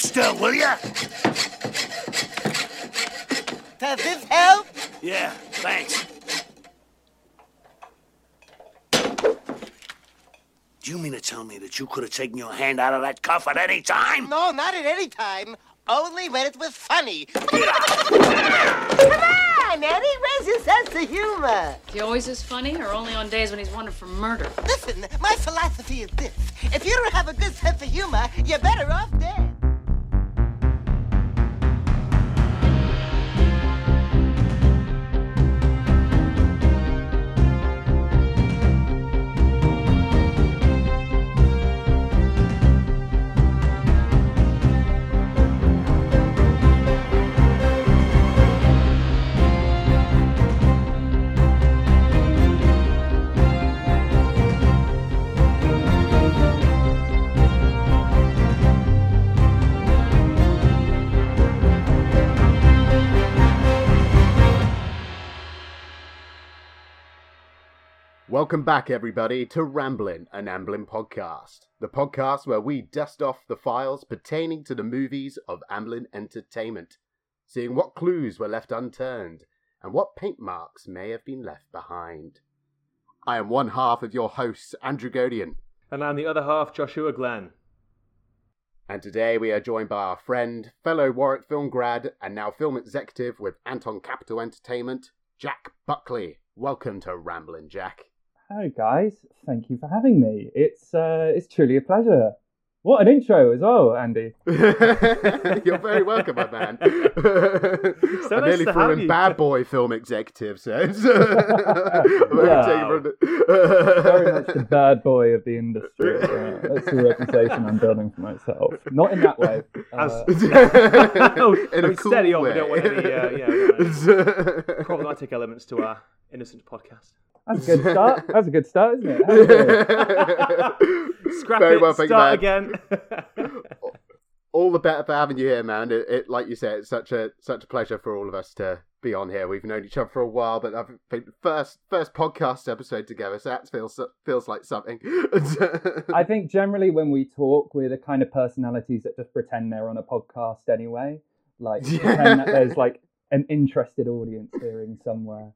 still, will you? Does this help? Yeah, thanks. Do you mean to tell me that you could have taken your hand out of that cuff at any time? No, not at any time. Only when it was funny. Come on, Eddie, where's your sense of humor? He always is funny, or only on days when he's wanted for murder? Listen, my philosophy is this. If you don't have a good sense of humor, you're better off dead. Welcome back, everybody, to Ramblin', an Amblin podcast. The podcast where we dust off the files pertaining to the movies of Amblin Entertainment, seeing what clues were left unturned and what paint marks may have been left behind. I am one half of your hosts, Andrew Godian, And I'm the other half, Joshua Glenn. and today we are joined by our friend, fellow Warwick film grad, and now film executive with Anton Capital Entertainment, Jack Buckley. Welcome to Ramblin', Jack. Hi guys, thank you for having me. It's uh, it's truly a pleasure. What an intro as well, Andy. You're very welcome, my man. I nice nearly to threw in bad boy film executive, so it's Wow. Very much the bad boy of the industry. Uh, that's the reputation I'm building for myself. Not in that way. As- Uh, oh, in I a mean, cool steady on, way. we don't want any uh, yeah, yeah, problematic elements to our innocent podcast. That's a good start. That's a good start, isn't it? How? Scrap Very it, well, thank you, start man. again. all the better for having you here, man. It, it, like you said, it's such a such a pleasure for all of us to be on here. We've known each other for a while, but I think the first first podcast episode together, so that feels feels like something. I think generally when we talk, we're the kind of personalities that just pretend they're on a podcast anyway. Like pretend that there's like an interested audience hearing somewhere.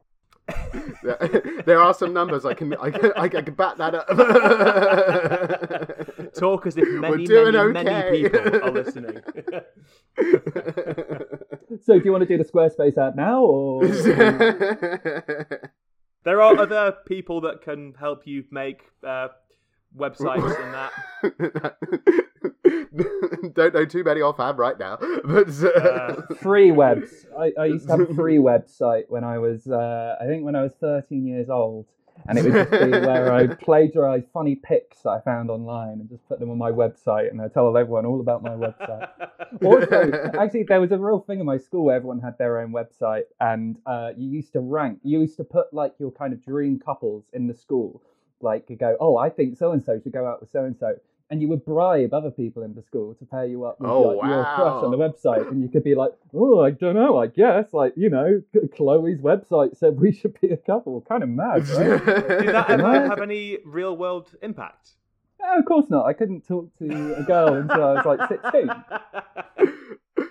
there are some numbers I can I can, I can back that up. Talk as if We're many, doing many, okay. many people are listening. So, do you want to do the Squarespace ad now, or there are other people that can help you make uh, websites and that. Don't know too many offhand right now, but Uh, free webs? I, I used to have a free website when I was, uh, I think, when I was 13 years old, and it would just be where I plagiarised funny pics that I found online and just put them on my website, and I tell everyone all about my website. also, actually, there was a real thing in my school where everyone had their own website, and uh, you used to rank. You used to put like your kind of dream couples in the school. Like you go, oh, I think so and so should go out with so and so, and you would bribe other people in the school to pair you up with Oh, like, your crush on the website, and you could be like, oh, I don't know, I guess, like you know, Chloe's website said we should be a couple. Kind of mad, right? Did that ever have any real world impact? no, of course not. I couldn't talk to a girl until I was like sixteen.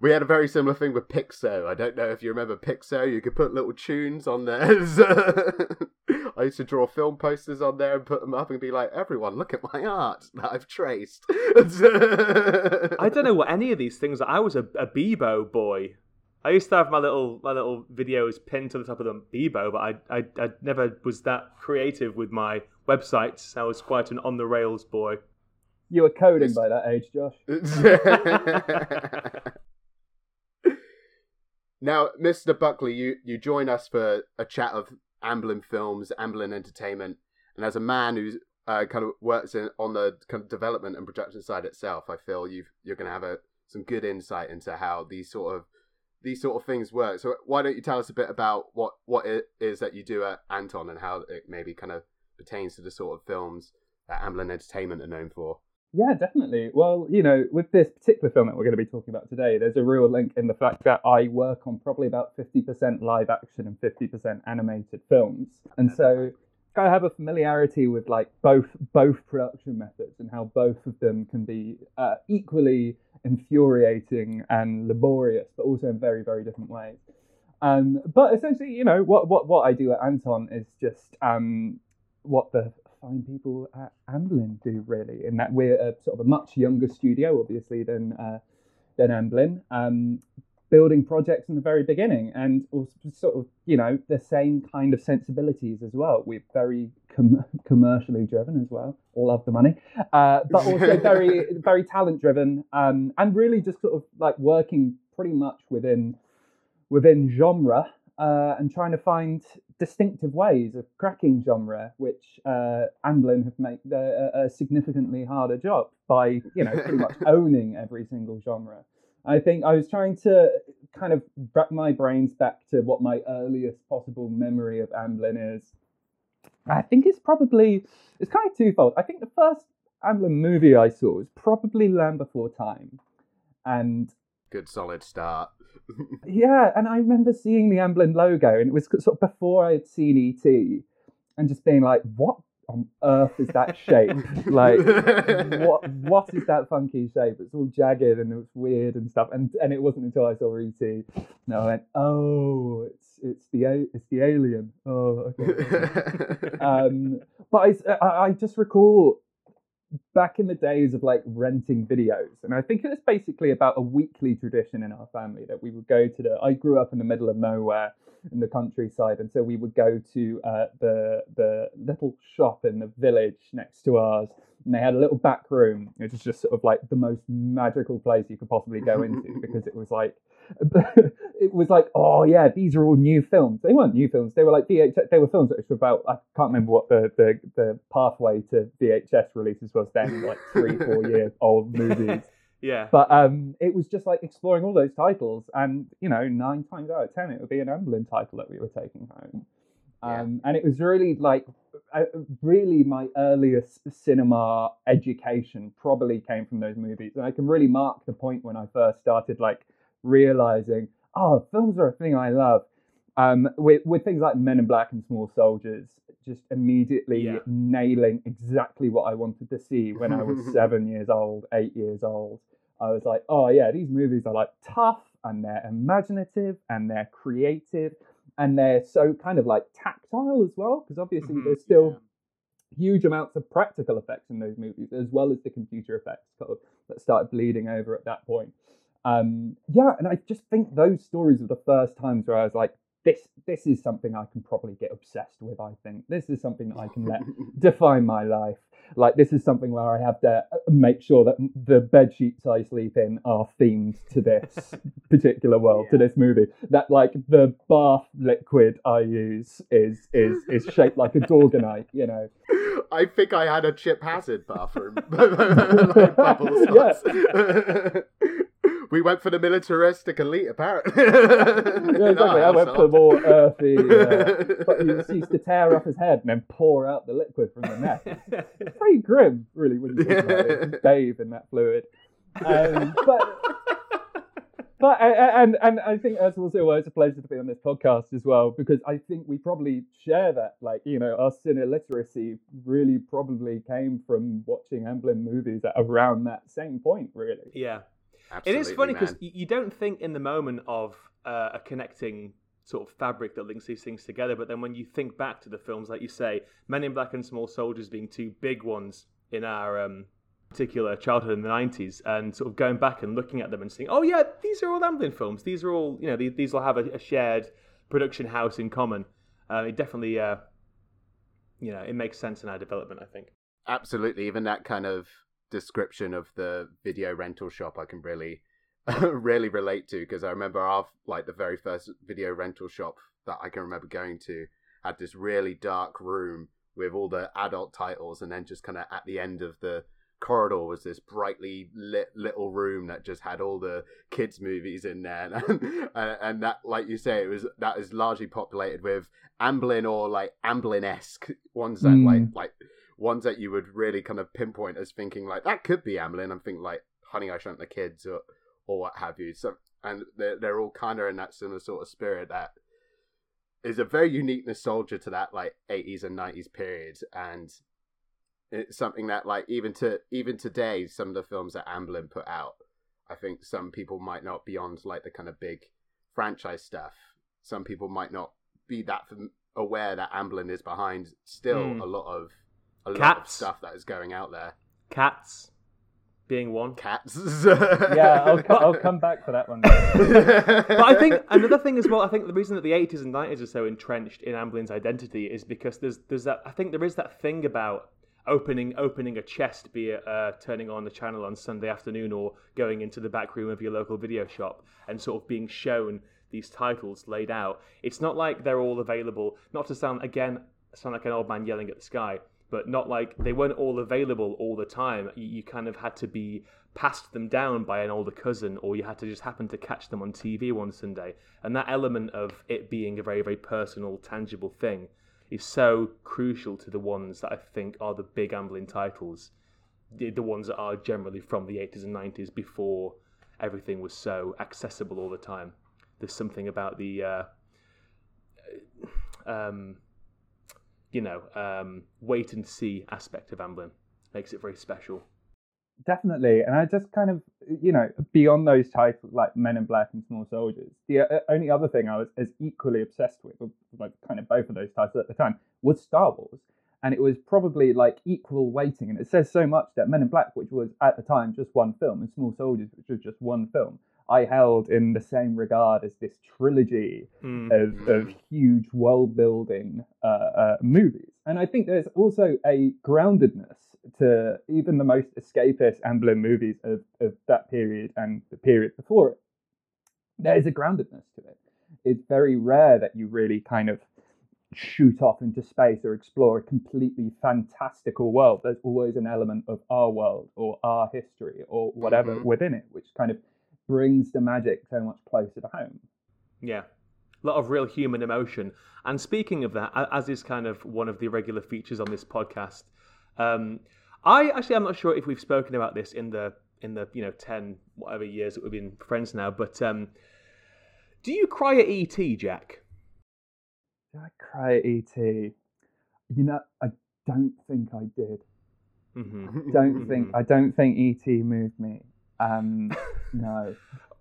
We had a very similar thing with Piczo. I don't know if you remember Piczo. You could put little tunes on there. I used to draw film posters on there and put them up and be like, "Everyone, look at my art that I've traced." I don't know what any of these things are. I was a, a Bebo boy. I used to have my little my little videos pinned to the top of the Bebo, but I, I I never was that creative with my websites. I was quite an on the rails boy. You were coding by that age, Josh. now, Mr. Buckley, you, you join us for a chat of Amblin Films, Amblin Entertainment, and as a man who's uh, kind of works in, on the kind of development and production side itself, I feel you've, you're going to have a, some good insight into how these sort of these sort of things work. So why don't you tell us a bit about what what it is that you do at Anton and how it maybe kind of pertains to the sort of films that Amblin Entertainment are known for? Yeah, definitely. Well, you know, with this particular film that we're going to be talking about today, there's a real link in the fact that I work on probably about 50% live action and 50% animated films. And so I have a familiarity with like both both production methods and how both of them can be uh, equally infuriating and laborious, but also in very, very different ways. Um, but essentially, you know, what, what, what I do at Anton is just um, what the fine people at Amblin do, really, in that we're a, sort of a much younger studio, obviously, than, uh, than Amblin. Um, building projects in the very beginning and also sort of you know the same kind of sensibilities as well. We're very com- commercially driven as well. All love the money. Uh, but also very very talent driven um, and really just sort of like working pretty much within within genre uh, and trying to find distinctive ways of cracking genre, which uh, Amblin have made a, a significantly harder job by, you know, pretty much owning every single genre. I think I was trying to kind of wrap my brains back to what my earliest possible memory of Amblin is. I think it's probably it's kind of twofold. I think the first Amblin movie I saw was probably Land Before Time, and good solid start. yeah, and I remember seeing the Amblin logo, and it was sort of before I had seen ET, and just being like, "What on earth is that shape? like, what what is that funky shape? It's all jagged and it's weird and stuff. And and it wasn't until I saw ET, and I went, oh, it's it's the it's the alien. Oh, okay. um, but I, I just recall back in the days of like renting videos and i think it was basically about a weekly tradition in our family that we would go to the i grew up in the middle of nowhere in the countryside and so we would go to uh, the the little shop in the village next to ours and they had a little back room which was just sort of like the most magical place you could possibly go into because it was like it was like, oh yeah, these are all new films. They weren't new films. They were like VHS. They were films that were about. I can't remember what the the, the pathway to VHS releases was then, like three, four years old movies. Yeah. But um, it was just like exploring all those titles, and you know, nine times out of ten, it would be an Amblin title that we were taking home. Um, And it was really like, uh, really my earliest cinema education probably came from those movies, and I can really mark the point when I first started like realizing, oh, films are a thing I love. Um, with, with things like Men in Black and Small Soldiers, just immediately Yeah. nailing exactly what I wanted to see when I was seven years old, eight years old. I was like, oh yeah, these movies are like tough and they're imaginative and they're creative and they're so kind of like tactile as well because obviously Mhm, there's still huge amounts of practical effects in those movies as well as the computer effects kind of that started bleeding over at that point. Um, yeah, and I just think those stories were the first times where I was like, this this is something I can probably get obsessed with. I think this is something that I can let define my life. Like this is something where I have to uh, make sure that the bed sheets I sleep in are themed to this particular world, to this movie. That like the bath liquid I use is is is shaped like a Gorgonite, You know. I think I had a Chip Hazard bathroom. like Yeah. Sauce. we went for the militaristic elite, apparently. Yeah, exactly. I went for the more earthy. Uh, he used to tear off his head and then pour out the liquid from the neck. It's pretty grim, really, when you think about it. Just bathe in that fluid. Um, but but I- I- and and I think as also well, it's a pleasure to be on this podcast as well because I think we probably share that. Like you know, our cine literacy really probably came from watching Amblin movies at around that same point, really. yeah. Absolutely, it is funny because you don't think in the moment of uh, a connecting sort of fabric that links these things together, but then when you think back to the films, like you say, Men in Black and Small Soldiers being two big ones in our um, particular childhood in the 90s, and sort of going back and looking at them and saying, oh, yeah, these are all Amblin films. These are all, you know, these, these will have a, a shared production house in common. Uh, it definitely, uh, you know, it makes sense in our development, I think. absolutely even that kind of description of the video rental shop i can really really relate to because i remember our like the very first video rental shop that i can remember going to had this really dark room with all the adult titles and then just kind of at the end of the corridor was this brightly lit little room that just had all the kids movies in there and, and, that like you say it was that is largely populated with amblin or like amblin-esque ones that Mm. like like ones that you would really kind of pinpoint as thinking like that could be Amblin. I'm thinking like Honey I Shrunk the Kids or or what have you. So and they're they're all kind of in that similar sort of spirit that is a very unique nostalgia to that like 80s and 90s period and it's something that like even to even today some of the films that Amblin put out I think some people might not beyond like the kind of big franchise stuff. Some people might not be that fam- aware that Amblin is behind still Mm. a lot of a lot of Cats. stuff that is going out there. Cats being one. Cats. Yeah, I'll, co- I'll come back for that one. but I think another thing as well. I think the reason that the eighties and nineties are so entrenched in Amblin's identity is because there's there's that. I think there is that thing about opening opening a chest, be it uh, turning on the channel on Sunday afternoon or going into the back room of your local video shop and sort of being shown these titles laid out. It's not like they're all available. Not to sound again sound like an old man yelling at the sky, but not like they weren't all available all the time. You, you kind of had to be passed them down by an older cousin, or you had to just happen to catch them on TV one Sunday. And that element of it being a very, very personal, tangible thing is so crucial to the ones that I think are the big Amblin titles, the, the ones that are generally from the 80s and 90s before everything was so accessible all the time. There's something about the, uh, um, you know, um, wait and see aspect of Amblin. Makes it very special. Definitely, and I just kind of, you know, beyond those titles like Men in Black and Small Soldiers, the uh, only other thing I was as equally obsessed with, like kind of both of those titles at the time, was Star Wars, and it was probably like equal weighting, and it says so much that Men in Black, which was at the time just one film, and Small Soldiers, which was just one film, I held in the same regard as this trilogy Mm. of, of huge world building uh, uh, movies. And I think there's also a groundedness to even the most escapist Amblin movies of, of that period and the period before it. There is a groundedness to it. It's very rare that you really kind of shoot off into space or explore a completely fantastical world. There's always an element of our world or our history or whatever Mhm. within it, which kind of brings the magic so much closer to home. Yeah. A lot of real human emotion. And speaking of that, as is kind of one of the regular features on this podcast, um, I actually I'm not sure if we've spoken about this in the in the you know ten whatever years that we've been friends now, but um, do you cry at ET, Jack? Did I cry at ET? You know, I don't think I did. hmm Don't think I don't think ET moved me. Um, no.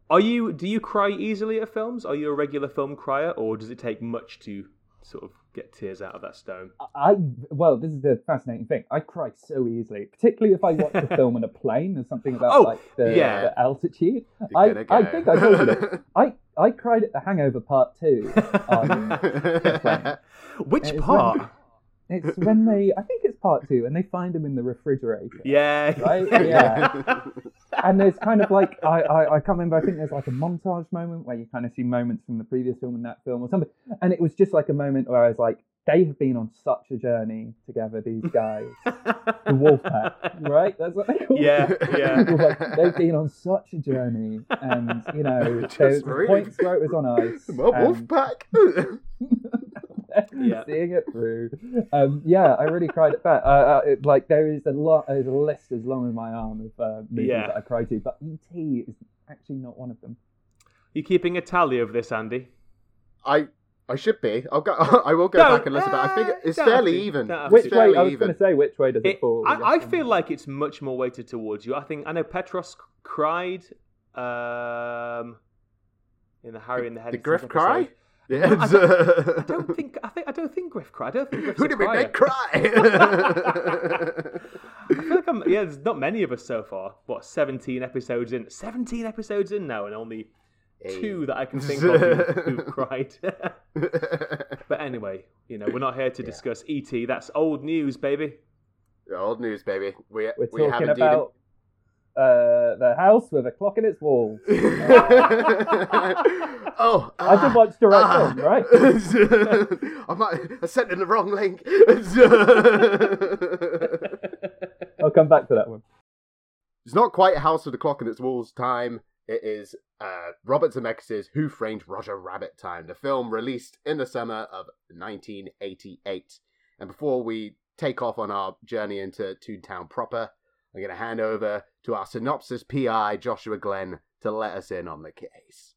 Are you do you cry easily at films? Are you a regular film crier, or does it take much to sort of get tears out of that stone? I well, this is the fascinating thing. I cry so easily, particularly if I watch a film on a plane. There's something about Oh, like the, yeah. the altitude. You're I, gonna I think I told you this. I I cried at The Hangover Part Two. on the plane. Which It's part? It's when they, I think it's Part Two, and they find him in the refrigerator. Yeah. Right? Yeah. and there's kind of like I, I I can't remember. I think there's like a montage moment where you kind of see moments from the previous film and that film or something. And it was just like a moment where I was like, they have been on such a journey together. These guys, the Wolfpack, right? That's what they call Yeah, it. yeah. Like, they've been on such a journey, and you know, Just there really- points where it was on ice. well, and- Wolfpack. Yeah. seeing it through. Um, yeah, I really cried at that. Uh, uh, like there is a lot, there's a list as long as my arm of uh, movies Yeah. that I cried to, but ET is actually not one of them. You keeping a tally of this, Andy? I I should be. I'll go. I will go Don't- back and listen. But I think uh, it's fairly to, even. Which to. Way? fairly I was going to say which way does it, It- fall? I, I feel no? like it's much more weighted towards you. I think I know Petros cried um, in the Harry and the Head. Did Griff episode. cry? Yeah. I I don't think I think I don't think Griff cried. I don't think Griff's Who did we crier. make cry? I feel like I'm, yeah, there's not many of us so far. What, 17 episodes in? 17 episodes in now, and only two that I can think of who, who cried. but anyway, you know, we're not here to discuss ET. That's old news, baby. Old news, baby. We We're we have talking indeed. about uh, the house with a clock in its walls. oh, I just watched the right ah. film, right? I might I sent in the wrong link. I'll come back to that one. it's not quite a House with a Clock in its Walls time. It is uh, Robert Zemeckis' Who Framed Roger Rabbit time, the film released in the summer of 1988. And before we take off on our journey into Toontown proper, I'm going to hand over to our synopsis PI, Joshua Glenn, to let us in on the case.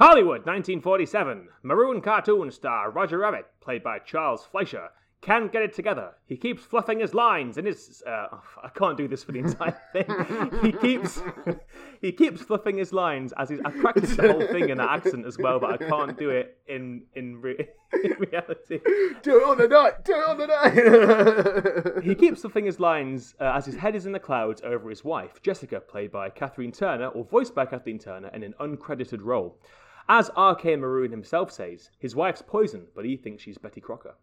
Hollywood, 1947. Maroon cartoon star Roger Rabbit, played by Charles Fleischer, Can't get it together. He keeps fluffing his lines and his. Uh, I can't do this for the entire thing. he keeps he keeps fluffing his lines as he's. I practiced the whole thing in that accent as well, but I can't do it in in, re- in reality. Do it on the night. Do it on the night. He keeps fluffing his lines uh, as his head is in the clouds over his wife, Jessica, played by Kathleen Turner, or voiced by Kathleen Turner in an uncredited role. As R.K. Maroon himself says, his wife's poison, but he thinks she's Betty Crocker.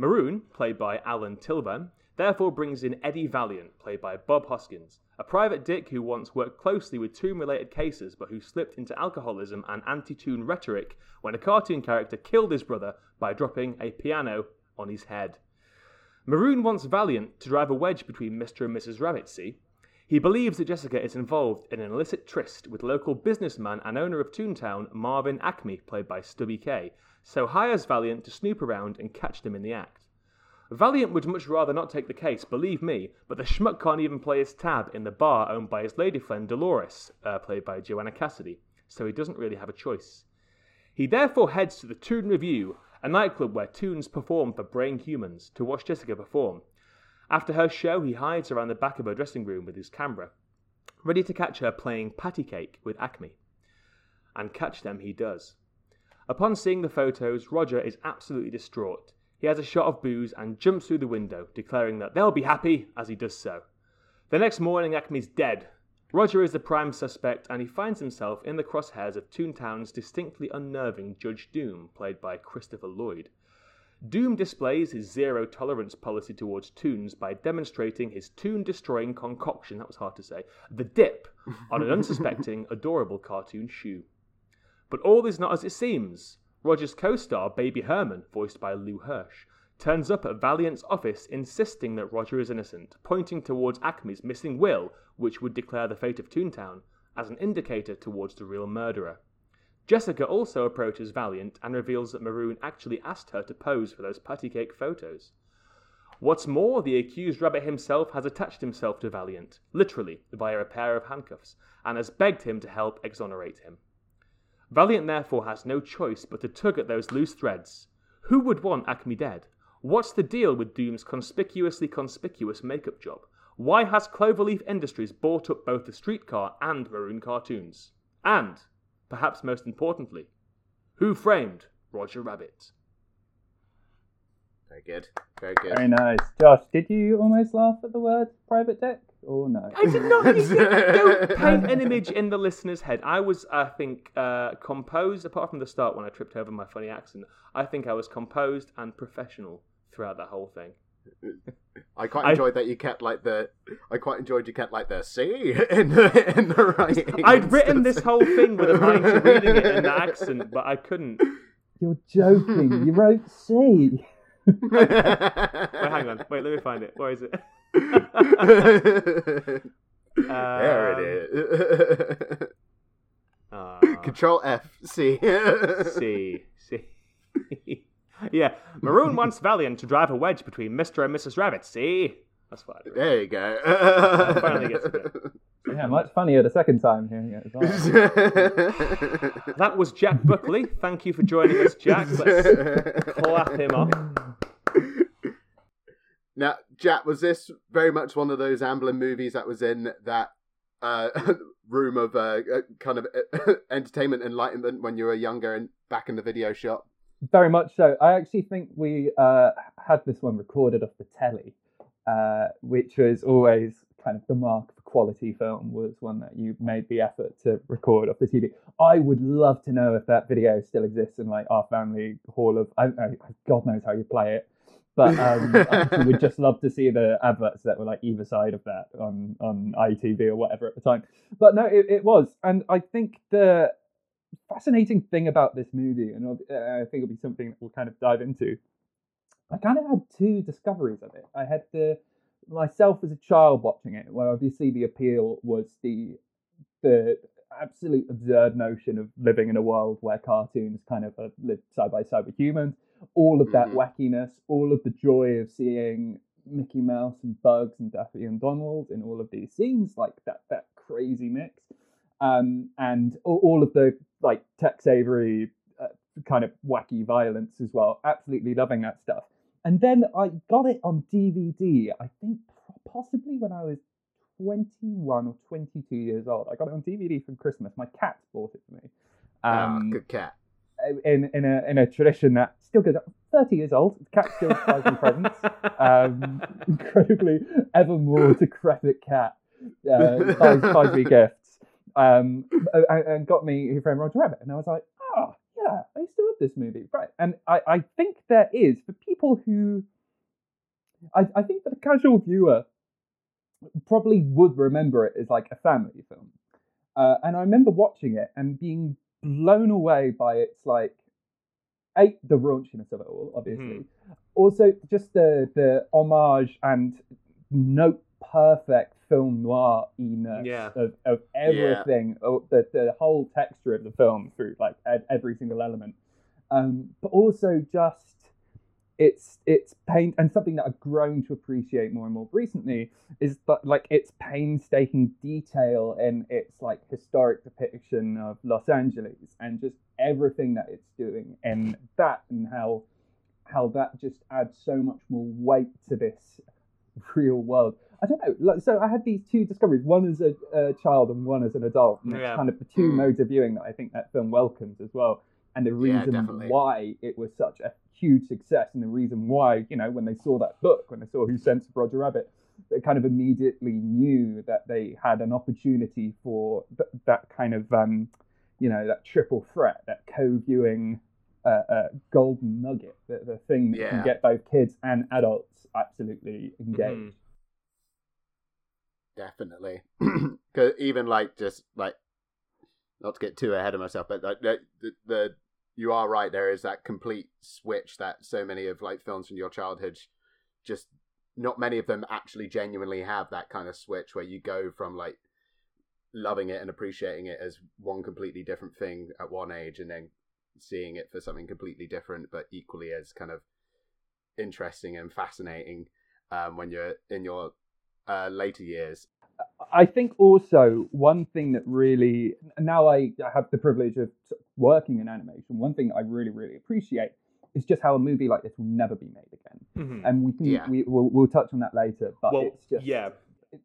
Maroon, played by Alan Tilvern, therefore brings in Eddie Valiant, played by Bob Hoskins, a private dick who once worked closely with Toon related cases but who slipped into alcoholism and anti Toon rhetoric when a cartoon character killed his brother by dropping a piano on his head. Maroon wants Valiant to drive a wedge between Mr. and Mrs. Rabbit, see? He believes that Jessica is involved in an illicit tryst with local businessman and owner of Toontown, Marvin Acme, played by Stubby Kaye, so hires Valiant to snoop around and catch them in the act. Valiant would much rather not take the case, believe me, but the schmuck can't even play his tab in the bar owned by his lady friend Dolores, uh, played by Joanna Cassidy, so he doesn't really have a choice. He therefore heads to the Toon Review, a nightclub where Toons perform for brain humans, to watch Jessica perform. After her show, he hides around the back of her dressing room with his camera, ready to catch her playing patty cake with Acme. And catch them he does. Upon seeing the photos, Roger is absolutely distraught. He has a shot of booze and jumps through the window, declaring that they'll be happy as he does so. The next morning, Acme's dead. Roger is the prime suspect, and he finds himself in the crosshairs of Toontown's distinctly unnerving Judge Doom, played by Christopher Lloyd. Doom displays his zero tolerance policy towards Toons by demonstrating his Toon destroying concoction, that was hard to say, the dip, on an unsuspecting, adorable cartoon shoe. But all is not as it seems. Roger's co star, Baby Herman, voiced by Lou Hirsch, turns up at Valiant's office insisting that Roger is innocent, pointing towards Acme's missing will, which would declare the fate of Toontown, as an indicator towards the real murderer. Jessica also approaches Valiant and reveals that Maroon actually asked her to pose for those patty cake photos. What's more, the accused rabbit himself has attached himself to Valiant, literally, via a pair of handcuffs, and has begged him to help exonerate him. Valiant therefore has no choice but to tug at those loose threads. Who would want Acme dead? What's the deal with Doom's conspicuously conspicuous makeup job? Why has Cloverleaf Industries bought up both the streetcar and Maroon cartoons? And, perhaps most importantly, who framed Roger Rabbit? Very good. Very good. Very nice. Josh, did you almost laugh at the word private dick? Or no? I did not. you- you Don't paint an image in the listener's head. I was, I think, uh, composed. Apart from the start when I tripped over my funny accent, I think I was composed and professional throughout that whole thing. I quite I- enjoyed that you kept like the. I quite enjoyed you kept like the C in the in the writing. I'd written this whole thing with a mind to reading it in the accent, but I couldn't. You're joking. you wrote C. Wait, hang on. Wait, let me find it. Where is it? There Um, it is. Ah, Control F C. C. C. yeah, Maroon wants Valiant to drive a wedge between Mr. and Mrs. Rabbit. See? That's what I do. There you go. finally gets it. Yeah, much funnier the second time hearing it as well. That was Jack Buckley. Thank you for joining us, Jack. Let's clap him up. Now, Jack, was this very much one of those Amblin movies that was in that uh, room of uh, uh, kind of entertainment enlightenment when you were younger and back in the video shop? Very much so. I actually think we uh, had this one recorded off the telly, uh, which was always kind of the mark of quality film. Was one that you made the effort to record off the TV. I would love to know if that video still exists in like our family hall of. I, God knows how you play it, but um, I would just love to see the adverts that were like either side of that on on ITV or whatever at the time. But no, it, it was, and I think the fascinating thing about this movie, and uh, I think it'll be something that we'll kind of dive into. I kind of had two discoveries of it. I had the myself as a child watching it, where obviously the appeal was the the absolute absurd notion of living in a world where cartoons kind of are lived side by side with humans. All of that Mhm. wackiness, all of the joy of seeing Mickey Mouse and Bugs and Daffy and Donald in all of these scenes, like that that crazy mix, um, and all, of the like Tex Avery uh, kind of wacky violence as well. Absolutely loving that stuff. and then I got it on DVD. I think possibly when I was 21 or 22 years old. I got it on DVD for Christmas. My cat bought it for me. Ah, Um, good cat. In in a in a tradition that still goes. 30 years old. Cat still me presents. Um, incredibly, ever more decrepit cat uh, buys, buys me gifts. Um, and, and got me Who Framed Roger Rabbit, and I was like, oh yeah, I used to love this movie, right? And I, I think there is for people who, I, I think for the casual viewer, probably would remember it as like a family film. Uh, and I remember watching it and being blown away by its like, a the raunchiness of it all, obviously. Also, just the the homage and note perfect film noir Yeah. of, of everything, oh, the the whole texture of the film through like ev- every single element. Um, but also just it's it's pain and something that I've grown to appreciate more and more recently is that like its painstaking detail in its like historic depiction of Los Angeles and just everything that it's doing and that and how how that just adds so much more weight to this real world. I don't know. Like, so I had these two discoveries, one as a, a child and one as an adult. And Yeah. it's kind of the two Mm. modes of viewing that I think that film welcomes as well. And the reason definitely. why it was such a huge success and the reason why, you know, when they saw that book, when they saw Who Censored Roger Rabbit, they kind of immediately knew that they had an opportunity for th- that kind of, um, you know, that triple threat, that co-viewing uh, uh, golden nugget, the, the thing that Yeah. can get both kids and adults absolutely engaged. Mhm. Definitely. 'Cause even like just like not to get too ahead of myself, but like the, the, the you are right. There is that complete switch that so many of like films from your childhood just not many of them actually genuinely have that kind of switch where you go from like loving it and appreciating it as one completely different thing at one age and then seeing it for something completely different but equally as kind of interesting and fascinating um, when you're in your uh, later years I think also one thing that really now I have the privilege of working in animation. One thing I really really appreciate is just how a movie like this will never be made again. Mhm. And we can Yeah. we we'll, we'll touch on that later. But Well, it's just yeah.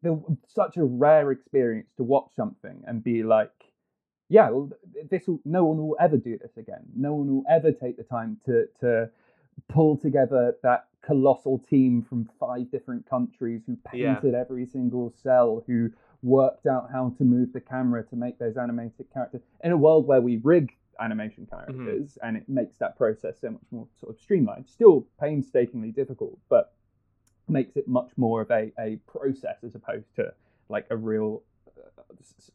the, such a rare experience to watch something and be like, yeah, well, this will, no one will ever do this again. No one will ever take the time to to pull together that colossal team from five different countries who Yeah. painted every single cell, who worked out how to move the camera to make those animated characters in a world where we rig animation mm-hmm. characters and it makes that process so much more sort of streamlined. Still painstakingly difficult, but makes it much more of a, a process as opposed to like a real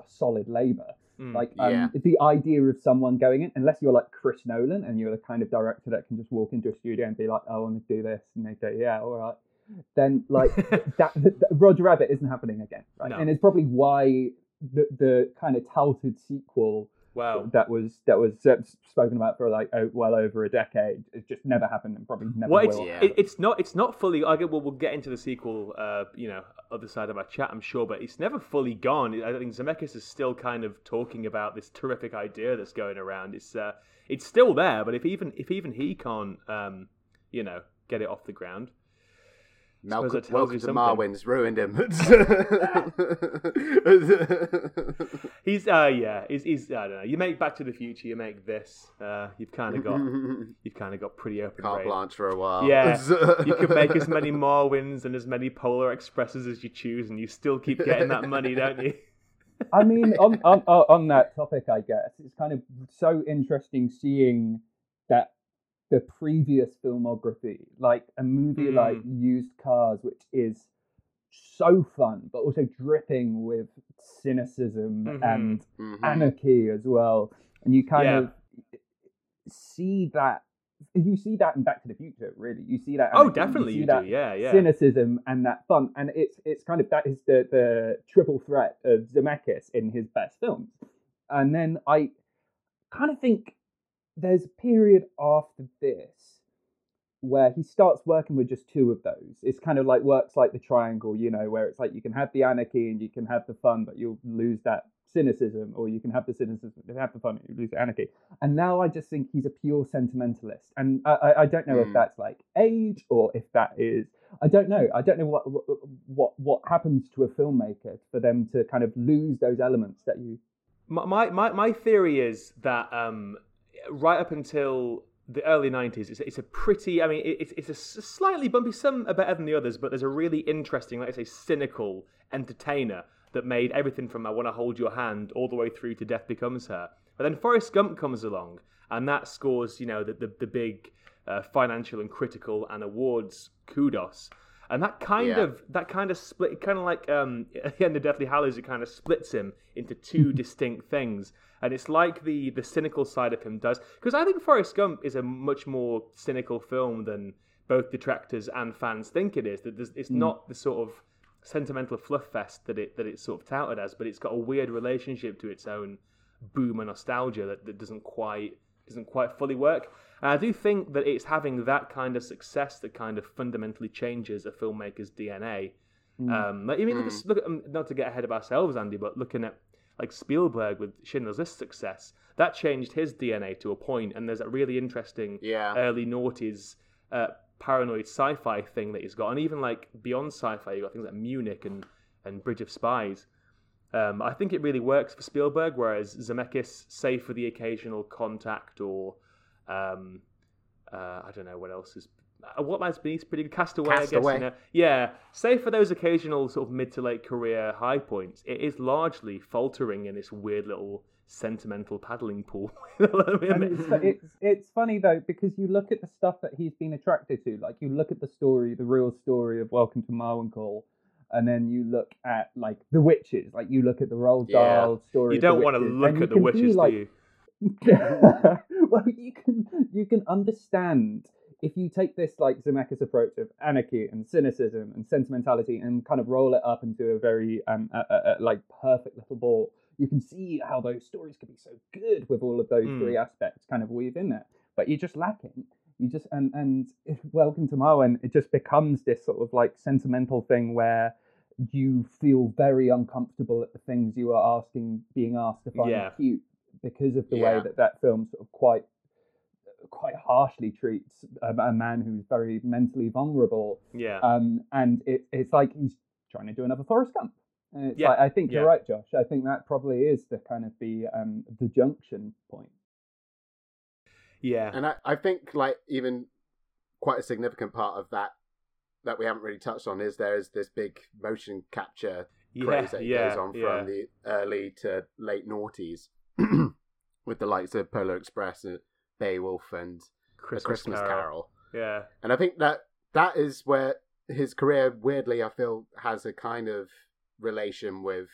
solid labor. Mm. Like um, Yeah. the idea of someone going in, unless you're like Chris Nolan and you're the kind of director that can just walk into a studio and be like, "I want to do this," and they go, "Yeah, all right." Then like that, that, Roger Rabbit isn't happening again, right? No. And it's probably why the the kind of touted sequel wow. that was that was spoken about for like well over a decade. It just never happened and probably never Well, it's, will. Yeah. it, it's not it's not fully. I get well, we'll get into the sequel. Uh, you know, other side of our chat, I'm sure, but it's never fully gone. I think Zemeckis is still kind of talking about this terrific idea that's going around. It's uh, it's still there, but if even if even he can't, um, you know, get it off the ground. Malcolm, that tells welcome to something. Marwen's ruined him. He's uh yeah, he's, he's I don't know. You make Back to the Future, you make this. Uh, you've kind of got you've kind of got pretty open Carte brain. blanche for a while. Yeah, you can make as many Marwens and as many Polar Expresses as you choose, and you still keep getting that money, don't you? I mean, on, on on on that topic, I guess it's kind of so interesting seeing that the previous filmography, like a movie Mm. like Used Cars, which is so fun, but also dripping with cynicism Mhm. and Mhm. anarchy as well, and you kind Yeah. of see that. You see that in Back to the Future, really. You see that. Oh, anarchy, definitely see you that do. Yeah, yeah. cynicism and that fun. And it's it's kind of that is the the triple threat of Zemeckis in his best films. And then I kind of think there's a period after this where he starts working with just two of those. It's kind of like works like the triangle, you know, where it's like you can have the anarchy and you can have the fun, but you'll lose that cynicism, or you can have the cynicism and have the fun, and you lose the anarchy. And now I just think he's a pure sentimentalist, and I, I, I don't know if Mm. that's like age or if that is. I don't know. I don't know what what what happens to a filmmaker for them to kind of lose those elements that you My, my, my, my theory is that um, right up until the early 90s, it's, it's a pretty, I mean, it, it's, it's a slightly bumpy, some are better than the others, but there's a really interesting, like I say, cynical entertainer that made everything from I Want to Hold Your Hand all the way through to Death Becomes Her. But then Forrest Gump comes along, and that scores, you know, the, the, the big uh, financial and critical and awards kudos. And that kind Yeah. of that kind of split, kind of like um, at the end of Deathly Hallows, it kind of splits him into two distinct things. And it's like the the cynical side of him does, because I think Forrest Gump is a much more cynical film than both detractors and fans think it is. That there's- it's not the sort of sentimental fluff fest that it that it's sort of touted as, but it's got a weird relationship to its own boom and nostalgia that, that doesn't quite doesn't quite fully work. And I do think that it's having that kind of success that kind of fundamentally changes a filmmaker's DNA. Um, like, I mean, look, at, look at um, not to get ahead of ourselves, Andy, but looking at like Spielberg with Schindler's List success, that changed his DNA to a point. And there's a really interesting Yeah. early noughties uh, paranoid sci-fi thing that he's got, and even like beyond sci-fi, you got things like Munich and and Bridge of Spies. Um, I think it really works for Spielberg, whereas Zemeckis, save for the occasional contact or um, uh, I don't know what else is. Uh, what lies beneath pretty good. Castaway, I guess. Castaway. You know? Yeah, save for those occasional sort of mid to late career high points, it is largely faltering in this weird little sentimental paddling pool. it's, it's it's funny though because you look at the stuff that he's been attracted to like you look at the story the real story of welcome to marwincall and then you look at like the witches like you look at the Roald Yeah. Story you don't want to look at the witches, see, like, do you? well, you can you can understand if you take this like Zemeckis approach of anarchy and cynicism and sentimentality and kind of roll it up into a very um a, a, a, like perfect little ball. You can see how those stories could be so good with all of those Mm. three aspects kind of weave in it, but you're just lacking. You just and and Welcome to Marwen, it just becomes this sort of like sentimental thing where you feel very uncomfortable at the things you are asking, being asked to find Yeah. cute because of the Yeah. way that that film sort of quite quite harshly treats a, a man who's very mentally vulnerable Yeah. um and it, it's like he's trying to do another Forrest Gump it's Yeah, like, I think you're right Josh I think that probably is the kind of the um the junction point yeah. And I, I think like even quite a significant part of that that we haven't really touched on is there is this big motion capture yeah. craze that yeah. goes on yeah. from the early to late noughties with the likes of Polar Express and Beowulf and Christmas, Christmas Carol. Carol. Yeah. And I think that that is where his career, weirdly, I feel, has a kind of relation with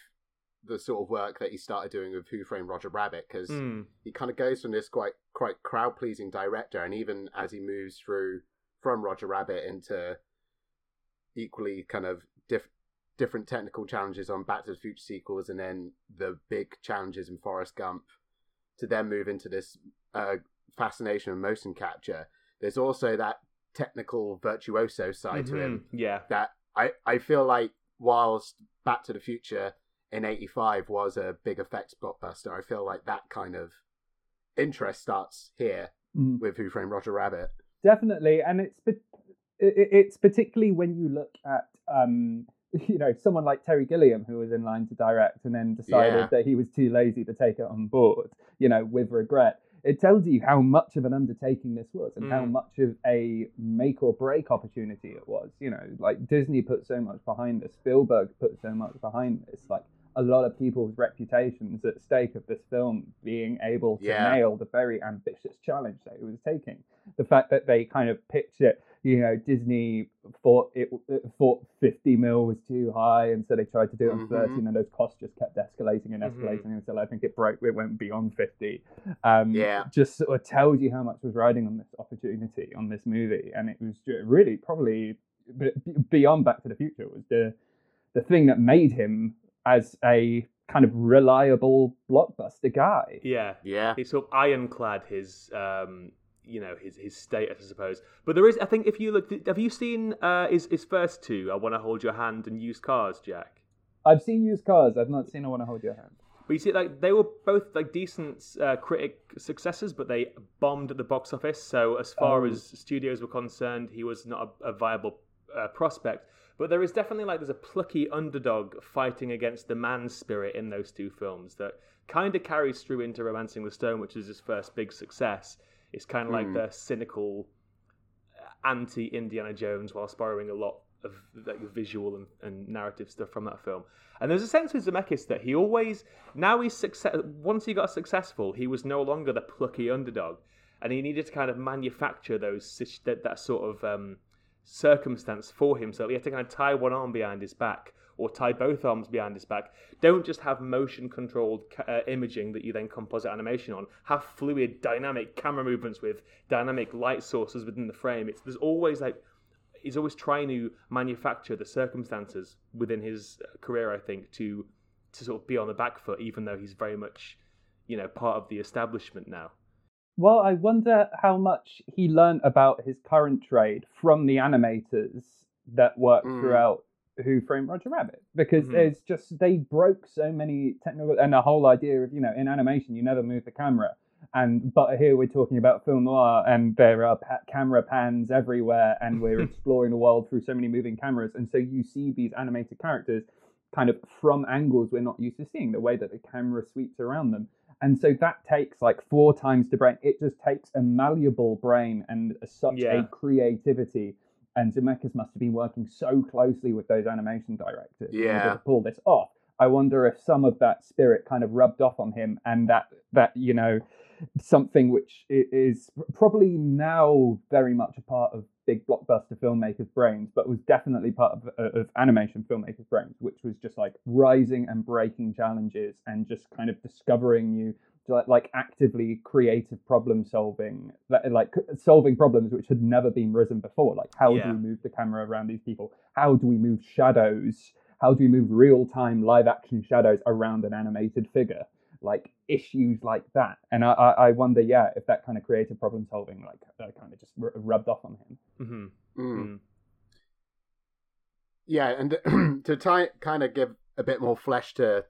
the sort of work that he started doing with Who Framed Roger Rabbit, because Mm. he kind of goes from this quite quite crowd pleasing director, and even as he moves through from Roger Rabbit into equally kind of diff- different technical challenges on Back to the Future sequels, and then the big challenges in Forrest Gump, to then move into this uh, fascination of motion capture. There's also that technical virtuoso side to him Mhm. Yeah. that I, I feel like whilst Back to the Future in '85 was a big effects blockbuster, I feel like that kind of interest starts here Mm. with Who Framed Roger Rabbit. definitely and it's pa- it- it- it's particularly when you look at um you know someone like Terry Gilliam who was in line to direct and then decided Yeah. that he was too lazy to take it on board you know with regret it tells you how much of an undertaking this was and how Mm. much of a make or break opportunity it was you know like Disney put so much behind this Spielberg put so much behind this like a lot of people's reputations at stake of this film being able to Yeah. nail the very ambitious challenge that it was taking the fact that they kind of pitched it, you know, Disney thought it it thought 50 mil was too high, and so they tried to do it on Mhm. 30, and those costs just kept escalating and Mhm. escalating until I think it broke, it went beyond 50. Um, Yeah. Just sort of tells you how much was riding on this opportunity on this movie, and it was really probably beyond Back to the Future was the the thing that made him as a kind of reliable blockbuster guy. Yeah. Yeah, It's sort of ironclad his um you know his his status, I suppose. But there is, I think, if you look, have you seen uh, his his first two? I want to hold your hand and used cars, Jack. I've seen used cars. I've not seen I want to hold your hand. But you see, like they were both like decent uh, critic successes, but they bombed at the box office. So as far Oh. as studios were concerned, he was not a, a viable uh, prospect. But there is definitely like there's a plucky underdog fighting against the man spirit in those two films that kind of carries through into *Romancing the Stone*, which is his first big success. It's kind of like the cynical uh, anti Indiana Jones, whilst borrowing a lot of like visual and, and narrative stuff from that film. And there's a sense with Zemeckis that he always now he's success. Once he got successful, he was no longer the plucky underdog, and he needed to kind of manufacture those that, that sort of um, circumstance for himself. He had to kind of tie one arm behind his back or tie both arms behind his back. Don't just have motion controlled uh, imaging that you then composite animation on. Have fluid, dynamic camera movements with dynamic light sources within the frame. It's there's always like he's always trying to manufacture the circumstances within his uh, career. I think to to sort of be on the back foot, even though he's very much you know part of the establishment now. Well, I wonder how much he learned about his current trade from the animators that worked Mm. throughout Who Framed Roger Rabbit, because Mhm. there's just they broke so many technical and the whole idea of you know in animation you never move the camera, and but here we're talking about film noir and there are pa- camera pans everywhere and we're exploring the world through so many moving cameras, and so you see these animated characters kind of from angles we're not used to seeing, the way that the camera sweeps around them. And so that takes like four times the brain. It just takes a malleable brain and such Yeah. a creativity. And Zemeckis must have been working so closely with those animation directors Yeah. to pull this off. I wonder if some of that spirit kind of rubbed off on him, and that that you know something which is probably now very much a part of big blockbuster filmmakers' brains, but was definitely part of, uh, of animation filmmakers' brains, which was just like rising and breaking challenges and just kind of discovering new, like, like actively creative problem solving, like solving problems which had never been risen before. Like, how Yeah. do we move the camera around these people? How do we move shadows? How do we move real time live action shadows around an animated figure? Like issues like that, and I, I, I wonder, yeah, if that kind of creative problem solving, like, uh, kind of just r- rubbed off on him. hmm Mm. Mm. Yeah, and to try kind of give a bit more flesh to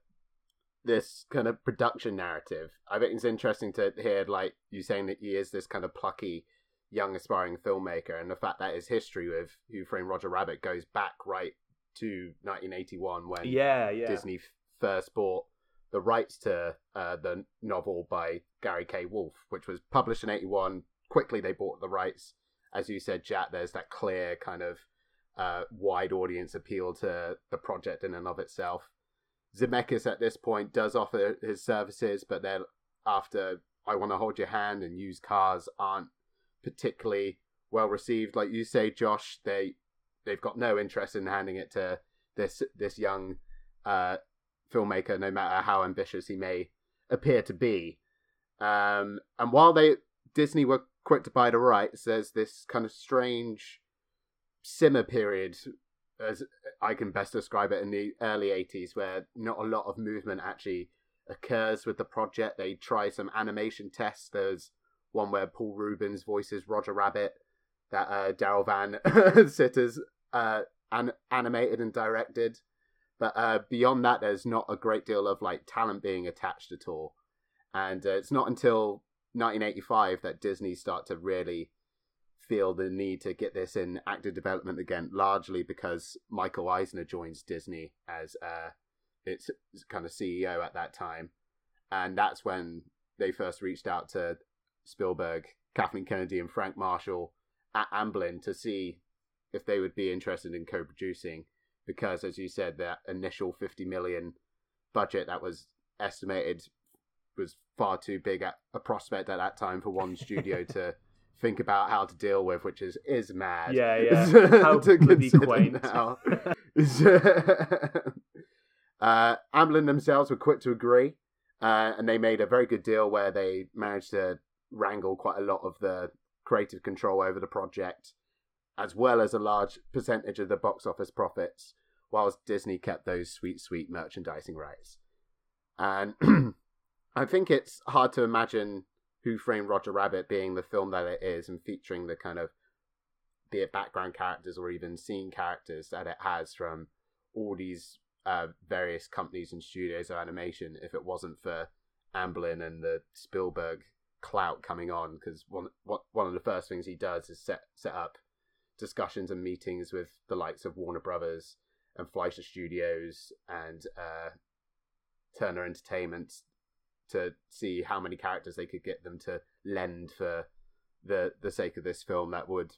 this kind of production narrative, I think it's interesting to hear like you saying that he is this kind of plucky young aspiring filmmaker, and the fact that his history with Who Framed Roger Rabbit goes back right to 1981 when Yeah, yeah. Disney f- first bought the rights to uh, the novel by Gary K. Wolf, which was published in 81. Quickly, they bought the rights. As you said, Jack, there's that clear kind of uh, wide audience appeal to the project in and of itself. Zemeckis at this point does offer his services, but then after I Want to Hold Your Hand and Used Cars aren't particularly well received. Like you say, Josh, they they've got no interest in handing it to this this young uh, filmmaker, no matter how ambitious he may appear to be. Um, and while they Disney were quick to buy the rights, there's this kind of strange simmer period, as I can best describe it, in the early '80s, where not a lot of movement actually occurs with the project. They try some animation tests. There's one where Paul Reubens voices Roger Rabbit, that uh, Darrell Van Citters uh, an- animated and directed. But uh, beyond that, there's not a great deal of like talent being attached at all. And uh, it's not until 1985 that Disney start to really feel the need to get this in active development again, largely because Michael Eisner joins Disney as uh, its kind of CEO at that time. And that's when they first reached out to Spielberg, Kathleen Kennedy, and Frank Marshall at Amblin to see if they would be interested in co-producing because as you said that initial 50 million budget that was estimated was far too big at a prospect at that time for one studio to think about how to deal with which is is mad Yeah, yeah. How to consider quaint. now. uh, Amblin themselves were quick to agree uh, and they made a very good deal where they managed to wrangle quite a lot of the creative control over the project, as well as a large percentage of the box office profits, whilst Disney kept those sweet, sweet merchandising rights. And I think it's hard to imagine Who Framed Roger Rabbit being the film that it is and featuring the kind of be it background characters or even scene characters that it has from all these uh, various companies and studios of animation if it wasn't for Amblin and the Spielberg clout coming on because one one of the first things he does is set set up discussions and meetings with the likes of Warner Brothers and Fleischer Studios and uh, Turner Entertainment to see how many characters they could get them to lend for the the sake of this film that would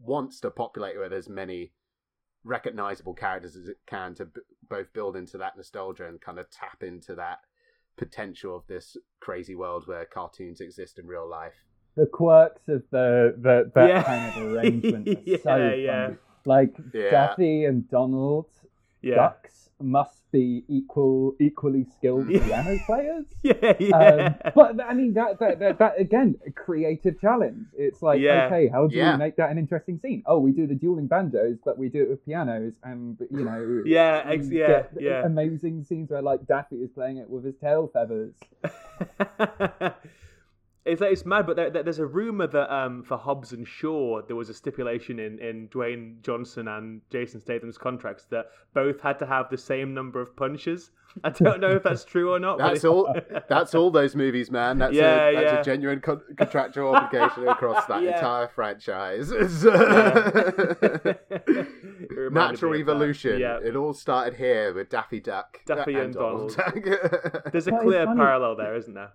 wants to populate with as many recognizable characters as it can to b- both build into that nostalgia and kind of tap into that potential of this crazy world where cartoons exist in real life. The quirks of the, the that Yeah. kind of arrangement are Yeah, so yeah. funny. Like Yeah. Daffy and Donald Yeah. ducks must be equal equally skilled piano players. Yeah, yeah. Um, but I mean that, that that that again a creative challenge. It's like Yeah. okay, how do Yeah. we make that an interesting scene? Oh, we do the dueling banjos, but we do it with pianos, and you know, Yeah, ex- yeah, yeah. amazing scenes where like Daffy is playing it with his tail feathers. It's it's mad, but there, there- there's a rumor that um, for Hobbs and Shaw there was a stipulation in, in Dwayne Johnson and Jason Statham's contracts that both had to have the same number of punches. I don't know if that's true or not. but That's all. That's all those movies, man. That's Yeah, a, that's yeah. a genuine con- contractual obligation across that Yeah. entire franchise. It reminded me Natural evolution. Yeah. It all started here with Daffy Duck, Daffy and Donald. There's a But it's clear parallel there, isn't there?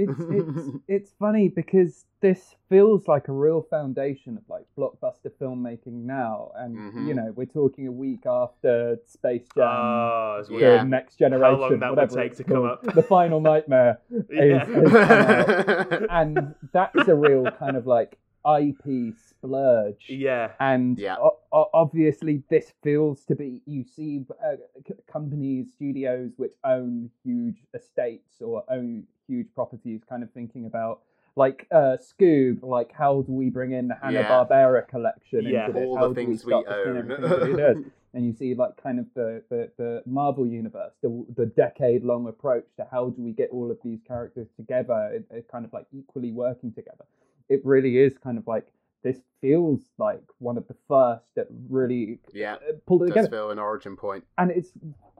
It's it's it's funny because this feels like a real foundation of like blockbuster filmmaking now, and Mhm. you know we're talking a week after Space Jam. Oh. Yeah. next generation, long that would whatever take to come up. The final nightmare, Yeah. is- is and that's a real kind of like IP splurge. Yeah. And Yeah. o- o- obviously, this feels to be you see uh, c- companies, studios which own huge estates or own huge properties, kind of thinking about like uh, Scoob, like how do we bring in the Hanna Barbera collection Yeah. into this? All the How do things we, we start to spin own. everything that it does? and you see like kind of the, the, the Marvel universe, the, the decade long approach to how do we get all of these characters together, it, it kind of like equally working together. It really is kind of like this feels like one of the first that really yeah, uh, pulled it does together, feel an origin and it's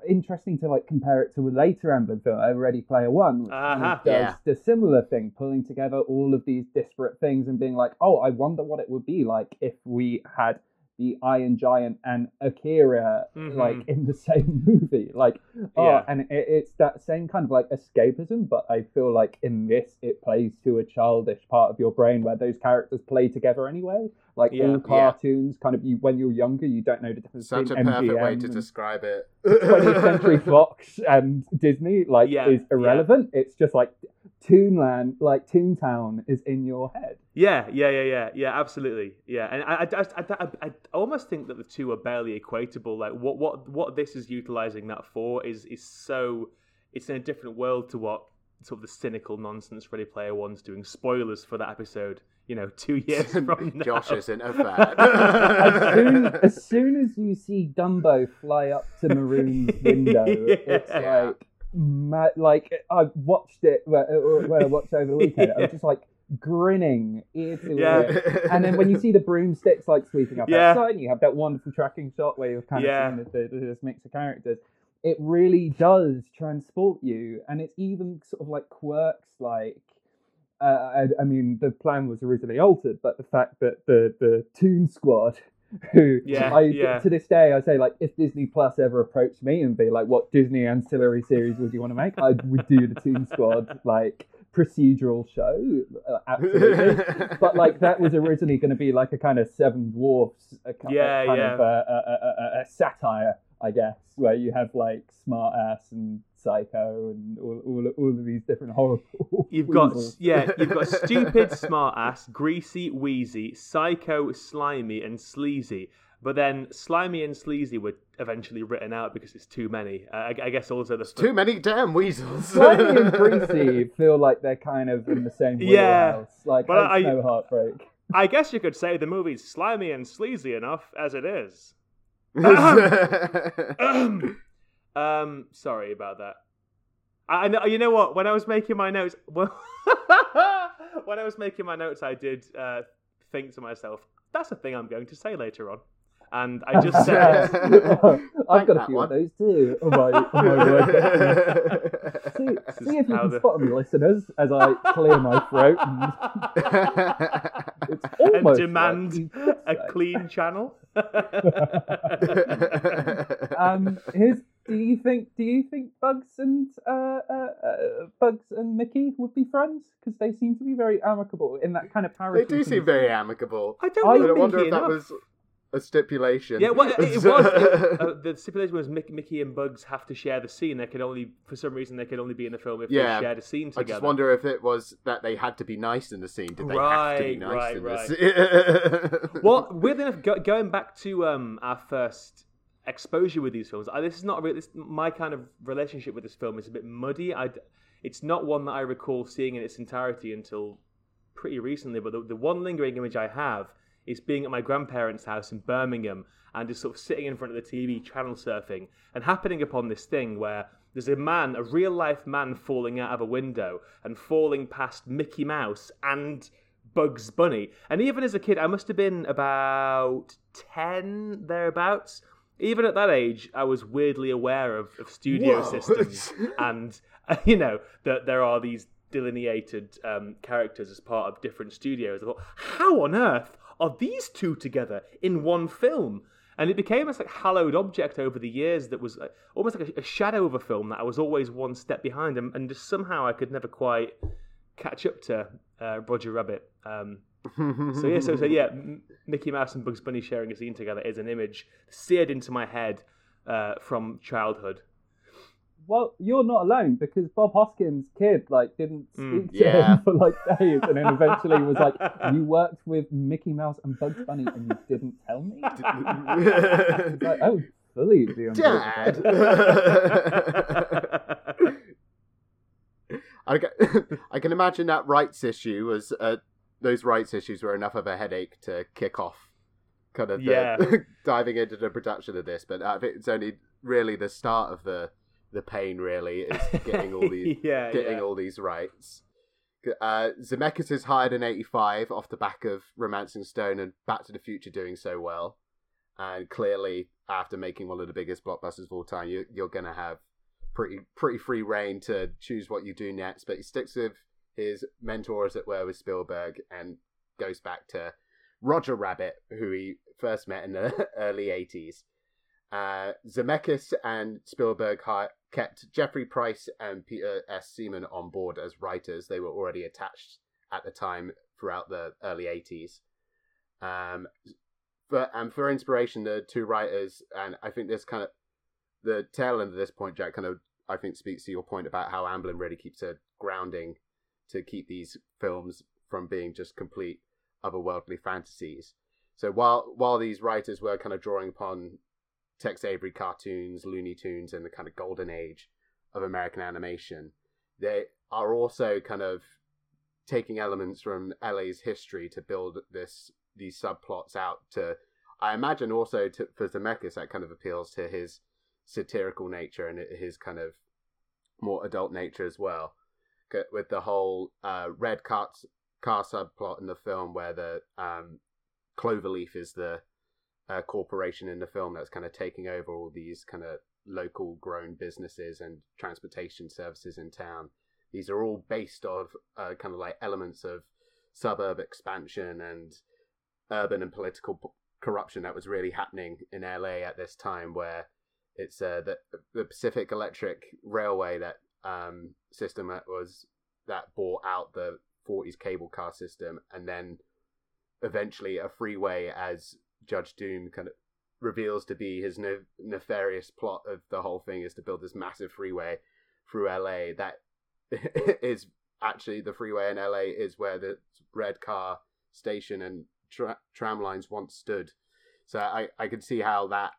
interesting to like compare it to a later Amblin film, Ready Player One, which kind of Uh-huh. does Yeah. the similar thing, pulling together all of these disparate things and being like, oh, I wonder what it would be like if we had the Iron Giant and Akira Mhm. like in the same movie, like, oh, Yeah. and it, it's that same kind of like escapism, but I feel like in this it plays to a childish part of your brain where those characters play together anyway. Like Yeah. all Yeah. cartoons, kind of you when you're younger, you don't know the difference Such a between perfect way to describe it. 20th Century Fox and Disney like Yeah, is yeah. irrelevant. It's just like Toonland, like Toontown is in your head. Yeah, yeah, yeah, yeah, yeah, absolutely, yeah. And I, I, I, I, I almost think that the two are barely equatable. Like what, what, what this is utilizing that for is is so it's in a different world to what sort of the cynical nonsense Ready Player One's doing. Spoilers for that episode, you know, two years from now. Josh isn't a As soon, fan. as soon as you see Dumbo fly up to Maroon's window, it's like ma- like I watched it when when I watched over the weekend. I was just like grinning ear to Yeah. ear. And then when you see the broomsticks like sweeping up Yeah. outside, and you have that wonderful tracking shot where you're kind of Yeah. seeing this, this mix of characters. It really does transport you, and it's even sort of like quirks like. Uh, I, I mean, the plan was originally altered, but the fact that the the Toon Squad, who Yeah, I yeah. to this day I say like, if Disney Plus ever approached me and be like, "What Disney ancillary series would you want to make?" I would do the Toon Squad like procedural show, uh, absolutely. but like that was originally going to be like a kind of Seven Dwarfs, a, Yeah, kind yeah. of a, a, a satire, I guess, where you have like Smart Ass and Psycho and all, all, all of these different horrible. You've got yeah, you've got stupid, smart ass, greasy, wheezy, psycho, slimy, and sleazy. But then slimy and sleazy were eventually written out because it's too many. Uh, I, I guess also the Too many damn weasels. Slimy and Greasy feel like they're kind of in the same Yeah. Like, but but I- no heartbreak. I guess you could say the movie's slimy and sleazy enough as it is. Um, sorry about that. I know. You know what? When I was making my notes, well, when I was making my notes, I did uh, think to myself, "That's a thing I'm going to say later on," and I just said, I've got a few one. of those too. Oh my, oh my word. See, see if you can the- spot them, listeners, as I clear my throat. And it's and almost demand like a clean channel. Um, here's, do you think? Do you think Bugs and uh, uh, uh, Bugs and Mickey would be friends? Because they seem to be very amicable in that kind of parody. they do seem very amicable. I don't I I know don't wonder if that enough. was a stipulation. Yeah, well, it, it was. It, uh, the stipulation was Mickey, Mickey and Bugs have to share the scene. They could only, for some reason, they could only be in the film if Yeah, they shared a scene together. I just wonder if it was that they had to be nice in the scene. Did they have to be nice right, in right. the scene? well, weirdly enough, go, going back to um, our first exposure with these films, I, this is not really my kind of relationship with this film is a bit muddy. I, it's not one that I recall seeing in its entirety until pretty recently. But the, the one lingering image I have is being at my grandparents' house in Birmingham and just sort of sitting in front of the TV, channel surfing, and happening upon this thing where there's a man, a real life man, falling out of a window and falling past Mickey Mouse and Bugs Bunny. And even as a kid, I must have been about 10, thereabouts. Even at that age, I was weirdly aware of, of studio Whoa. systems and, you know, that there are these delineated um, characters as part of different studios. I thought, how on earth are these two together in one film? And it became this like hallowed object over the years that was uh, almost like a, a shadow of a film that I was always one step behind, and, and just somehow I could never quite catch up to uh, Roger Rabbit. Um, so yeah, so, so yeah, Mickey Mouse and Bugs Bunny sharing a scene together is an image seared into my head uh, from childhood. Well, you're not alone because Bob Hoskins' kid like didn't Mm, speak to yeah. him for like days, and then eventually was like, "You worked with Mickey Mouse and Bugs Bunny, and you didn't tell me." Like, oh, fully the Dad. I ca- I can imagine that rights issue was uh, those rights issues were enough of a headache to kick off kind of the, Yeah. diving into the production of this. But I think it's only really the start of the the pain. Really is getting all these yeah, getting yeah. all these rights. Uh, Zemeckis is hired in '85 off the back of *Romancing Stone* and *Back to the Future* doing so well, and clearly after making one of the biggest blockbusters of all time, you, you're going to have pretty pretty free reign to choose what you do next. But he sticks with his mentor, as it were, with Spielberg, and goes back to Roger Rabbit, who he first met in the early '80s. Uh, Zemeckis and Spielberg kept Jeffrey Price and Peter S. Seaman on board as writers. They were already attached at the time throughout the early 80s. Um, but and for inspiration, the two writers, and I think this kind of the tail end of this point, Jack, kind of I think speaks to your point about how Amblin really keeps a grounding to keep these films from being just complete otherworldly fantasies. So while while these writers were kind of drawing upon Tex Avery cartoons, Looney Tunes, and the kind of golden age of American animation, they are also kind of taking elements from LA's history to build this these subplots out to I imagine also to, for Zemeckis that kind of appeals to his satirical nature and his kind of more adult nature as well. C- With the whole uh, red car, car subplot in the film where the um, Cloverleaf is the uh, corporation in the film that's kind of taking over all these kind of local grown businesses and transportation services in town. These are all based off uh, kind of like elements of suburb expansion and urban and political p- corruption that was really happening in LA at this time, where it's uh, the the Pacific Electric Railway that um, system that was that bought out the 40s cable car system, and then eventually a freeway as Judge Doom kind of reveals to be his ne- nefarious plot of the whole thing is to build this massive freeway through LA that is actually the freeway in LA is where the red car station and tra- tram lines once stood. So I I could see how that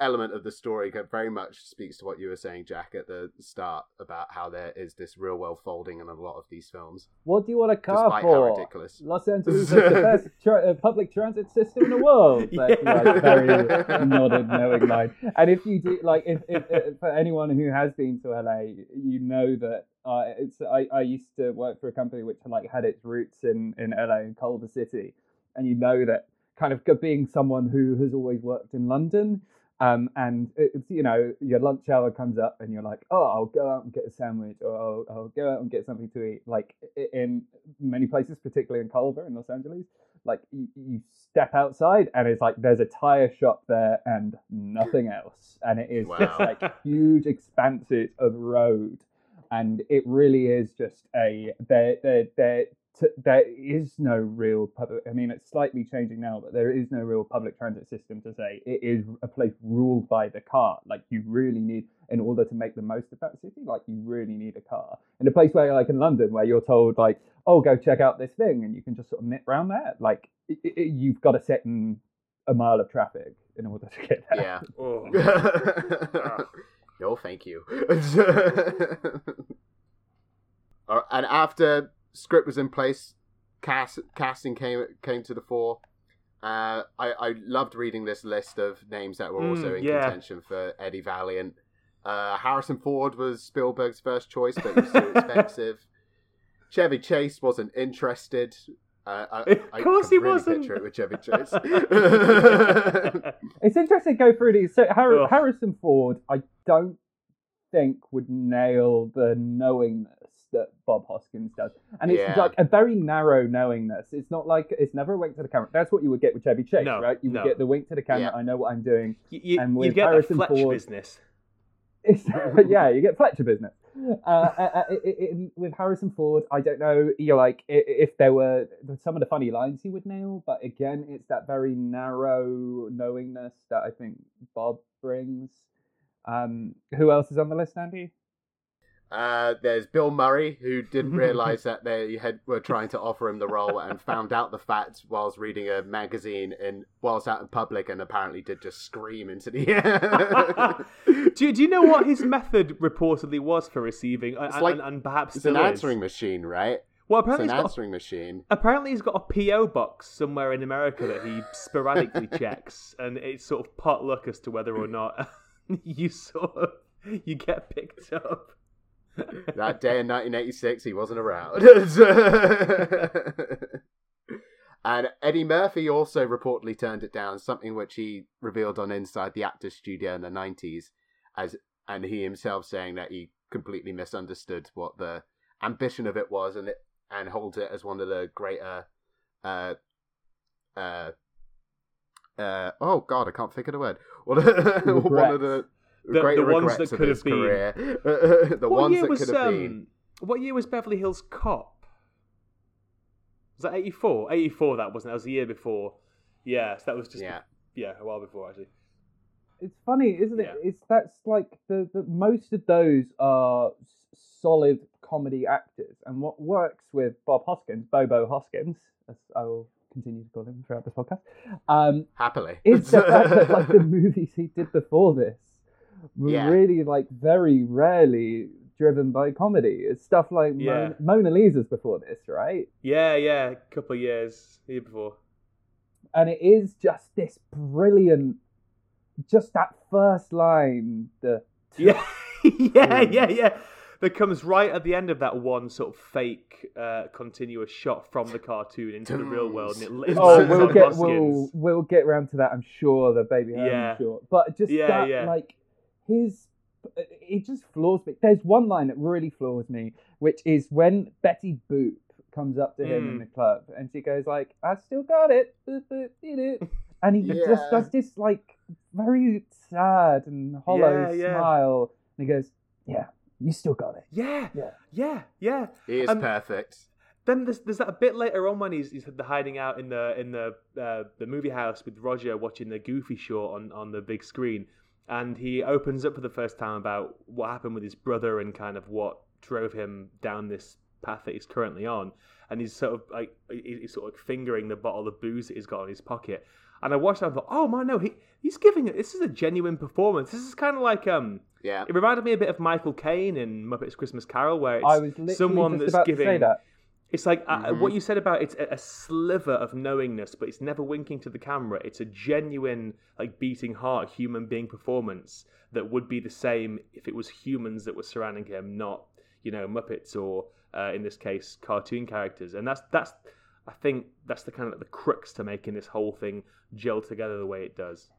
element of the story that very much speaks to what you were saying, Jack, at the start about how there is this real world folding in a lot of these films. What do you want a car Despite how for? ridiculous. Los Angeles is the best tra- uh, public transit system in the world. That's Yeah. like very nodded, knowing line. And if you do, like, if, if, if for anyone who has been to LA, you know that uh, it's. I, I used to work for a company which like had its roots in in LA in Culver City, and you know that kind of being someone who has always worked in London. Um, and it's you know your lunch hour comes up and you're like, oh, I'll go out and get a sandwich, or I'll, I'll go out and get something to eat. Like in many places, particularly in Culver in Los Angeles, like you, you step outside and it's like there's a tire shop there and nothing else, and it is just like huge expanses of road, and it really is just a there. T- there is no real public. I mean, it's slightly changing now, but there is no real public transit system to say it is a place ruled by the car. Like you really need, in order to make the most of that city, like you really need a car. In a place where, like in London, where you're told, like, oh, go check out this thing, and you can just sort of nip round there. Like i i you've got to sit in a mile of traffic in order to get there. Yeah. Oh. no, thank you. Uh, and after script was in place, cast, casting came came to the fore. Uh, I, I loved reading this list of names that were Mm, also in yeah. contention for Eddie Valiant. Uh, Harrison Ford was Spielberg's first choice, but he was too expensive. Chevy Chase wasn't interested. Uh, I, Of I course can he really wasn't. Picture it with Chevy Chase. It's interesting to go through these. So Har- Harrison Ford, I don't think would nail the knowingness that Bob Hoskins does, and it's Yeah. like a very narrow knowingness. It's not like it's never a wink to the camera. That's what you would get with Chevy Chase, No, right? You would no. get the wink to the camera. Yeah. I know what I'm doing. you, you, And you get Harrison that Fletch Ford- business. Yeah, you get Fletcher business. Uh, uh, uh, i- i- with Harrison Ford, I don't know. You're like if there were some of the funny lines he would nail, but again, it's that very narrow knowingness that I think Bob brings. Um, who else is on the list, Andy? Uh, there's Bill Murray, who didn't realize that they had were trying to offer him the role and found out the facts whilst reading a magazine and whilst out in public, and apparently did just scream into the air. do, you- do you know what his method reportedly was for receiving, and, like- and, and perhaps it's an is? answering machine, right? Well, It's apparently an he's got a answering machine. Apparently, he's got a PO box somewhere in America that he sporadically checks, and it's sort of potluck as to whether or not you sort of you get picked up. That day in 1986, he wasn't around. and Eddie Murphy also reportedly turned it down, something which he revealed on Inside the Actors Studio in the 90s, as and he himself saying that he completely misunderstood what the ambition of it was, and it and holds it as one of the greater. Uh, uh, uh, oh God, I can't think of the word. One of the The- greater the ones regrets that of could his have been. career. the what ones year that was could have um, been. What year was Beverly Hills Cop? Was that eighty four? Eighty four. That wasn't. That was the year before. Yes, that was just Yeah. yeah, a while before actually. It's funny, isn't it? Yeah. It's that's like the, the most of those are solid comedy actors, and what works with Bob Hoskins, Bobo Hoskins, as I will continue to call him throughout this podcast, um, Happily. is the fact that like the movies he did before this were Yeah. really like very rarely driven by comedy. It's stuff like Yeah. Mona, Mona Lisa's before this, right? Yeah, yeah, a couple of years year before. and it is just this brilliant just that first line the Yeah, yeah, yeah, yeah. That comes right at the end of that one sort of fake uh, continuous shot from the cartoon into the real world, and it, oh we'll get we'll we'll get round to that i'm sure the baby Herman Yeah. short but just Yeah, that yeah. like his it just floors me there's one line that really floors me which is when betty boop comes up to him in Mm. the club and she goes like i still got it Boop, boop, and he Yeah. just does this like very sad and hollow Yeah, yeah. smile and he goes yeah you still got it Yeah, Yeah. yeah, yeah. He is Um, perfect. Then there's there's that a bit later on when he's he's hiding out in the in the uh, the movie house with Roger watching the Goofy short on on the big screen, and he opens up for the first time about what happened with his brother and kind of what drove him down this path that he's currently on, and he's sort of like he's sort of fingering the bottle of booze that he's got in his pocket. and I watched that and thought, oh man, no, he he's giving it. This is a genuine performance. This is kind of like um. Yeah. It reminded me a bit of Michael Caine in Muppets Christmas Carol, where it's I was someone just that's about giving. to say that. It's like uh, Mm-hmm. what you said about it's a, a sliver of knowingness, but it's never winking to the camera. It's a genuine, like beating heart, human being performance that would be the same if it was humans that were surrounding him, not you know Muppets or uh, in this case cartoon characters. And that's that's I think that's the kind of the crux to making this whole thing gel together the way it does.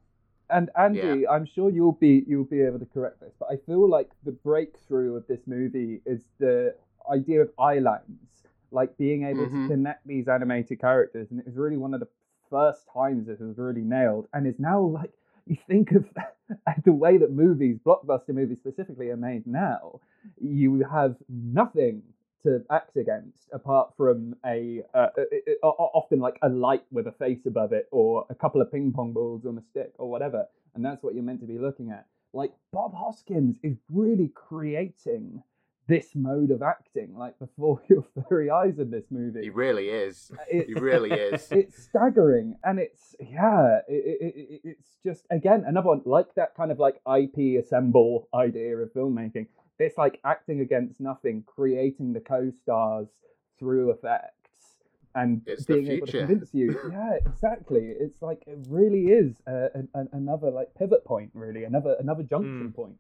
And Andy, I'm sure you'll be you'll be able to correct this, but I feel like the breakthrough of this movie is the idea of eye lines, like being able Mhm. to connect these animated characters, and it was really one of the first times this was really nailed, and is now like you think of the way that movies, blockbuster movies specifically, are made now. You have nothing to act against apart from a uh, uh, uh, often like a light with a face above it or a couple of ping pong balls on a stick or whatever and that's what you're meant to be looking at like bob hoskins is really creating this mode of acting like before your very eyes in this movie He really is. It- He really is. it's staggering and it's yeah it, it, it, it's just again another one like that kind of like ip assemble idea of filmmaking it's like acting against nothing creating the co-stars through effects and It's being able to convince you yeah exactly it's like it really is uh, an, an, another like pivot point really another another junction Mm. point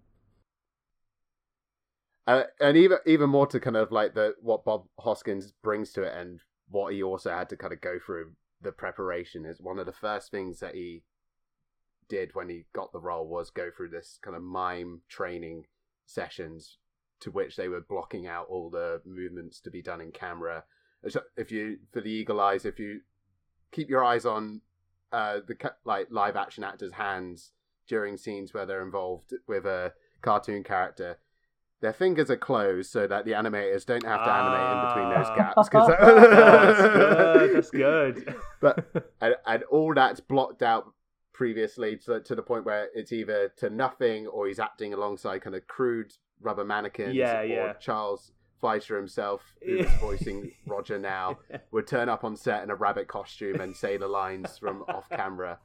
Uh, and even even more to kind of like the what Bob Hoskins brings to it, and what he also had to kind of go through the preparation is one of the first things that he did when he got the role was go through this kind of mime training sessions to which they were blocking out all the movements to be done in camera. So If you for the eagle eyes, if you keep your eyes on uh, the like live action actors' hands during scenes where they're involved with a cartoon character, their fingers are closed so that the animators don't have to animate in between those Ah. gaps. 'cause that- Oh, that's good. That's good. but and, and all that's blocked out previously to, to the point where it's either to nothing or he's acting alongside kind of crude rubber mannequins Yeah, or yeah. Charles Fleischer himself who is voicing Roger now would turn up on set in a rabbit costume and say the lines from off camera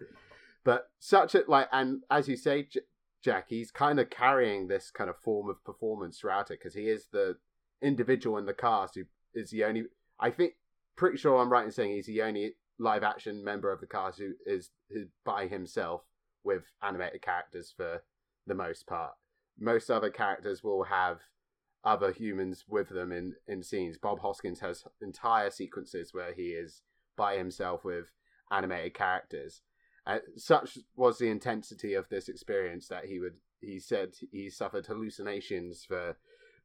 but such a like and as you say J- Jack he's kind of carrying this kind of form of performance throughout it because he is the individual in the cast who is the only I think pretty sure I'm right in saying he's the only live action member of the cast who is who by himself with animated characters for the most part. Most other characters will have other humans with them in, in scenes. Bob Hoskins has entire sequences where he is by himself with animated characters. Uh, such was the intensity of this experience that he would he said he suffered hallucinations for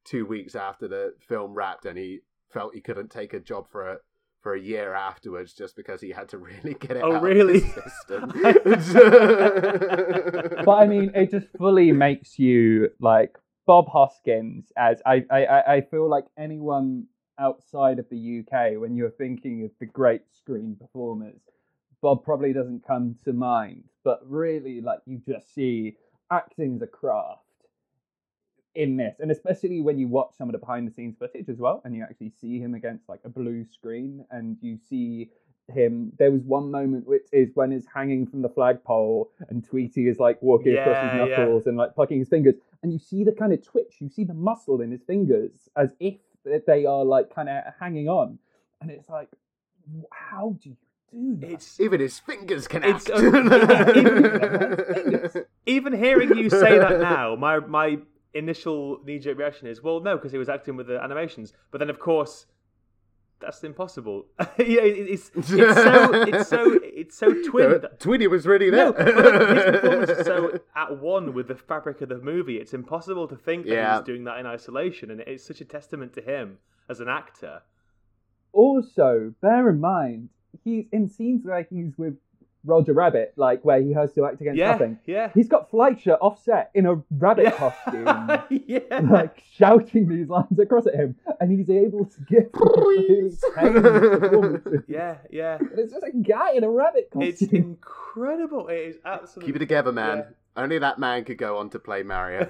two weeks after the film wrapped and he felt he couldn't take a job for a for a year afterwards just because he had to really get it Oh, out really? of his system. but I mean, it just fully makes you like Bob Hoskins. As I, I, I- I feel like anyone outside of the UK, when you're thinking of the great screen performers, Bob probably doesn't come to mind. But really, like you just see acting as a craft in this, and especially when you watch some of the behind the scenes footage as well, and you actually see him against like a blue screen, and you see him. There was one moment which is when he's hanging from the flagpole, and Tweety is like walking across his Yeah, yeah. knuckles and like plucking his fingers, and you see the kind of twitch, you see the muscle in his fingers as if they are like kind of hanging on, and it's like, how do you do that? It's Even his fingers can It's- act. even- even hearing you say that now, my my initial knee jerk reaction is, well, no, because he was acting with the animations. But then, of course, that's impossible. yeah, it, it's it's so it's so it's so twin. No, Tweety was really there. No, but his performance is so at one with the fabric of the movie. It's impossible to think that Yeah. he's doing that in isolation, and it's such a testament to him as an actor. also bear in mind he's in scenes where he's with Roger Rabbit, like where he has to act against Yeah, nothing. yeah, He's got Fleischer offset in a rabbit yeah. costume, yeah. like shouting these lines across at him, and he's able to give these really tame yeah, yeah. And it's just a guy in a rabbit costume. It's incredible. It is absolutely. Keep it together, man. Only that man could go on to play Mario.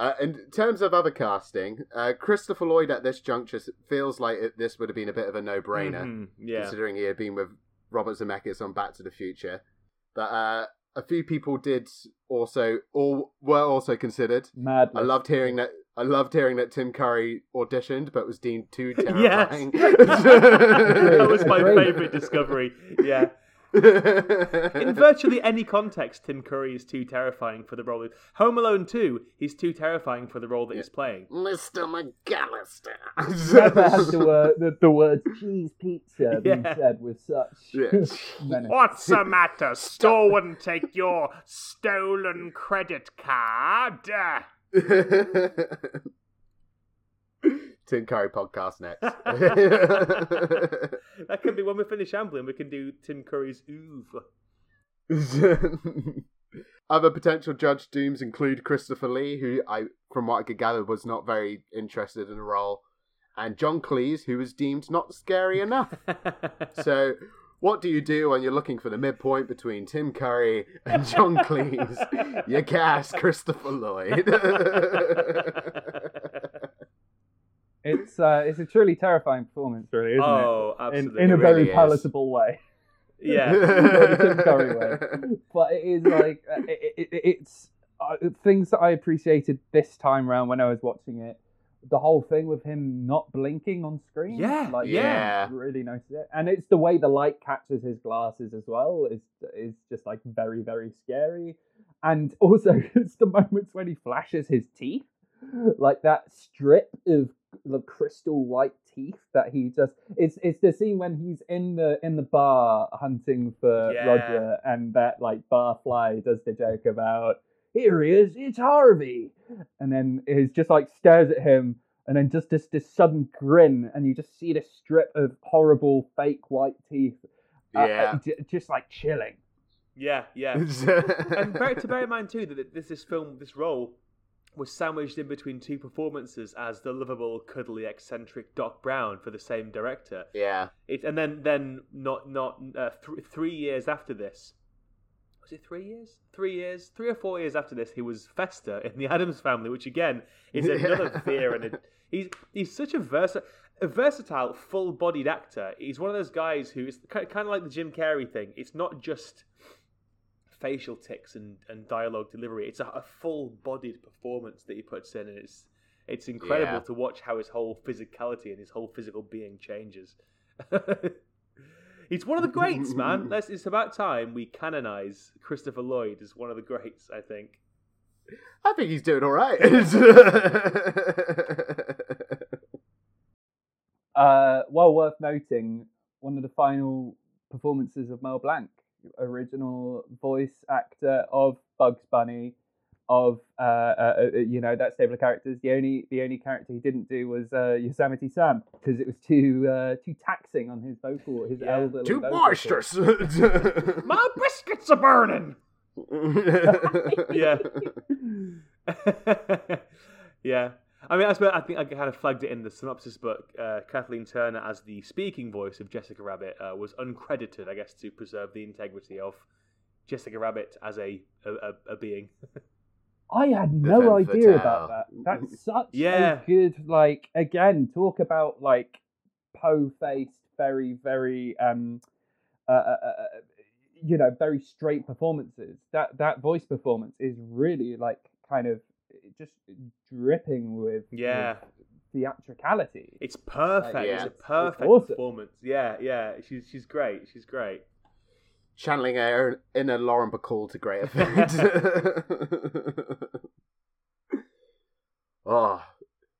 Uh, in terms of other casting, uh, Christopher Lloyd at this juncture feels like it, this would have been a bit of a no-brainer, Mhm, Yeah. considering he had been with Robert Zemeckis on Back to the Future. But uh, a few people did also, or were also considered. Madness. I loved hearing that. I loved hearing that Tim Curry auditioned, but was deemed too Yes. terrifying. that was my favourite discovery. Yeah. In virtually any context, Tim Curry is too terrifying for the role. Home Alone 2, he's too terrifying for the role that he's playing. Mr. McAllister. Never had the word the, the word cheese pizza being Yeah. said with such Yeah. menace. What's the matter? Store wouldn't take your stolen credit card. Tim Curry podcast next. That could be when we finish Amblin, we can do Tim Curry's oeuvre. Other potential Judge Dooms include Christopher Lee, who I, from what I could gather, was not very interested in the role, and John Cleese, who was deemed not scary enough. so, what do you do when you're looking for the midpoint between Tim Curry and John Cleese? you cast Christopher Lloyd. It's uh, it's a truly terrifying performance, really, isn't oh, it? absolutely. In, in a It very really is. palatable way. yeah. the Tim Curry way. But it is like uh, it, it, it- it's uh, things that I appreciated this time round when I was watching it. The whole thing with him not blinking on screen, Yeah, like yeah. really noticed it, and it's the way the light catches his glasses as well. is is just like very very scary, and also it's the moments when he flashes his teeth, like that strip of the crystal white teeth that he just it's it's the scene when he's in the in the bar hunting for Yeah. Roger and that like barfly does the joke about here he is it's Harvey and then he's just like stares at him and then just this this sudden grin and you just see this strip of horrible fake white teeth uh, uh, Yeah. j- just like chilling Yeah, yeah. and bear, to bear in mind too that this this film, this role, was sandwiched in between two performances as the lovable, cuddly, eccentric Doc Brown for the same director. yeah. It, and then then not not uh, th- three years after this. Was it three years? Three years, three or four years after this, he was Fester in the Addams Family, which again is another Yeah. fear. And a, he's he's such a versa- a versatile, full-bodied actor. He's one of those guys who is kind of like the Jim Carrey thing. It's not just facial tics and, and dialogue delivery. It's a, a full-bodied performance that he puts in, and it's it's incredible Yeah. to watch how his whole physicality and his whole physical being changes. He's one of the greats, man. Let's, it's about time we canonize Christopher Lloyd as one of the greats. I think. I think he's doing all right. Uh, well worth noting, one of the final performances of Mel Blanc, original voice actor of Bugs Bunny, of uh, uh, uh, you know that stable of characters. The only the only character he didn't do was uh, Yosemite Sam because it was too uh, too taxing on his vocal, his Yeah. elderly Too boisterous. My biscuits are burning. Yeah. yeah. I mean, I, suppose, I think I kind of flagged it in the synopsis book. Uh, Kathleen Turner, as the speaking voice of Jessica Rabbit, uh, was uncredited, I guess, to preserve the integrity of Jessica Rabbit as a a, a, a being. I had no idea fatale. about that. That's such Yeah. a good like again talk about like po faced, very very um uh, uh, uh, uh, you know very straight performances. That that voice performance is really like kind of just dripping with with Yeah. theatricality. It's perfect. Like, It's a perfect awesome. performance. Yeah, yeah. She's she's great. She's great. Channeling her inner Lauren Bacall to great effect. oh,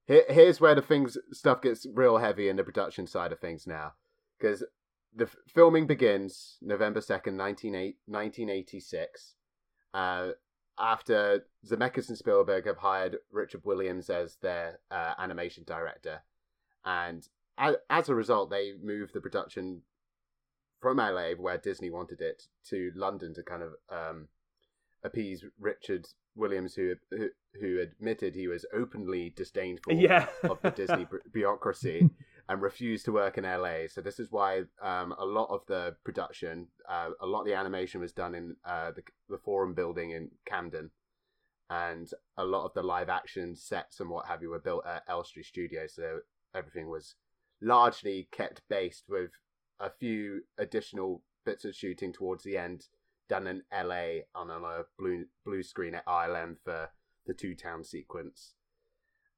here, here's where the things stuff gets real heavy in the production side of things now, because the f- filming begins November second, 1986. Uh, after Zemeckis and Spielberg have hired Richard Williams as their uh, animation director, and as, as a result, they moved the production from LA, where Disney wanted it, to London to kind of um, appease Richard Williams, who, who who admitted he was openly disdainful Yeah. of the Disney bureaucracy and refused to work in LA. So this is why um, a lot of the production, uh, a lot of the animation was done in uh, the, the Forum building in Camden. and a lot of the live action sets and what have you were built at Elstree Studios, so everything was largely kept based with a few additional bits of shooting towards the end done in LA on a blue blue screen at ILM for the Toontown sequence.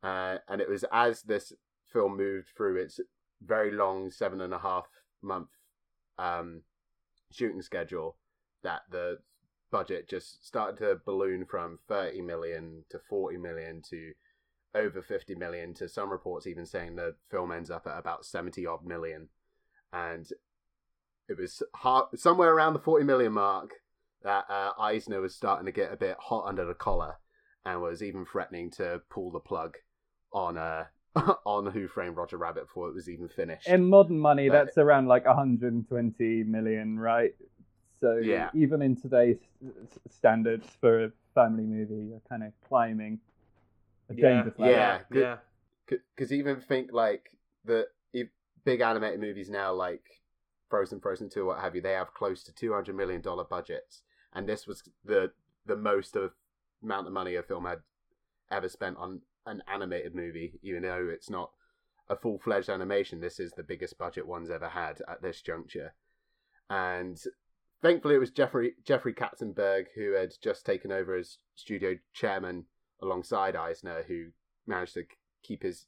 Uh, and it was as this film moved through its very long seven and a half month um, shooting schedule that the budget just started to balloon from 30 million to 40 million to over 50 million to some reports even saying the film ends up at about 70 odd million. And it was hard, somewhere around the 40 million mark that uh, Eisner was starting to get a bit hot under the collar and was even threatening to pull the plug on uh, on Who Framed Roger Rabbit before it was even finished. In modern money, But- that's around like 120 million, right? So Yeah. even in today's standards for a family movie, you're kind of climbing a Yeah. dangerous ladder. Yeah, good. yeah. because even think like the if big animated movies now like Frozen, Frozen Two, what have you, they have close to two hundred million dollar budgets, and this was the the most of amount of money a film had ever spent on an animated movie, even though it's not a full fledged animation. This is the biggest budget one's ever had at this juncture, and thankfully it was Jeffrey Jeffrey Katzenberg who had just taken over as studio chairman alongside Eisner, who managed to keep his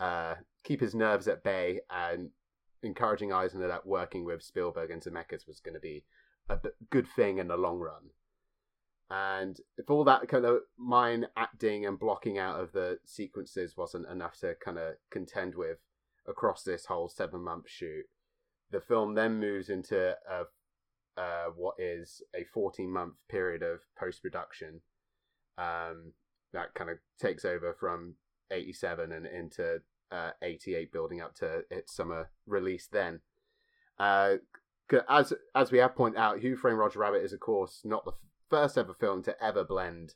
uh, keep his nerves at bay and encouraging Eisner that working with Spielberg and Zemeckis was going to be a good thing in the long run. And if all that kind of mime acting and blocking out of the sequences wasn't enough to kind of contend with across this whole seven month shoot, the film then moves into a uh, what is a 14 month period of post production um, that kind of takes over from 87 and into uh, 88 building up to its summer release then. Uh, as as we have pointed out who framed roger rabbit is of course not the first ever film to ever blend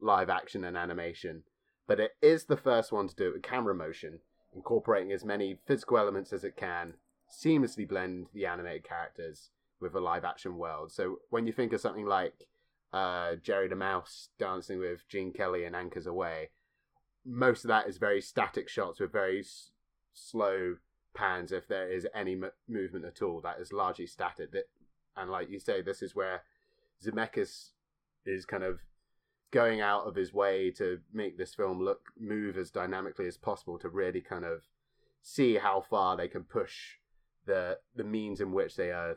live action and animation but it is the first one to do it with camera motion incorporating as many physical elements as it can seamlessly blend the animated characters with a live action world so when you think of something like uh, Jerry the Mouse dancing with Gene Kelly and Anchors Aweigh, most of that is very static shots with very s- slow pans. If there is any m- movement at all, that is largely static. That, and like you say, this is where Zemeckis is kind of going out of his way to make this film look move as dynamically as possible to really kind of see how far they can push the the means in which they are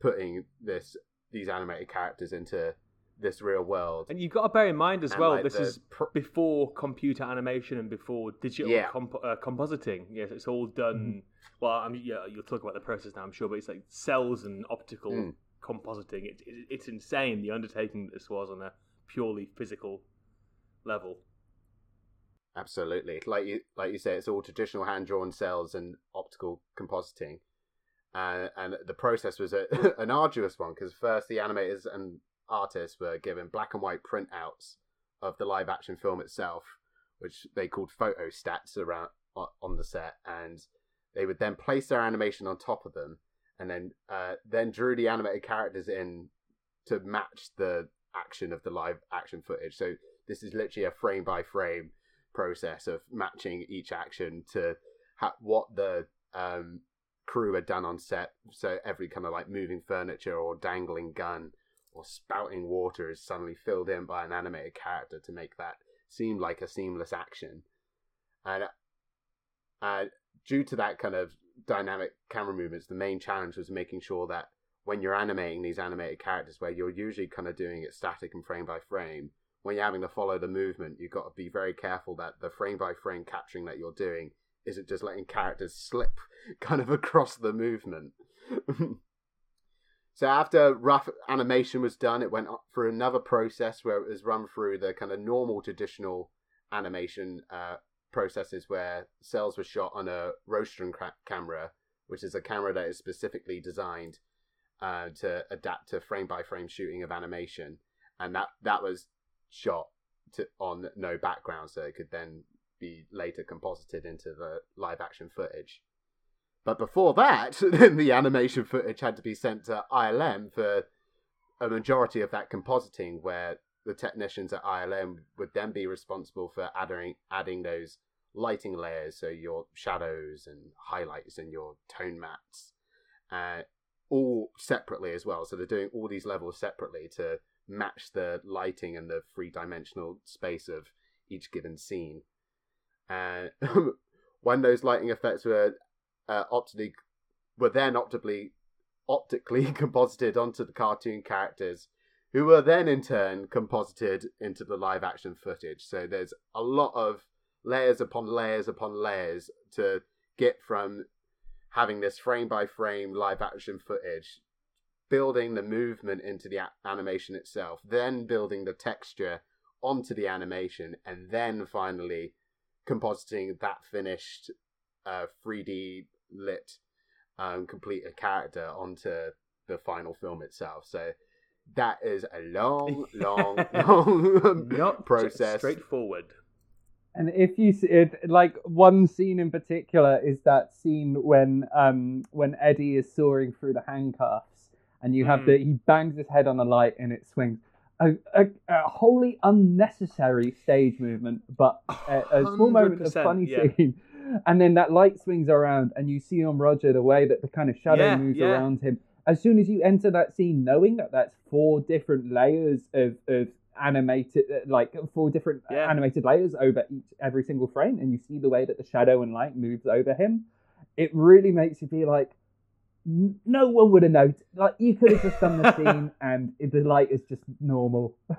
putting this these animated characters into this real world. And you've got to bear in mind as And, well, like, this the is pr- before computer animation and before digital Yeah. comp- uh, compositing. Yes, it's all done. Well, I mean, yeah, you'll talk about the process now, I'm sure, but it's like cells and optical Mm. Compositing. It, it, it's insane the undertaking this was on a purely physical level. Absolutely, like you like you say, it's all traditional hand drawn cells and optical compositing, uh, and the process was a, an arduous one because first the animators and artists were given black and white printouts of the live action film itself, which they called photostats around on the set, and they would then place their animation on top of them, and then uh, then drew the animated characters in to match the action of the live action footage. So this is literally a frame by frame process of matching each action to ha- what the um, crew had done on set. So every kind of like moving furniture or dangling gun or spouting water is suddenly filled in by an animated character to make that seem like a seamless action. And uh, due to that kind of dynamic camera movements, the main challenge was making sure that when you're animating these animated characters, where you're usually kind of doing it static and frame by frame, when you're having to follow the movement, you've got to be very careful that the frame by frame capturing that you're doing isn't just letting characters slip kind of across the movement. so after rough animation was done, it went through another process where it was run through the kind of normal traditional animation uh, processes where cells were shot on a Rostrum ca- camera, which is a camera that is specifically designed uh, to adapt to frame by frame shooting of animation, and that that was shot to, on no background, so it could then be later composited into the live action footage. But before that, then the animation footage had to be sent to ILM for a majority of that compositing, where the technicians at ILM would then be responsible for adding adding those lighting layers, so your shadows and highlights and your tone mattes, uh, all separately as well. So they're doing all these levels separately to match the lighting and the three dimensional space of each given scene. And when those lighting effects were uh, optically were then optically optically composited onto the cartoon characters, who were then in turn composited into the live action footage. So there's a lot of layers upon layers upon layers to get from having this frame by frame live action footage, building the movement into the a- animation itself, then building the texture onto the animation, and then finally compositing that finished uh, 3D lit um, complete a character onto the final film itself. So that is a long, long, long Not process. straightforward. And if you see it, like one scene in particular is that scene when um when Eddie is soaring through the handcuffs, and you have Mm. the he bangs his head on a light and it swings. A, a, a wholly unnecessary stage movement, but a, a small moment of funny yeah. scene. And then that light swings around, and you see on Roger the way that the kind of shadow Yeah, moves yeah. around him. As soon as you enter that scene, knowing that that's four different layers of, of animated, uh, like four different Yeah. animated layers over each every single frame, and you see the way that the shadow and light moves over him, it really makes you feel like no one would have noticed. Like you could have just done the scene, and the light is just normal.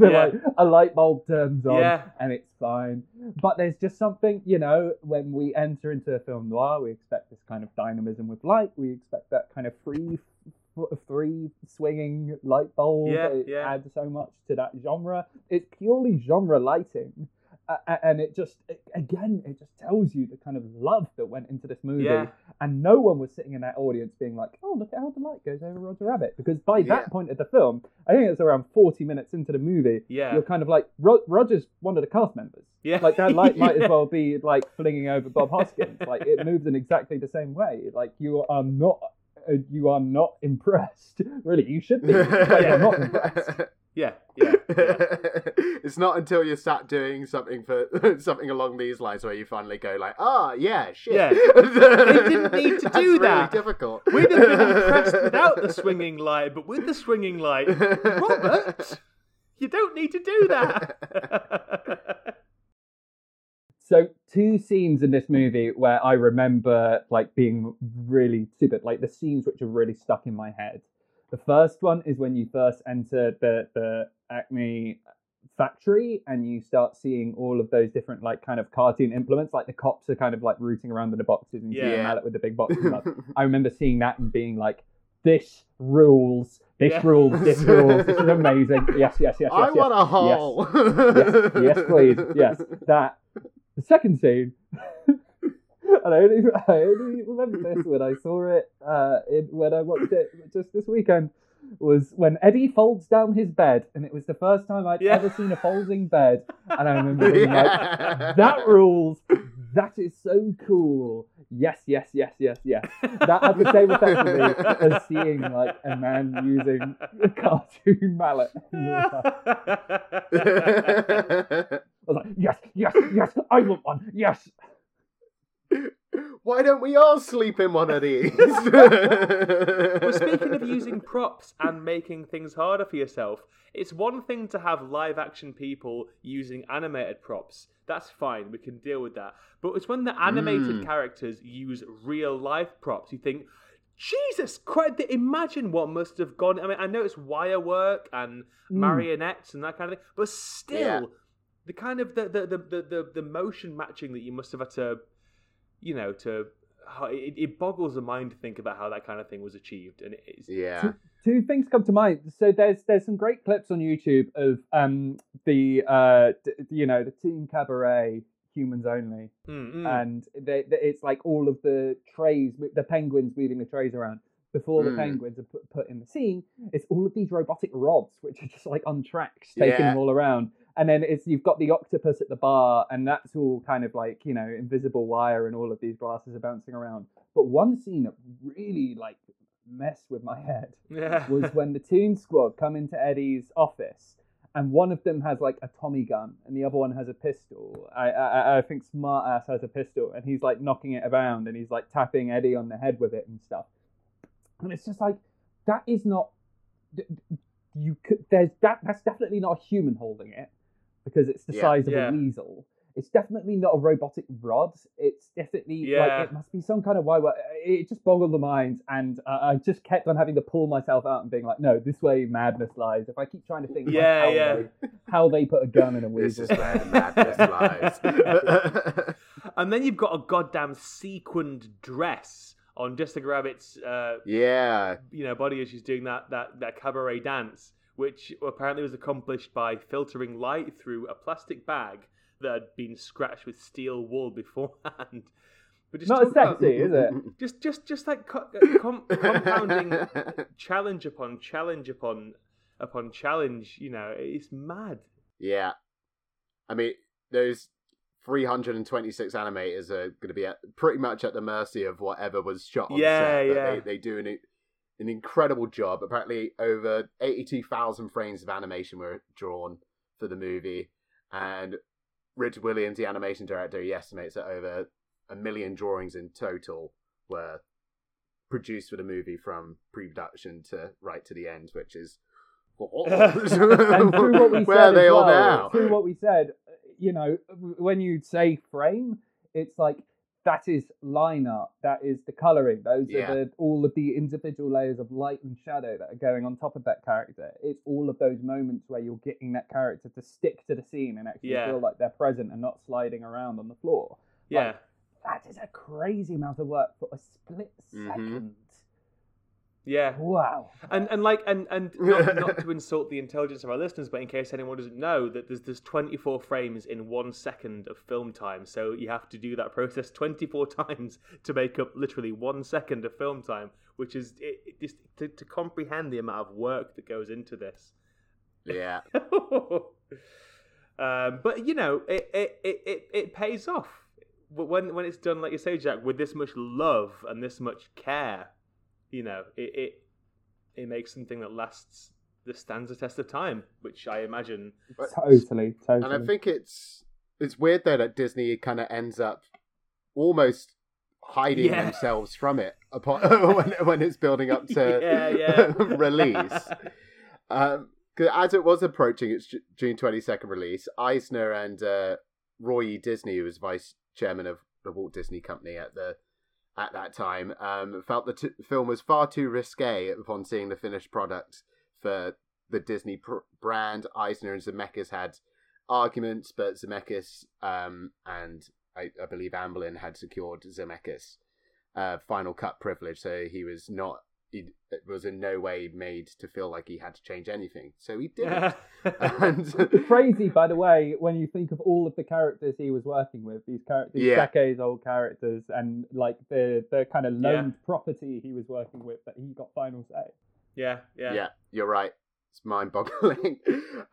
Yeah. light- a light bulb turns on, Yeah. and it's fine. But there's just something, you know, when we enter into a film noir, we expect this kind of dynamism with light. We expect that kind of free, free swinging light bulb. Yeah, it yeah. adds so much to that genre. It's purely genre lighting, uh, and it just again, it just tells you the kind of love that went into this movie. Yeah. And no one was sitting in that audience being like, "Oh, look at how the light goes over Roger Rabbit," because by Yeah. that point of the film, I think it's around forty minutes into the movie. Yeah. You're kind of like Ro- Roger's one of the cast members. Yeah. Like that light might Yeah. as well be like flinging over Bob Hoskins. like it moves in exactly the same way. Like you are not, you are not impressed. Really, you should be. But you're not impressed. Yeah, yeah, yeah. it's not until you're sat doing something for something along these lines where you finally go like, ah, yeah, shit. Yeah. They didn't need to That's do really that. difficult. We'd have been impressed without the swinging light, but with the swinging light, Robert, you don't need to do that. So two scenes in this movie where I remember like being really stupid, like the scenes which are really stuck in my head. The first one is when you first enter the the Acme factory and you start seeing all of those different like kind of cartoon implements, like the cops are kind of like rooting around in the boxes and Yeah. mallet with the big boxes up. I remember seeing that and being like, "This rules! This Yeah. rules! This rules! This is amazing! Yes, yes, yes, yes, I yes. want a hole. yes, yes, please. Yes, that. The second scene, and I only, I only remember this when I saw it uh, in, when I watched it just this weekend, was when Eddie folds down his bed, and it was the first time I'd Yeah. ever seen a folding bed, and I remember being Yeah. like, "That rules! That is so cool! Yes, yes, yes, yes, yes." That had the same effect for me as seeing like a man using a cartoon mallet. in real life. I was like, yes, yes, yes, I want one, yes. Why don't we all sleep in one of these? well, speaking of using props and making things harder for yourself, it's one thing to have live action people using animated props. That's fine, we can deal with that. But it's when the animated Mm. characters use real life props, you think, Jesus Christ, imagine what must have gone. I mean, I know it's wire work and Mm. marionettes and that kind of thing, but still, Yeah. the kind of the, the, the, the, the, the motion matching that you must have had to, you know, to. how- It, it boggles the mind to think about how that kind of thing was achieved, and it is. yeah. Two things come to mind. So there's there's some great clips on YouTube of um the uh d- you know the Team Cabaret Humans Only, Mm, mm. and they, they- it's like all of the trays, the penguins moving the trays around. Before the Mm. penguins are put, put in the scene, it's all of these robotic rods which are just like on tracks, taking Yeah. them all around. And then it's you've got the octopus at the bar, and that's all kind of like you know invisible wire, and all of these glasses are bouncing around. But one scene that really like messed with my head yeah. was when the Toon Squad come into Eddie's office and one of them has like a Tommy gun, and the other one has a pistol. I I, I think Smartass has a pistol, and he's like knocking it around, and he's like tapping Eddie on the head with it and stuff. And it's just like that is not you could there's that that's definitely not a human holding it because it's the Yeah. size of Yeah. a weasel. It's definitely not a robotic rod. It's definitely Yeah. like it must be some kind of wire. It just boggled the mind, and uh, I just kept on having to pull myself out and being like, "No, this way madness lies." If I keep trying to think, like, Yeah, how, yeah. They, how they put a gun in a This weasel. is where madness lies. And then you've got a goddamn sequined dress on Jessica Rabbit's, uh, yeah, you know, body as she's doing that, that, that cabaret dance, which apparently was accomplished by filtering light through a plastic bag that had been scratched with steel wool beforehand. But just not talk about- sexy, is it? Just, just, just like co- uh, com- compounding challenge upon challenge upon upon challenge. You know, it's mad. Yeah. I mean, those 326 animators are going to be at, pretty much at the mercy of whatever was shot on Yeah, set. yeah. They, they do an, an incredible job. Apparently, over 82,000 frames of animation were drawn for the movie. And Richard Williams, the animation director, he estimates that over a million drawings in total were produced for the movie from pre-production to right to the end, which is and through what we where said are they well, now? through what we said, you know, when you say frame, it's like that is line art, that is the coloring, those Yeah. are the, all of the individual layers of light and shadow that are going on top of that character. It's all of those moments where you're getting that character to stick to the scene and actually Yeah. feel like they're present and not sliding around on the floor. Yeah. Like, that is a crazy amount of work for a split Mhm. second. Yeah. Wow. And and like and and not, not to insult the intelligence of our listeners, but in case anyone doesn't know, that there's there's 24 frames in one second of film time, so you have to do that process 24 times to make up literally one second of film time, which is it, it just to, to comprehend the amount of work that goes into this. yeah. um, but you know, it, it, it, it, it pays off But when when it's done, like you say, Jack, with this much love and this much care. You know, it it, it makes something that lasts, that stands the test of time, which I imagine. Totally, totally. And I think it's it's weird though that Disney kind of ends up almost hiding Yeah. themselves from it upon when when it's building up to Yeah, yeah. release. Um, 'cause as it was approaching its June twenty second release, Eisner and uh, Roy E. Disney, who was vice chairman of the Walt Disney Company at the at that time, um, felt the t- film was far too risque upon seeing the finished product for the Disney pr- brand. Eisner and Zemeckis had arguments, but Zemeckis um, and I, I believe Amblin had secured Zemeckis uh, final cut privilege, so he was not. He was in no way made to feel like he had to change anything, so he didn't. and Crazy, by the way, when you think of all of the characters he was working with, these characters, Yeah. decades old characters, and like the the kind of Yeah. loaned property he was working with, that he got final say. yeah, yeah, yeah, you're right. It's mind boggling.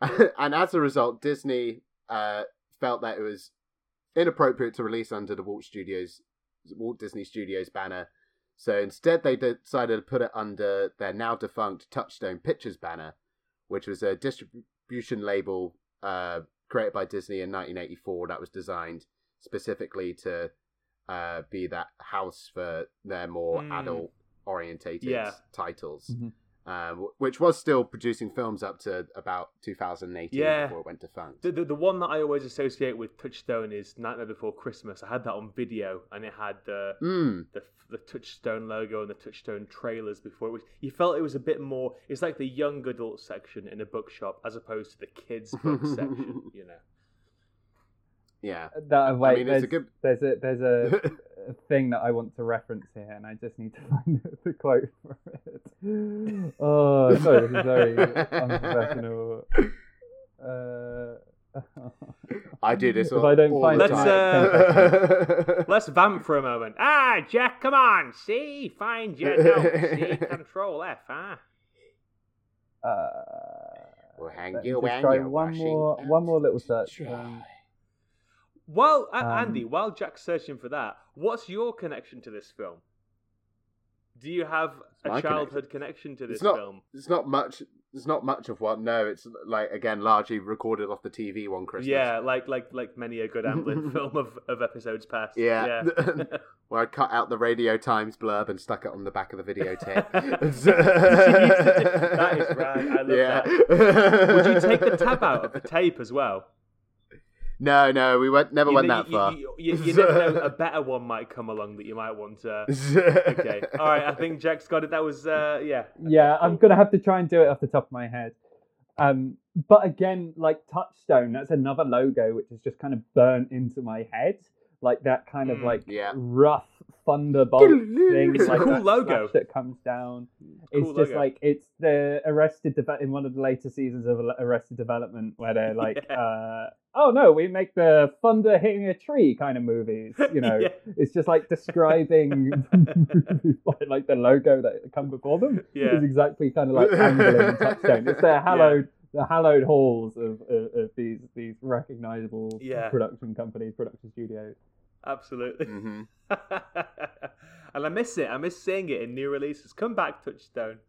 and as a result, Disney uh, felt that it was inappropriate to release under the Walt Studios Walt Disney Studios banner. So instead they decided to put it under their now defunct Touchstone Pictures banner, which was a distribution label uh, created by Disney in 1984 that was designed specifically to uh, be that house for their more Mm. adult orientated Yeah. titles Mhm. Um, which was still producing films up to about 2018 Yeah. before it went defunct. The, the, the one that I always associate with Touchstone is Nightmare Before Christmas. I had that on video, and it had the Mm, the the Touchstone logo and the Touchstone trailers before it was. You felt it was a bit more. It's like the young adult section in a bookshop as opposed to the kids book section. You know. yeah. That, wait, mean, there's, it's a good- there's a there's a, a thing that I want to reference here, and I just need to find the quote for it. Oh, sorry, this is very unprofessional. Uh, I do this If all, I don't all find the it, time. Let's vamp for a moment. Ah, Jack, come on. See, find your notes. See, Control F, huh? uh, We'll hang you just when you're one more out one more little search. dry. Um, Well, Um, Andy, while Jack's searching for that, what's your connection to this film? Do you have a childhood connection. to this It's not. film? It's not much There's not much of one. No, it's like again largely recorded off the TV one Christmas. Yeah, like like like many a good Amblin film of, of episodes past. Yeah. yeah. Where I cut out the Radio Times blurb and stuck it on the back of the videotape. That is rad. I love that. Would you take the tab out of the tape as well? No, no, we went never You, went you- that you- far. You, you- you never know, a better one might come along that you might want to. Okay, all right. I think Jack's got it. That was uh, yeah. Yeah, I'm gonna have to try and do it off the top of my head. Um, but again, like Touchstone, that's another logo which is just kind of burnt into my head, like that kind of Mm, like yeah. rough thunderbolt thing. It's a like cool that logo. that comes down. It's Cool just logo. like it's the Arrested Deve- in one of the later seasons of Arrested Development where they're like, Yeah. uh, oh no, we make the thunder hitting a tree kind of movies. You know, Yeah. it's just like describing by, like the logo that come before them Yeah. is exactly kind of like Amblin Touchstone. It's their hallowed the hallowed halls of, of, of these these recognizable Yeah. production companies, production studios. Absolutely. Mhm. and I miss it. I miss seeing it in new releases. Come back, Touchstone.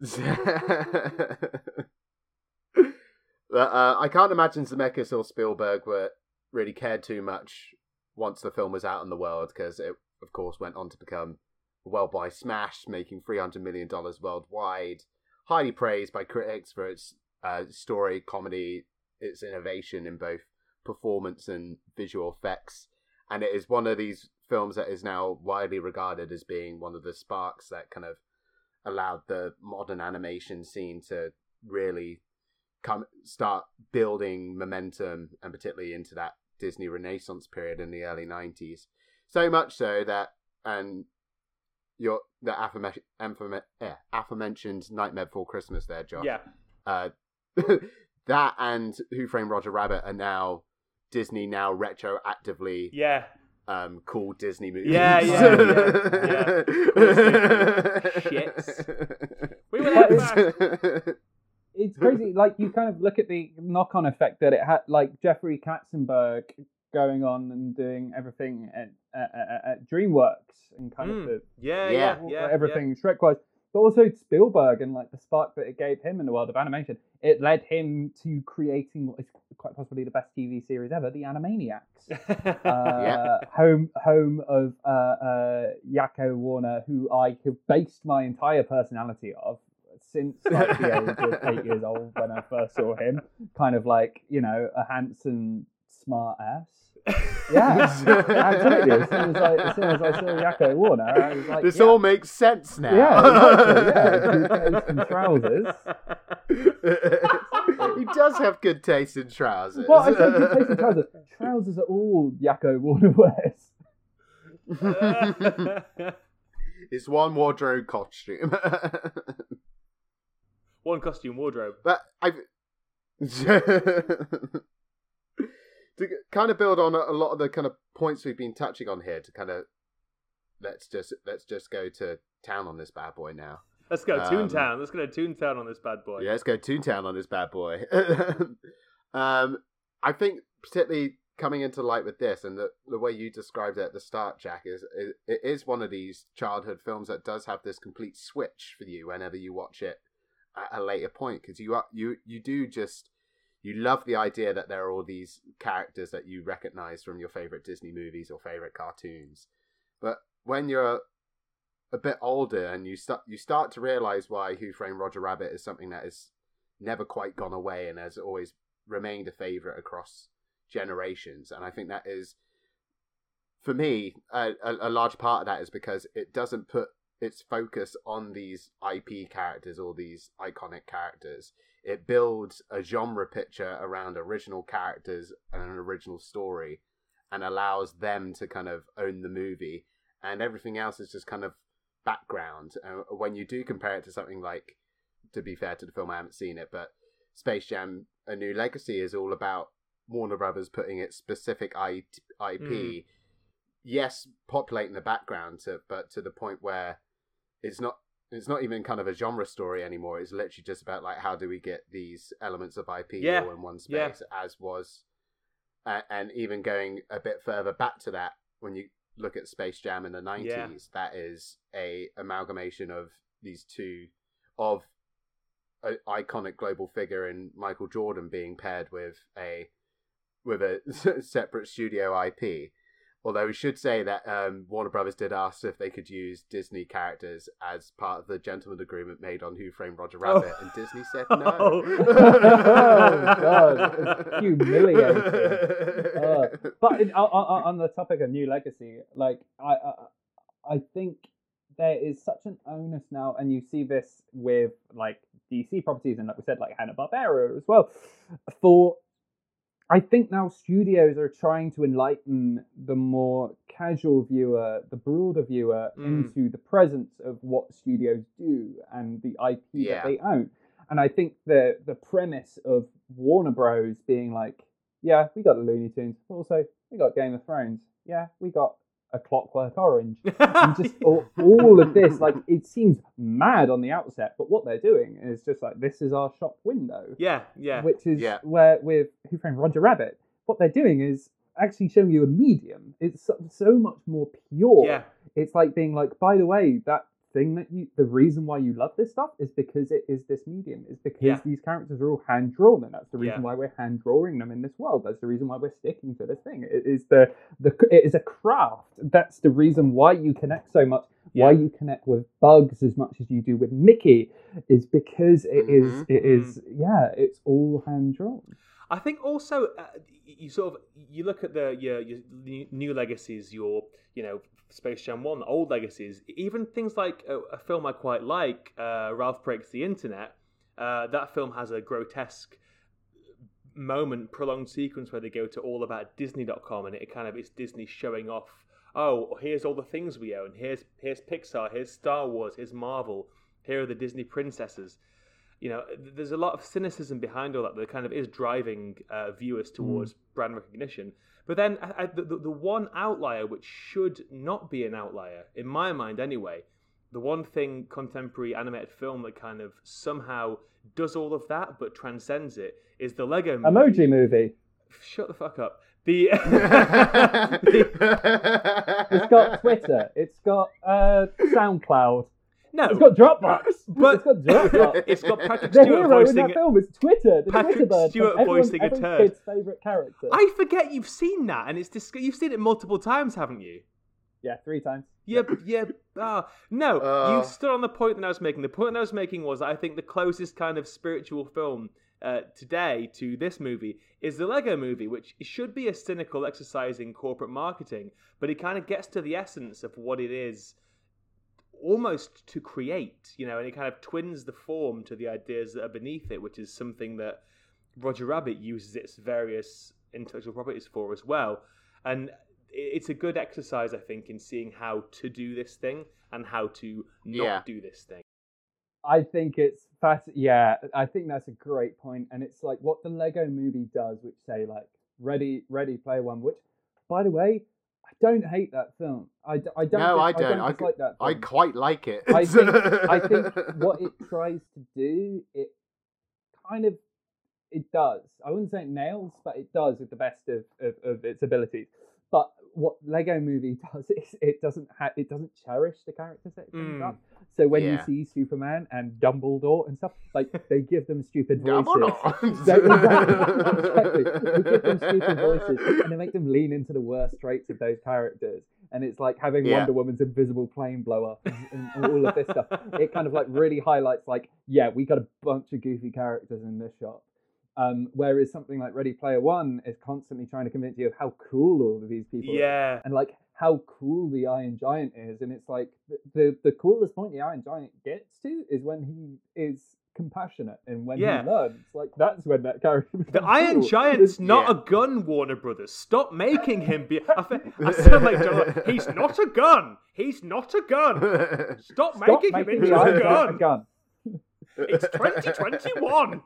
Uh, I can't imagine Zemeckis or Spielberg were really cared too much once the film was out in the world because it, of course, went on to become a worldwide smash, making three hundred million dollars worldwide. Highly praised by critics for its uh, story, comedy, its innovation in both performance and visual effects, and it is one of these films that is now widely regarded as being one of the sparks that kind of allowed the modern animation scene to really come start building momentum and particularly into that Disney Renaissance period in the early 90s so much so that and your the aforementioned, eh, aforementioned Nightmare Before Christmas there Josh Yeah. uh, that and Who Framed Roger Rabbit are now Disney now retroactively Yeah. um, cool Disney movies. Yeah, yeah, yeah, Shits. We were But like, It's crazy. like you kind of look at the knock-on effect that it had, like Jeffrey Katzenberg going on and doing everything at, at, at- at DreamWorks and kind Mm. of the, yeah, Yeah. yeah, yeah, everything Shrek-wise, but also Spielberg and like the spark that it gave him in the world of animation. It led him to creating what is quite possibly the best TV series ever, The Animaniacs. Yeah. uh, home home of uh, uh, Yakko Warner, who I have based my entire personality of since like the age of eight years old when I first saw him. Kind of like you know a handsome, smart ass. Yeah, absolutely. As soon as I, as soon as I saw Yakko Warner, I was like, this yeah, all makes sense now. Yeah, exactly, yeah. Good taste in trousers. he does have good taste in trousers. What I say good taste in trousers. Trousers are all Yakko Warner wears. it's one wardrobe costume. One costume wardrobe. But I've to kind of build on a, lot of the kind of points we've been touching on here. To kind of let's just let's just go to town on this bad boy now. Let's go Um, Toontown. Let's go to Toontown on this bad boy. Yeah, let's go Toontown on this bad boy. um, I think particularly coming into light with this and the, the way you described it at the start, Jack, is it, it is one of these childhood films that does have this complete switch for you whenever you watch it at a later point because you are you you do just you love the idea that there are all these characters that you recognize from your favorite Disney movies or favorite cartoons, but when you're a bit older and you start you start to realize why Who Framed Roger Rabbit is something that has never quite gone away and has always remained a favorite across generations. And I think that is for me a, a, a large part of that is because it doesn't put its focus on these IP characters or these iconic characters it builds a genre picture around original characters and an original story and allows them to kind of own the movie and everything else is just kind of background. Uh, when you do compare it to something like, to be fair to the film, I haven't seen it, but Space Jam: A New Legacy is all about Warner Brothers putting its specific I- IP, Mm. yes, populating the background, to, but to the point where it's not. It's not even kind of a genre story anymore. It's literally just about like how do we get these elements of IP Yeah, all in one yeah. space, as was, uh, and even going a bit further back to that when you look at Space Jam in the nineties, Yeah. that is a amalgamation of these two of an iconic global figure in Michael Jordan being paired with a with a separate studio IP. Although we should say that um, Warner Brothers did ask if they could use Disney characters as part of the gentleman agreement made on Who Framed Roger Rabbit, and Disney said no. Oh. Oh, God, humiliating. Uh, but in, on, on on the topic of new legacy, like I, I, I think there is such an onus now, and you see this with like DC properties, and like we said, like Hanna Barbera as well. For I think now studios are trying to enlighten the more casual viewer, the broader viewer, Mm. into the presence of what studios do and the IP Yeah. that they own. And I think the the premise of Warner Bros. being like, yeah, we got the Looney Tunes, but also we got Game of Thrones. Yeah, we got a Clockwork Orange. and just all, all of this, like it seems mad on the outset, but what they're doing is just like this is our shop window yeah, yeah. which is Yeah. where with Who Framed Roger Rabbit, what they're doing is actually showing you a medium. It's so, so much more pure. Yeah. It's like being like, by the way, that thing that you, the reason why you love this stuff is because it is this medium. Is because Yeah. these characters are all hand drawn, and that's the reason Yeah. why we're hand drawing them in this world. That's the reason why we're sticking to this thing. It is the the it is a craft. That's the reason why you connect so much. Why you connect with Bugs as much as you do with Mickey is because it is Mhm. it is yeah it's all hand drawn. I think also uh, you sort of you look at the your, your new legacies, your you know Space Jam One, old legacies, even things like a, a film I quite like, uh, Ralph Breaks the Internet. Uh, that film has a grotesque moment, prolonged sequence where they go to all about Disney.com, and it kind of is Disney showing off. Oh, here's all the things we own. Here's here's Pixar. Here's Star Wars. Here's Marvel. Here are the Disney princesses you know, there's a lot of cynicism behind all that that kind of is driving uh, viewers towards brand recognition. But then I, I, the, the the one outlier, which should not be an outlier, in my mind anyway, the one thing contemporary animated film that kind of somehow does all of that but transcends it is the Lego movie. Emoji movie. Shut the fuck up. The, It's got Twitter. It's got uh, SoundCloud. No, It's got Dropbox. But- it's got Dropbox. it's got Patrick the Stewart hero in voicing that film is Twitter. The Patrick Twitter bird. Stewart Everyone- voicing a turd. kid's favorite character. I forget you've seen that, and it's dis- you've seen it multiple times, haven't you? Yeah, three times. Yeah, yeah. Ah, no, Uh. you stood on the point that I was making. The point that I was making was I think the closest kind of spiritual film uh, today to this movie is the Lego movie, which should be a cynical exercise in corporate marketing, but it kind of gets to the essence of what it is almost to create, you know, and it kind of twins the form to the ideas that are beneath it, which is something that Roger Rabbit uses its various intellectual properties for as well. And it's a good exercise, I think, in seeing how to do this thing and how to not Yeah. do this thing. I think it's fat. Yeah, I think that's a great point, and it's like what the Lego Movie does, which say like Ready, Ready Player One. Which, by the way, I don't hate that film. I, d- I don't. no, dis- I don't. I, dislike that. I film. quite like it. I think I think what it tries to do, it kind of it does. I wouldn't say it nails, but it does with the best of, of, of its abilities. But what Lego Movie does is it doesn't ha- it doesn't cherish the characters that it brings Mm. up. So when you see Superman and Dumbledore and stuff, like they give them stupid voices. They, exactly, exactly. They give them stupid voices and they make them lean into the worst traits of those characters. And it's like having Yeah. Wonder Woman's invisible plane blow up and, and all of this stuff. It kind of like really highlights like, yeah, we got a bunch of goofy characters in this shop. Um, whereas something like Ready Player One is constantly trying to convince you of how cool all of these people are Yeah. and like how cool the Iron Giant is. And it's like the, the the coolest point the Iron Giant gets to is when he is compassionate and when Yeah. he learns. Like that's when that character. The becomes Iron cool. Giant's not Yeah. a gun, Warner Brothers. Stop making him be. I, fe- I sound like John. He's not a gun. He's not a gun. Stop, Stop making, making him the into a gun. a gun. It's 2021.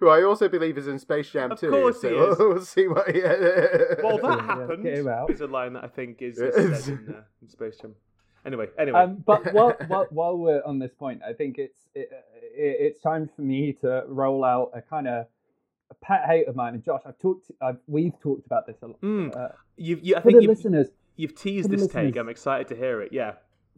Who I also believe is in Space Jam too. Of course so he is. We'll see what. He... Well, that Yeah, happened. get him out. Is a line that I think is, is said in, uh, in Space Jam. Anyway, anyway. Um, but while, while while we're on this point, I think it's it, it, it's time for me to roll out a kind of a pet hate of mine. And Josh, I've talked, I've we've talked about this a lot. Mm. Uh, you've, you, I for think the you've, listeners, you've teased for the this take. I'm excited to hear it. Yeah.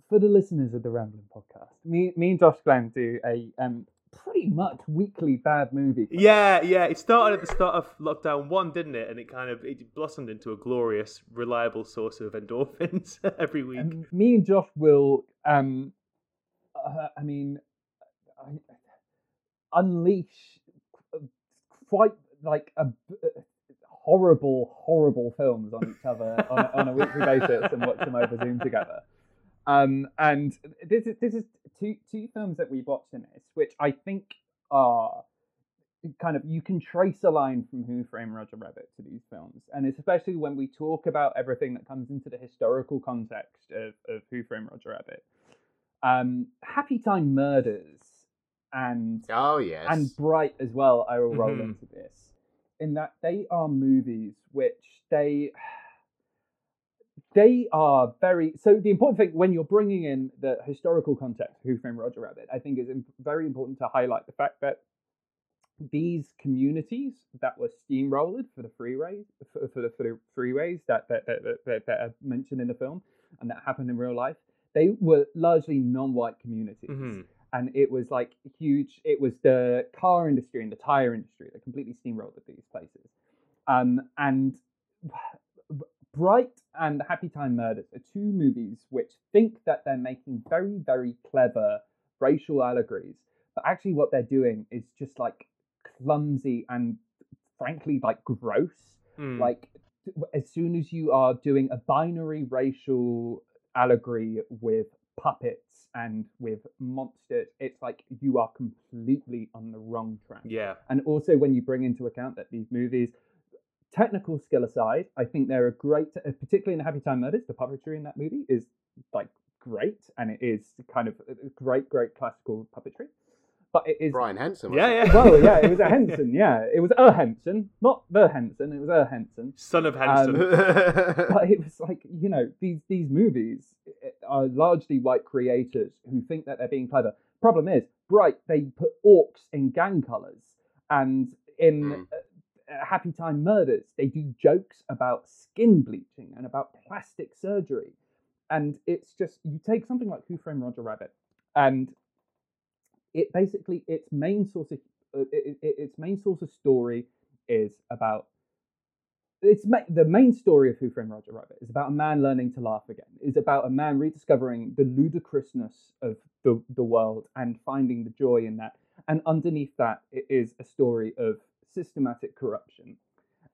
for the listeners of the Rambling Podcast, me, me and Josh Glenn do a um, pretty much weekly bad movie. club. Yeah, yeah. It started at the start of lockdown one, didn't it? And it kind of it blossomed into a glorious, reliable source of endorphins every week. And me and Josh will, um, uh, I mean, I, unleash quite like a, horrible, horrible films on each other on, on a weekly basis and watch them over Zoom together. Um, and this is this is two two films that we watched in this, which I think are kind of you can trace a line from Who Framed Roger Rabbit to these films, and especially when we talk about everything that comes into the historical context of, of Who Framed Roger Rabbit. Um, Happy Time Murders and Oh yes. and Bright as well. I will roll Mhm. into this in that they are movies which they they are very so the important thing when you're bringing in the historical context who framed roger rabbit i think is very important to highlight the fact that these communities that were steamrolled for the freeways for, for the for the freeways that that, that, that, that are mentioned in the film and that happened in real life they were largely non-white communities Mhm. and it was like huge. It was the car industry and the tire industry that completely steamrolled these places. Um, and Bright and Happy Time Murders are two movies which think that they're making very, very clever racial allegories, but actually what they're doing is just like clumsy and frankly like gross. Mm. like as soon as you are doing a binary racial allegory with puppets and with monsters it's like you are completely on the wrong track. Yeah, and also when you bring into account that these movies technical skill aside i think they're a great uh, particularly in the happy time murders the puppetry in that movie is like great and it is kind of uh, great great classical puppetry but it is Brian Henson. yeah, it? yeah. well yeah it was a henson yeah it was a henson not the henson it was a henson Son of Henson. but it was like you know these these movies eh, are largely white creators who think that they're being clever. Problem is, Bright they put orcs in gang colors, and in Mm. Uh, uh, Happy Time Murders they do jokes about skin bleaching and about plastic surgery, and it's just you take something like Who Framed Roger Rabbit, and it basically its main source of uh, it, it, its main source of story is about it's ma- the main story of Who Framed Roger Rabbit is about a man learning to laugh again. Is about a man rediscovering the ludicrousness of the the world and finding the joy in that. And underneath that, it is a story of systematic corruption.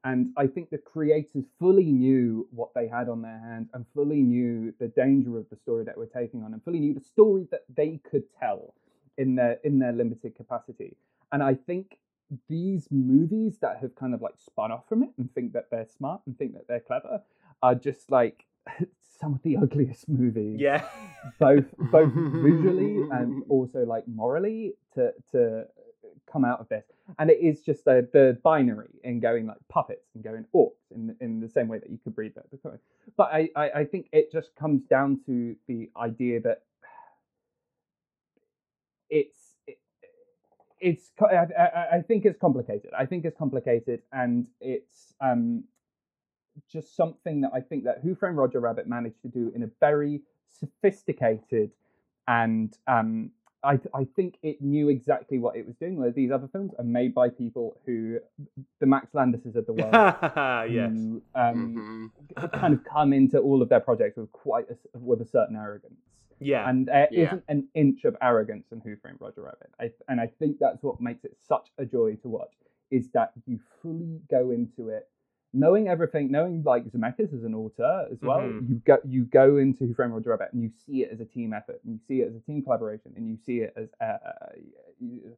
And I think the creators fully knew what they had on their hands and fully knew the danger of the story that we're taking on and fully knew the story that they could tell in their in their limited capacity. And I think these movies that have kind of like spun off from it and think that they're smart and think that they're clever are just like some of the ugliest movies yeah. both both visually and also like morally to to come out of this. And it is just the the binary in going like puppets and going orcs in in the same way that you could read that but I, I i think it just comes down to the idea that it's it, it's I, I, I think it's complicated. I think it's complicated and it's um just something that I think that Who Framed Roger Rabbit managed to do in a very sophisticated and um, I, I think it knew exactly what it was doing. Whereas these other films are made by people who, the Max Landises of the world, yes. who um, Mhm. kind of come into all of their projects with quite a, with a certain arrogance. Yeah. And there Yeah. not an inch of arrogance in Who Framed Roger Rabbit. I, and I think that's what makes it such a joy to watch, is that you fully go into it knowing everything, knowing like Zemeckis as an author as well, Mhm. you go you go into Who Framed Roger Rabbit and you see it as a team effort, and you see it as a team collaboration, and you see it as a, a,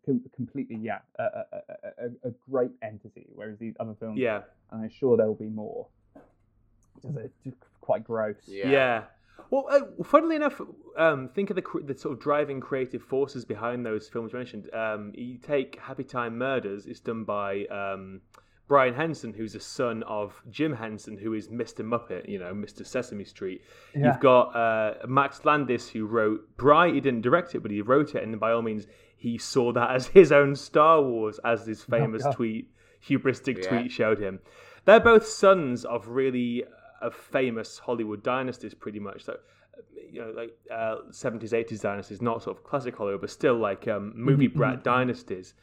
com- completely yeah a, a, a, a- a great entity. Whereas these other films, yeah. and I'm sure there will be more. Just, uh, just quite gross. Yeah. Yeah. Well, uh, funnily enough, um, think of the cr- the sort of driving creative forces behind those films you mentioned. Um, you take Happy Time Murders; it's done by um, Brian Henson, who's the son of Jim Henson, who is Mr. Muppet, you know, Mr. Sesame Street. Yeah. You've got uh, Max Landis, who wrote Bright. He didn't direct it, but he wrote it, and by all means, he saw that as his own Star Wars, as this famous God. tweet, hubristic Yeah. tweet showed him. They're both sons of really of famous Hollywood dynasties, pretty much. So you know, like uh, 70s, 80s dynasties, not sort of classic Hollywood, but still like um, movie brat dynasties.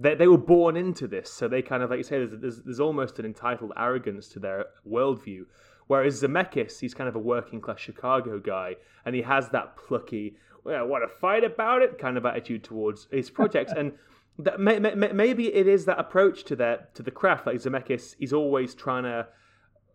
They, they were born into this, so they kind of, like you say, there's, there's, there's almost an entitled arrogance to their worldview. Whereas Zemeckis, he's kind of a working class Chicago guy, and he has that plucky, well, want to fight about it kind of attitude towards his projects. and that may, may, maybe it is that approach to that to the craft. Like Zemeckis, he's always trying to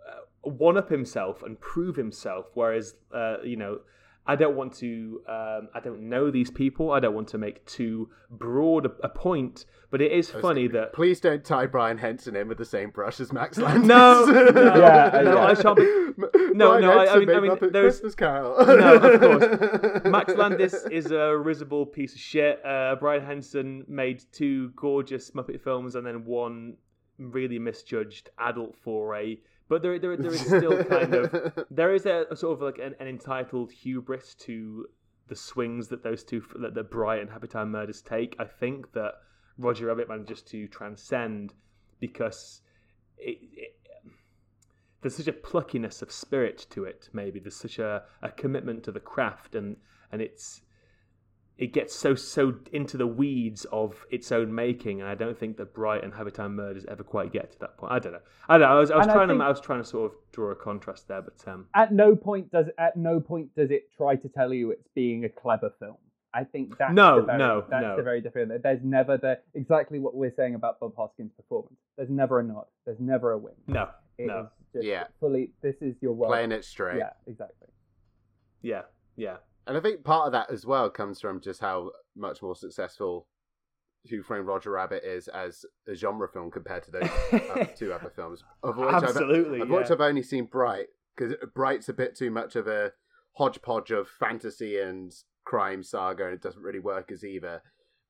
uh, one up himself and prove himself. Whereas, uh, you know, I don't want to. Um, I don't know these people. I don't want to make too broad a, a point. But it is funny that Please don't tie Brian Henson in with the same brush as Max Landis. no, no, Yeah, no, yeah. I shan't. Be, No, Brian no, I- I mean- I made mean, Muppet there's- Christmas Carol. no, of course. Max Landis is a risible piece of shit. Uh, Brian Henson made two gorgeous Muppet films and then one really misjudged adult foray. But there, there, there is still kind of there is a, a sort of like an, an entitled hubris to the swings that those two that, the Bright and Happy Time Murders take. I think that Roger Rabbit manages to transcend because it, it, there's such a pluckiness of spirit to it. Maybe there's such a, a commitment to the craft, and and it's it gets so so into the weeds of its own making, and I don't think that Bright and Happytime Murders ever quite get to that point. I don't know. I don't know. I was, I was And I trying think- to I was trying to sort of draw a contrast there, but um, At no point does at no point does it try to tell you it's being a clever film. I think that's No, the very, no, that's no. the very different. There's never the exactly what we're saying about Bob Hoskins' performance. There's never a nod. There's never a win. no, It is no, just Yeah. fully. This is your world. Playing it straight. Yeah, exactly. yeah, yeah, And I think part of that as well comes from just how much more successful Who Framed Roger Rabbit is as a genre film compared to those uh, two other films. Of which absolutely. I've, of which. I've only seen Bright, because Bright's a bit too much of a hodgepodge of fantasy and crime saga, and it doesn't really work as either.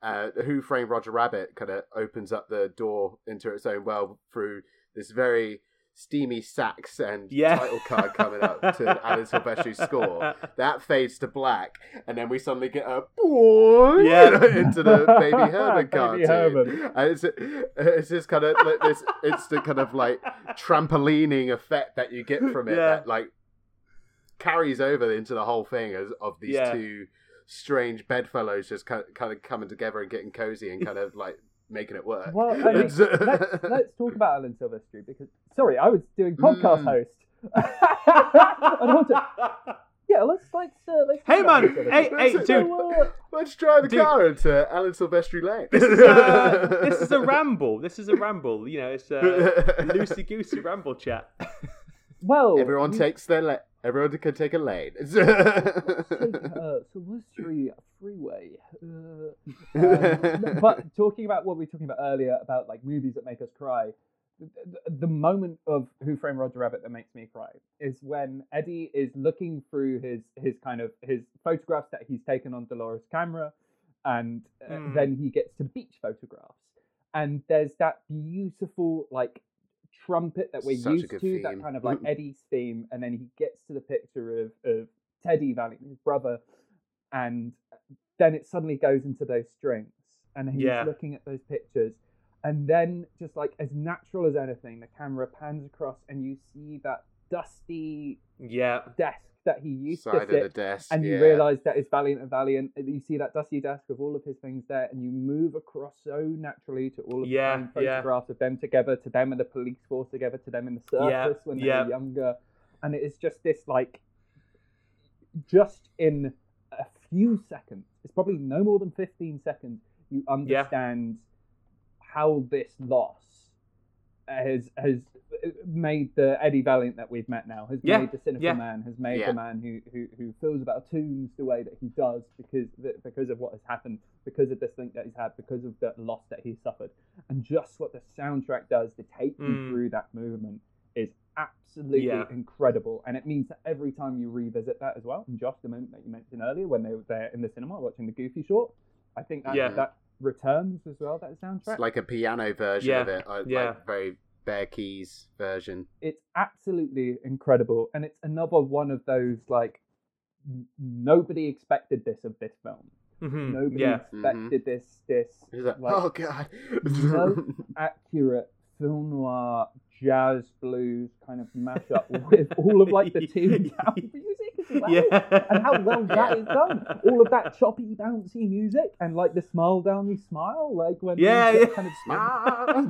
Uh, Who Framed Roger Rabbit kind of opens up the door into its own world through this very steamy sax and Yeah. title card coming up to Alan Silvestri's score. That fades to black, and then we suddenly get a boy Yeah. into the Baby Herman Baby cartoon. Herman. And it's it's just kind of like this instant kind of like trampolining effect that you get from it Yeah. that like carries over into the whole thing as of these Yeah. two strange bedfellows just kind of, kind of coming together and getting cozy and kind of like making it work. Well, I mean, let's, let's talk about Alan Silvestri because sorry, I was doing podcast Mm. host. I don't want to. Yeah, let's let's uh, let's. Hey, man. Alan Hey, Silvestri. hey, So, dude. uh, Let's drive the Dude. car into Alan Silvestri Lane. this is a, this is a ramble. This is a ramble. You know, it's a loosey goosey ramble chat. well, Everyone we- takes their la- everyone can take a lane. take, uh, Silvestri Freeway. Uh, um, but talking about what we were talking about earlier about like movies that make us cry, the, the moment of Who Framed Roger Rabbit that makes me cry is when Eddie is looking through his his kind of his photographs that he's taken on Dolores' camera, and uh, Mm. then he gets to beach photographs, and there's that beautiful like trumpet that we're Such used to, that kind of like Eddie's theme, and then he gets to the picture of of Teddy Valiant, his brother, and uh, then it suddenly goes into those strings, and he's Yeah. looking at those pictures, and then just like as natural as anything, the camera pans across, and you see that dusty Yeah, desk that he used Side to of the sit, desk. and you yeah. realise that it's Valiant and Valiant. and You see that dusty desk with all of his things there, and you move across so naturally to all of Yeah, the time yeah. photographs of them together, to them and the police force together, to them in the circus Yeah, when they yeah. were younger, and it is just this like, just in a few seconds, it's probably no more than fifteen seconds, you understand how this loss has has made the Eddie Valiant that we've met now, has Yeah, made the cynical yeah. man, has made Yeah. the man who, who who feels about toons the way that he does because because of what has happened, because of this thing that he's had, because of the loss that he's suffered, and just what the soundtrack does to take you Mm. through that movement is absolutely Yeah. incredible, and it means that every time you revisit that as well, and Josh, the moment that you mentioned earlier when they were there in the cinema watching the Goofy short, I think that Yeah. that returns as well. That soundtrack. It's like a piano version Yeah, of it. uh, yeah. Like very bare keys version. it's absolutely incredible and it's another one of those like n- nobody expected this of this film Mhm, nobody yeah, expected this this He's like, like, oh god. no accurate film noir jazz blues kind of mashup with all of like the tin can music as well. Yeah. And how well that is done. All of that choppy, bouncy music and like the smile down the smile, like when Yeah, you yeah. kind of How Oh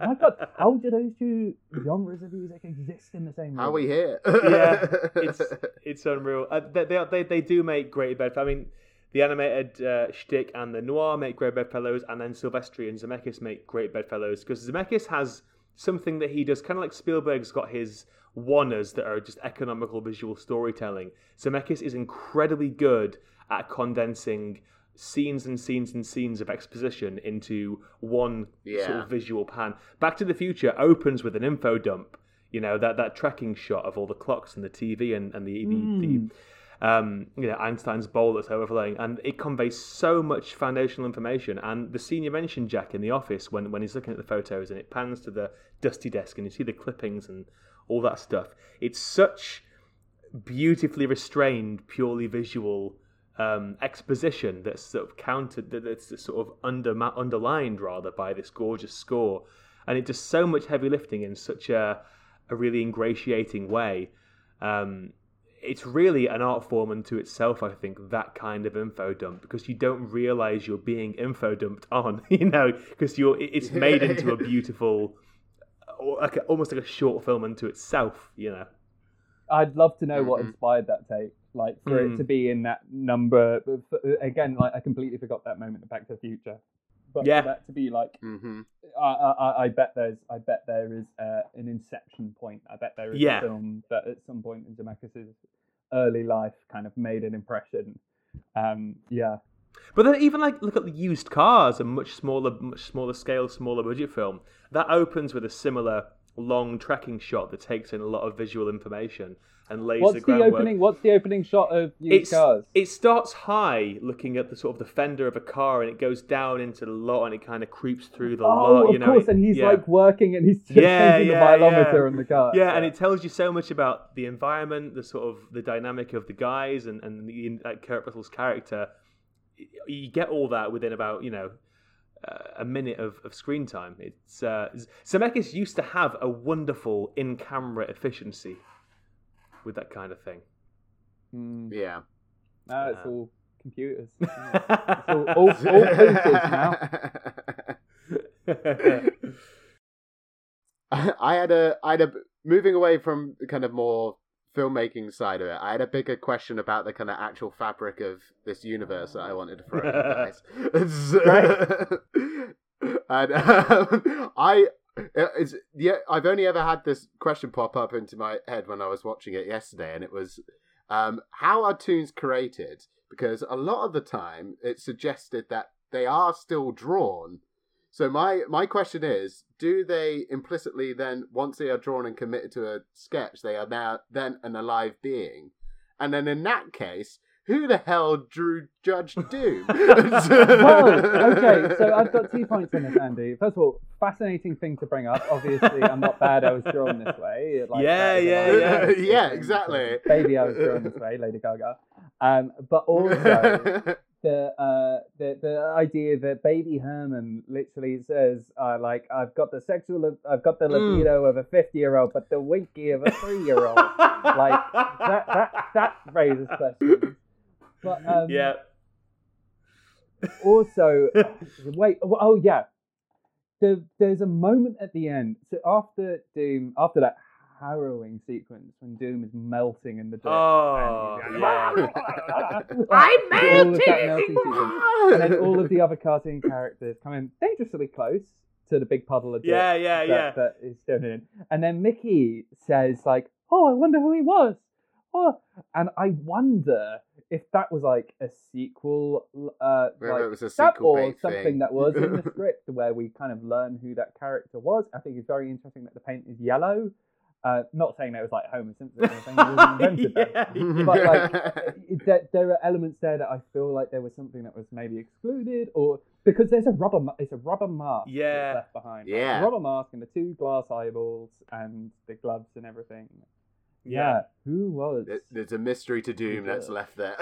my god, how do those two genres of music exist in the same room? are we here? yeah, it's it's unreal. Uh, they, they they they do make great bed. I mean, the animated uh, shtick and the noir make great bedfellows, and then Silvestri and Zemeckis make great bedfellows because Zemeckis has something that he does, kind of like Spielberg's got his oneers that are just economical visual storytelling. Zemeckis is incredibly good at condensing scenes and scenes and scenes of exposition into one sort of visual pan. Back to the Future opens with an info dump. You know that that tracking shot of all the clocks and the TV and, and the, the, the um, you know Einstein's bowl that's overlaying, and it conveys so much foundational information. And the scene you mentioned, Jack, in the office when when he's looking at the photos and it pans to the dusty desk and you see the clippings and all that stuff. It's such beautifully restrained, purely visual um, exposition that's sort of countered, that- that's sort of under, underlined rather by this gorgeous score, and it does so much heavy lifting in such a a really ingratiating way. Um, it's really an art form unto itself, I think, that kind of info dump, because you don't realize you're being info dumped on, you know, because you're it's made into a beautiful, or like a, almost like a short film unto itself, you know. I'd love to know what Mhm. inspired that take. Like for Mm. it to be in that number. but Again, like I completely forgot that moment of Back to the Future. But Yeah. for that to be like, hmm I, I, I bet there's, I bet there is uh, an inception point. I bet there is Yeah. a film that at some point in Zemeckis' early life kind of made an impression. Um, yeah, But then even like look at the used cars, a much smaller, much smaller scale, smaller budget film that opens with a similar long tracking shot that takes in a lot of visual information and lays what's the the, opening? What's the opening shot of used cars? it starts high, looking at the sort of the fender of a car, and it goes down into the lot, and it kind of creeps through the Oh, lot. of You know, Of course, it- and he's yeah. like working and he's just Yeah, changing yeah, the mileometer yeah. on the car. yeah, and it tells you so much about the environment, the sort of the dynamic of the guys, and and the, like Kurt Russell's character. You get all that within about you know a minute of, of screen time. It's uh, Zemeckis used to have a wonderful in-camera efficiency with that kind of thing. Mm, Yeah. now it's Uh, all computers. it? It's all, all, all computers now. I I had a, I had a, moving away from the kind of more filmmaking side of it. I had a bigger question about the kind of actual fabric of this universe that I wanted to throw at you guys. and um, I, it's yeah, I've only ever had this question pop up into my head when I was watching it yesterday, and it was, um, how are toons created? Because a lot of the time, it suggested that they are still drawn. So my my question is: Do they implicitly then, once they are drawn and committed to a sketch, they are now then an alive being? And then in that case, who the hell drew Judge Doom? well, okay, so I've got two points on this, Andy. First of all, fascinating thing to bring up. Obviously, I'm not bad. I was drawn this way. Like, Yeah, that is a yeah, yeah. Yeah, exactly. Baby, I was drawn this way, Lady Gaga. Um, but also the uh, the the idea that Baby Herman literally says, uh, like, I've got the sexual, I've got the Mm. libido of a 50 year old, but the winky of a three year old. like that, that that raises questions. But um, yeah. also wait oh, oh yeah the, there's a moment at the end so after doom after that harrowing sequence when doom is melting in the dirt Oh, and he's yeah. i'm melting and then all of the other cartoon characters come in dangerously close to the big puddle of dirt Yeah, yeah, that, yeah. that is thrown in and then mickey says like oh i wonder who he was oh and i wonder if that was like a sequel uh like it was a that sequel or something thing. that was in the script where we kind of learn who that character was. I think it's very interesting that the paint is yellow. Uh, not saying that it was like Homer Simpson or anything, was invented yeah, But like, it- there, there are elements there that I feel like there was something that was maybe excluded, or because there's a rubber, it's a rubber mask Yeah. left behind. Like, Yeah. a rubber mask and the two glass eyeballs and the gloves and everything. Yeah. Who was? There- There's a mystery to Doom that's left there.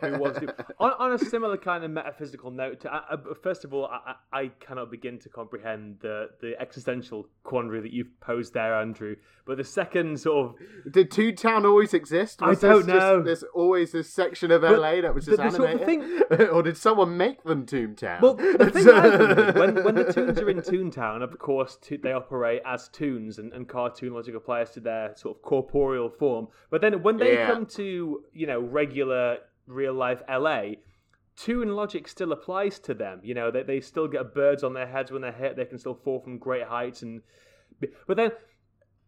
who was Doom. on, on a similar kind of metaphysical note. To, uh, uh, first of all, I, I I cannot begin to comprehend the the existential quandary that you've posed there, Andrew. But the second sort of Did Toontown always exist? I don't this just- know. there's always this section of But LA that was just the sort of animated, or did someone make them Toontown? Well, the thing I when, when the Toons are in Toontown, of course, to, they operate as Toons, and, and cartoon logic applies to their sort of corporeal form. But then when they Yeah. come to, you know, regular real life LA, Toon logic still applies to them. You know, they, they still get birds on their heads when they're hit, they can still fall from great heights. and But then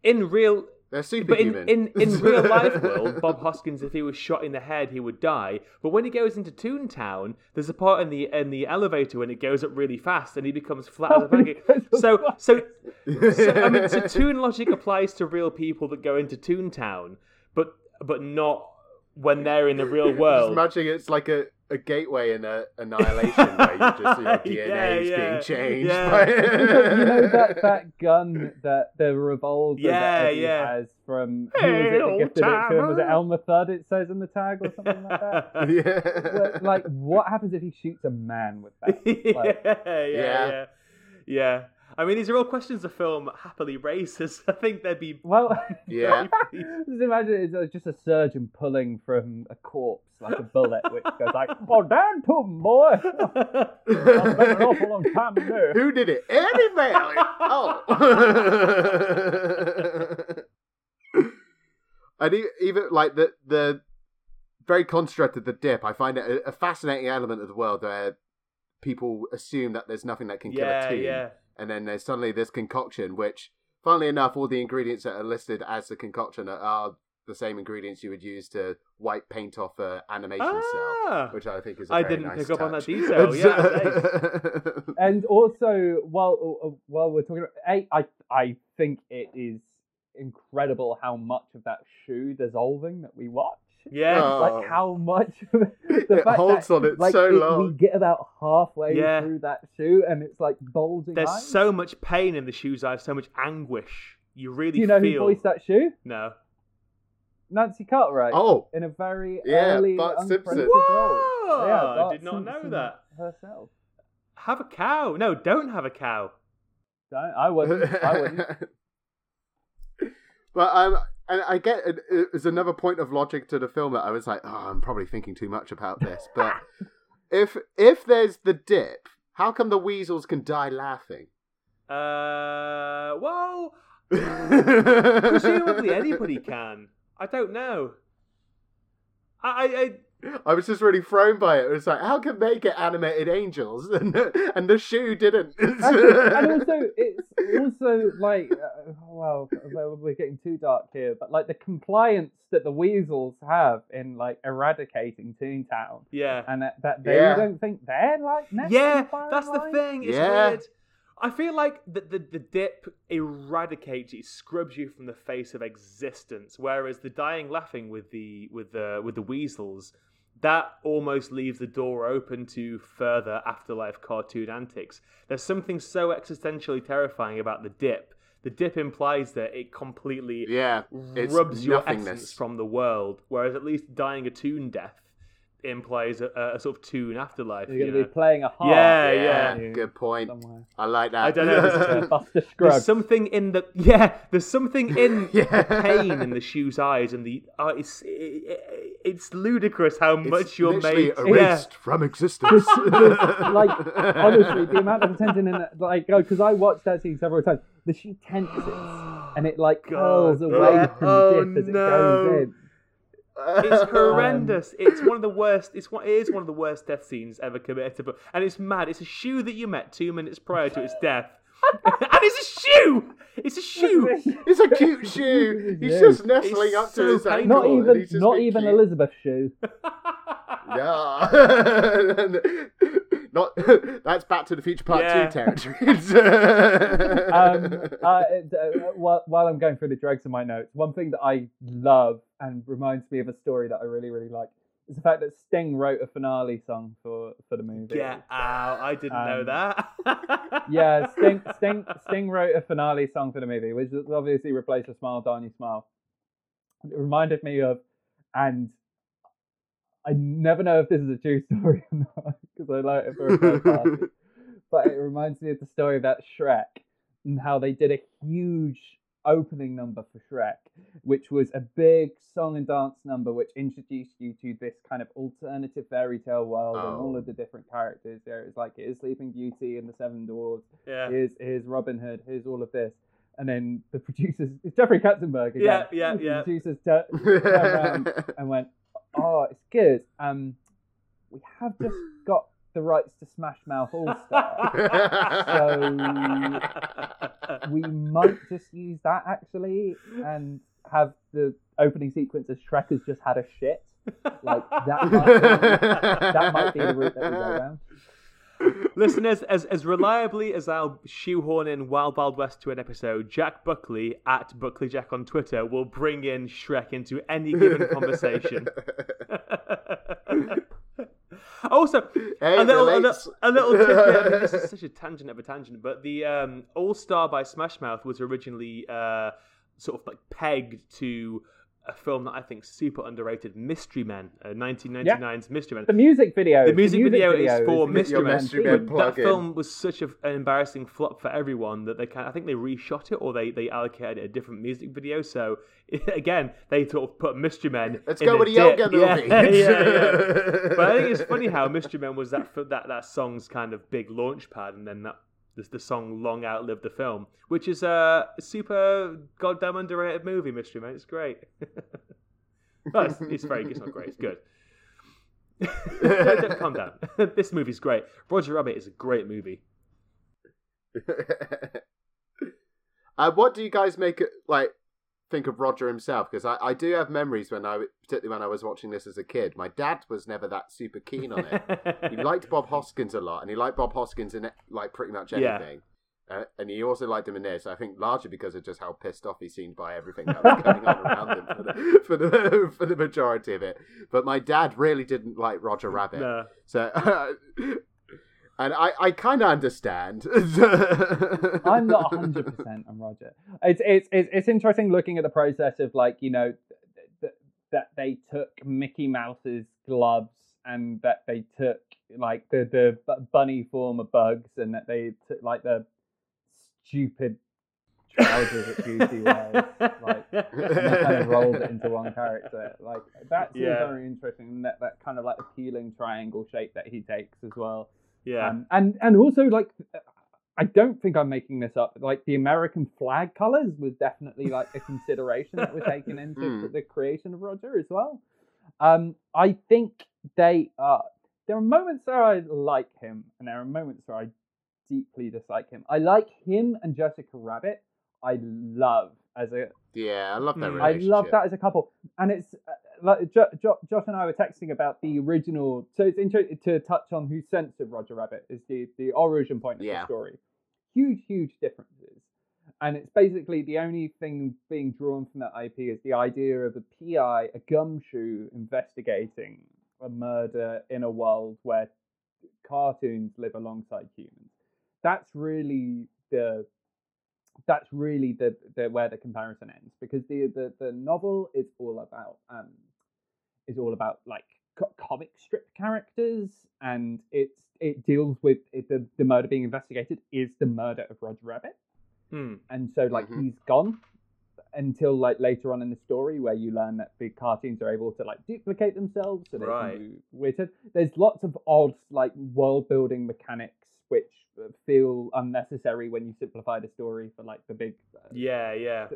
in real they're but in, in, in real life world, Bob Hoskins, if he was shot in the head, he would die. But when he goes into Toontown, there's a part in the in the elevator when it goes up really fast and he becomes flat as a pancake. So so, so I mean, so Toon logic applies to real people that go into Toontown, but but not when they're in the real Just world. imagine it's like a, a gateway in a annihilation where you just see your DNA Yeah, is yeah, being changed. yeah. by- you know that that gun that the revolver Yeah, that Eddie yeah. has from who was it that gifted it to him? Was it Elmer Fudd? It says in the tag or something like that. yeah. Well, like, what happens if he shoots a man with that? yeah, Like, yeah, Yeah. yeah, yeah. I mean, these are all questions the film happily raises. I think there'd be well, Yeah. just imagine it's uh, just a surgeon pulling from a corpse like a bullet, which goes like, "Oh, down to him, boy! It's been an awful long time ago." Who did it? Eddie Bailey. Oh. and e- even like the the very construct of the dip, I find it a, a fascinating element of the world where people assume that there's nothing that can kill yeah, a toon, yeah. And then there's suddenly this concoction, which, funnily enough, all the ingredients that are listed as the concoction are, are the same ingredients you would use to wipe paint off an animation Ah. cell, which I think is. I I very didn't nice pick up on that touch. detail, yeah, And also, while while we're talking, about, I I I think it is incredible how much of that shoe dissolving that we watch. Yeah. Oh. Like how much the It fact holds that, on it like, so it- long. We get about halfway Yeah. through that shoe and it's like bulging. There's eyes. so much pain in the shoes. I have so much anguish. You really Do you know feel. who voiced that shoe? No. Nancy Cartwright. Oh, in a very Yeah, early Bart Simpson. role. Whoa! Yeah, I did not know that. herself. Have a cow. No, don't have a cow. Don't, I wouldn't. I wouldn't. but um, and I get it, it's another point of logic to the film that I was like, oh, I'm probably thinking too much about this. But if if there's the dip, how come the weasels can die laughing? Uh, well, presumably anybody can. I don't know. I, I, I I was just really thrown by it. It was like, how can they get animated angels and and the shoe didn't? and, and also, it's also like, uh, well, we're getting too dark here, but like the compliance that the weasels have in like eradicating Toontown, yeah. and that, that they Yeah. don't think they're like next Yeah, that's the thing. It's Yeah. weird. I feel like the, the the dip eradicates it scrubs you from the face of existence, whereas the dying laughing with the with the with the weasels that almost leaves the door open to further afterlife cartoon antics. There's something so existentially terrifying about the dip. The dip implies that it completely yeah, rubs your essence from the world, whereas at least dying a toon death implies a, a sort of toon afterlife. You're you going to be playing a harp. Yeah, yeah, yeah. good point. Somewhere. I like that. I don't know, this is Uh, There's something in the yeah. There's something in Yeah. the pain in the shoe's eyes, and the oh, it's it, it's ludicrous how It's much you're literally made. Yeah. erased from existence. like honestly, the amount of tension in it, like, because I watched that scene several times. The shoe tenses and it like curls God. away from Oh, the dip as it goes in. It's horrendous. it's one of the worst. It's one. It is one of the worst death scenes ever committed. But and it's mad. It's a shoe that you met two minutes prior to its death, and it's a shoe. It's a shoe. It's a cute shoe. He's Yeah. just nestling It's up to so his painful. ankle. Not even, not even cute. Elisabeth Shue. Yeah. Not that's Back to the Future Part Yeah. Two territory. um, uh, uh, while, while I'm going through the dregs of my notes, one thing that I love and reminds me of a story that I really, really like is the fact that Sting wrote a finale song for, for the movie. Yeah, out! I didn't know Um, that. yeah, Sting, Sting, Sting wrote a finale song for the movie, which obviously replaced the "Smile, Darn You Smile." it reminded me of, and I never know if this is a true story or not because I like it for a third party. but it reminds me of the story about Shrek and how they did a huge opening number for Shrek, which was a big song and dance number which introduced you to this kind of alternative fairy tale world and all Oh. of the different characters. There is like here's Sleeping Beauty and the Seven Dwarfs, Yeah. here's here's Robin Hood, here's all of this. And then the producers, it's Jeffrey Katzenberg again. Yeah, yeah, The yeah. producers tur- turned around and went, "Oh, it's good. Um, we have just got the rights to Smash Mouth All Star. So we might just use that actually, and have the opening sequence as Shrek has just had a shit. Like that might be, that might be the route that we go down. Listeners, as, as reliably as I'll shoehorn in Wild Wild West to an episode, Jack Buckley at Buckley Jack on Twitter will bring in Shrek into any given conversation. also, Hey, a little, a, little, a little tidbit. I mean, this is such a tangent of a tangent, but the um, All Star by Smash Mouth was originally uh, sort of like pegged to a film that I think is super underrated, Mystery Men, uh, 1999's Mystery Men. The music video. The music video is for is- Mystery Your Men. Mystery Men that film was such a, an embarrassing flop for everyone that they can I think they reshot it or they, they allocated a different music video. So again, they sort of put Mystery Men. Let's in go a with a dip. yoga Yeah, yeah, yeah. But I think it's funny how Mystery Men was that that that song's kind of big launch pad, and then that the, the song long outlived the film, which is a super goddamn underrated movie. Mystery man. it's great. it's, it's very, it's not great. It's good. Calm down. this movie's great. Roger Rabbit is a great movie. uh, what do you guys make it like? Think of Roger himself because I, I do have memories when I particularly when I was watching this as a kid. My dad was never that super keen on it. he liked Bob Hoskins a lot, and he liked Bob Hoskins in like pretty much Yeah. anything. Uh, and he also liked him in this. I think largely because of just how pissed off he seemed by everything that was going on around him for the, for the for the majority of it. But my dad really didn't like Roger Rabbit. No. So, and I, I kind of understand. I'm not 100 percent on Roger. It's, it's it's it's interesting looking at the process of like you know th- th- that they took Mickey Mouse's gloves and that they took like the the bunny form of Bugs and that they took like the stupid trousers that Goofy wears, like kind of rolled it into one character. Like that's Yeah. very interesting. And that that kind of like appealing triangle shape that he takes as well. Yeah. Um, and and also like I don't think I'm making this up. Like the American flag colors was definitely like a consideration that was taken into Mm. the creation of Roger as well. Um, I think they are. There are moments where I like him, and there are moments where I deeply dislike him. I like him and Jessica Rabbit. I love as a yeah, I love that Mm. I love that as a couple, and it's uh, like jo- jo- Josh and I were texting about the original. So it's interesting to touch on who censored Roger Rabbit is the the origin point of Yeah. the story. Huge, huge differences, and it's basically the only thing being drawn from that IP is the idea of a PI, a gumshoe, investigating a murder in a world where cartoons live alongside humans. That's really the that's really the, the where the comparison ends because the, the the novel is all about um is all about like co- comic strip characters and it's it deals with it, the the murder being investigated is the murder of Roger Rabbit Hmm. and so like Mhm. he's gone until like later on in the story where you learn that the cartoons are able to like duplicate themselves so they Right. can do weird there's lots of odd like world building mechanics which uh, feel unnecessary when you simplify the story for like the big uh, Yeah, yeah.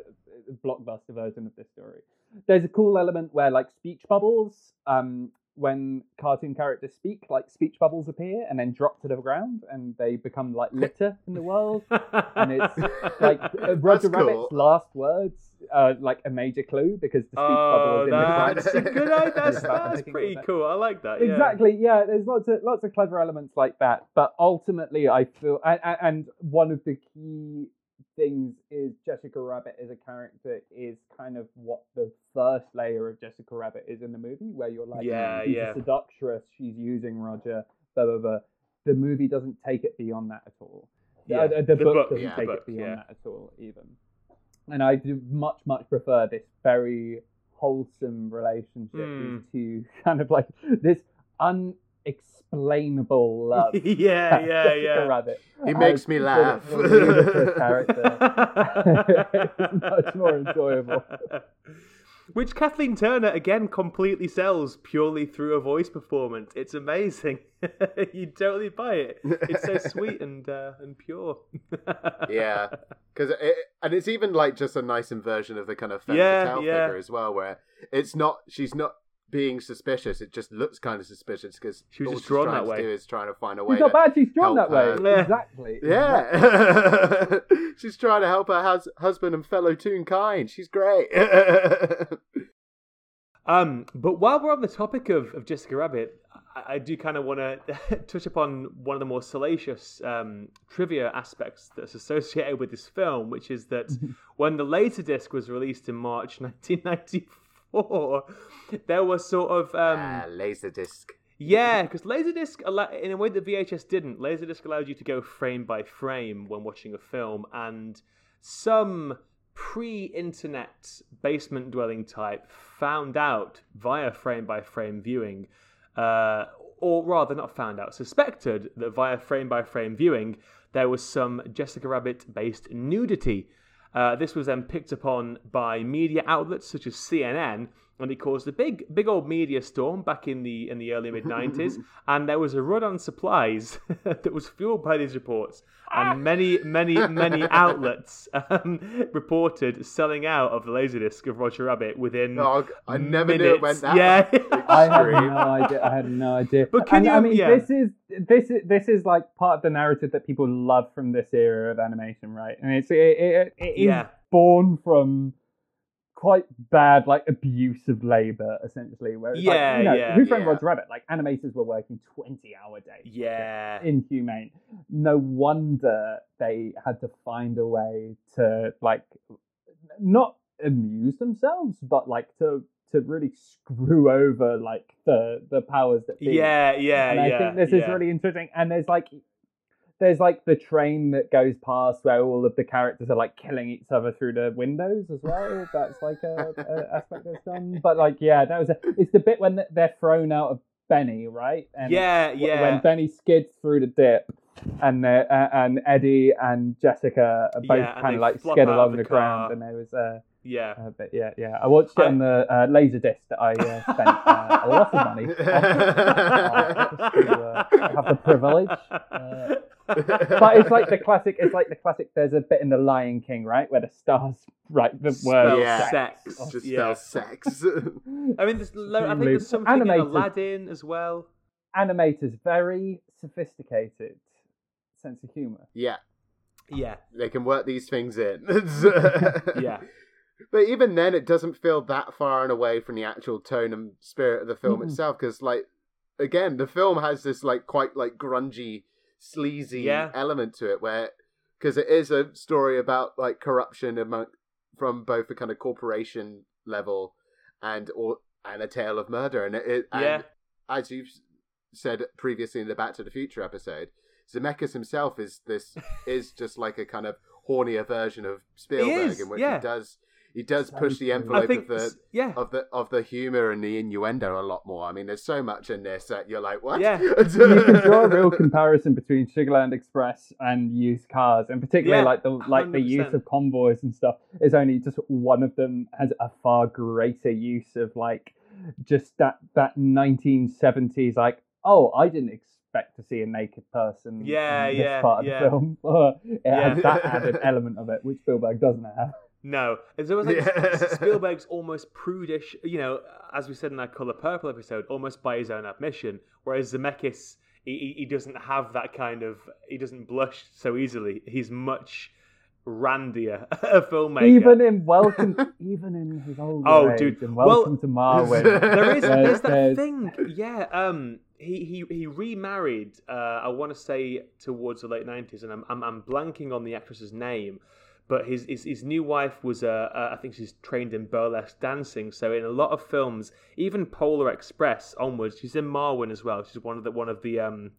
blockbuster version of this story. There's a cool element where like speech bubbles, um, when cartoon characters speak, like speech bubbles appear and then drop to the ground and they become like litter in the world. And it's like uh, Roger That's cool. Rabbit's last words are like a major clue because the speech bubble Oh, is in the ground. that's a good idea. That's, that's pretty cool. I like that. yeah. Exactly. Yeah. There's lots of lots of clever elements like that, but ultimately, I feel and, and- and one of the key things is Jessica Rabbit as a character is kind of what the first layer of Jessica Rabbit is in the movie, where you're like, Yeah, she's yeah. a seductress, she's using Roger, blah blah blah. The movie doesn't take it beyond that at all. The- Yeah. uh, the, The book, book, doesn't yeah, take book, it beyond yeah. that at all, even. And I do much much prefer this very wholesome relationship. These two kind of like this unexplainable love. yeah, yeah, yeah. Rabbit He makes me laugh. for the ludicrous character. it's much more enjoyable. Which Kathleen Turner again completely sells purely through a voice performance. It's amazing. you totally buy it. It's so sweet and uh, and pure. yeah, because it, and it's even like just a nice inversion of the kind of femme Yeah, fatale yeah. figure as well, where it's not she's not being suspicious. It just looks kind of suspicious because She was all just she's drawn trying that to way. do is trying to find a way. She's not bad. She's drawn help that way. her. Yeah. Exactly. Yeah, she's trying to help her hus- husband and fellow Toonkind. She's great. Um, but while we're on the topic of, of Jessica Rabbit, I, I do kind of want to touch upon one of the more salacious um, trivia aspects that's associated with this film, which is that when the Laserdisc was released in March 1994, there was sort of um, ah, Laserdisc. yeah, because Laserdisc, in a way that VHS didn't, Laserdisc allowed you to go frame by frame when watching a film, and some pre internet basement dwelling type found out via frame by frame viewing, uh, or rather, not found out, suspected that via frame by frame viewing, there was some Jessica Rabbit based nudity. Uh, this was then picked upon by media outlets such as CNN, and it caused a big, big old media storm back in the in the early mid '90s. and there was a run on supplies that was fueled by these reports, and many, many, many outlets um, reported selling out of the laserdisc of Roger Rabbit within. Oh, I never knew it went minutes. that Yeah. I had extreme. no idea. I had no idea. But can and, you- I mean, yeah. this is this is this is like part of the narrative that people love from this era of animation, right? And it's it, it, it is Yeah. born from quite bad like abuse of labor, essentially. Where it's like, Yeah, you know, yeah, Who Framed yeah. Roger Rabbit? Like animators were working twenty hour days. yeah. inhumane. No wonder they had to find a way to like not amuse themselves, but like to to really screw over like the the powers that be. Yeah, yeah, yeah. and I yeah. think this is really interesting. And there's like there's like the train that goes past where all of the characters are like killing each other through the windows as well. That's like a, a aspect that's done. But like yeah, that was a, it's the bit when they're thrown out of Benny, right? And Yeah, yeah. When Benny skids through the dip, and uh, and Eddie and Jessica are both Yeah, kind of like skid along the the, ground, and there was uh, yeah. uh, but yeah, yeah. I watched it I- on the uh, laser disc that I uh, spent uh, a lot of money. on, uh, to, uh, have the privilege. Uh, but it's like the classic. It's like the classic. There's a bit in the Lion King, right, where the stars write the word Spell Yeah. sex. Just yeah. spell sex. I mean, there's lo- I think Extremely there's something animated. in Aladdin as well. Animators very sophisticated sense of humor. yeah, Yeah, they can work these things in. yeah, But even then, it doesn't feel that far and away from the actual tone and spirit of the film Mm-mm. itself. Because, like, again, the film has this like quite like grungy, sleazy Yeah. element to it, where because it is a story about like corruption among from both a kind of corporation level and or and a tale of murder, and it, it and Yeah. as you've said previously in the Back to the Future episode, Zemeckis himself is this is just like a kind of hornier version of Spielberg, in which yeah. he does he does push the envelope think of the yeah. of the of the humor and the innuendo a lot more. I mean, there's so much in this that you're like, what? Yeah. you can draw a real comparison between Sugarland Express and used cars, and particularly Yeah, like the like the use of convoys and stuff. Is only just one of them has a far greater use of like just that that 1970s like oh I didn't expect to see a naked person. Yeah, in this yeah, part of yeah. the film. it Yeah. has that added element of it, which Spielberg doesn't have. No, it's almost like Yeah. Spielberg's almost prudish. You know, as we said in our Color Purple episode, almost by his own admission. Whereas Zemeckis, he, he- he doesn't have that kind of. He doesn't blush so easily. He's much randier a filmmaker. Even in Welcome, even in his old Oh, age, dude. and Well, Welcome to Marwen. there is There's- there's that there's- thing yeah um he he, he remarried uh i want to say towards the late 90s and I'm, I'm i'm blanking on the actress's name but his his, his new wife was uh, uh i think she's trained in burlesque dancing. So in a lot of films even polar express onwards she's in marwen as well. She's one of the one of the um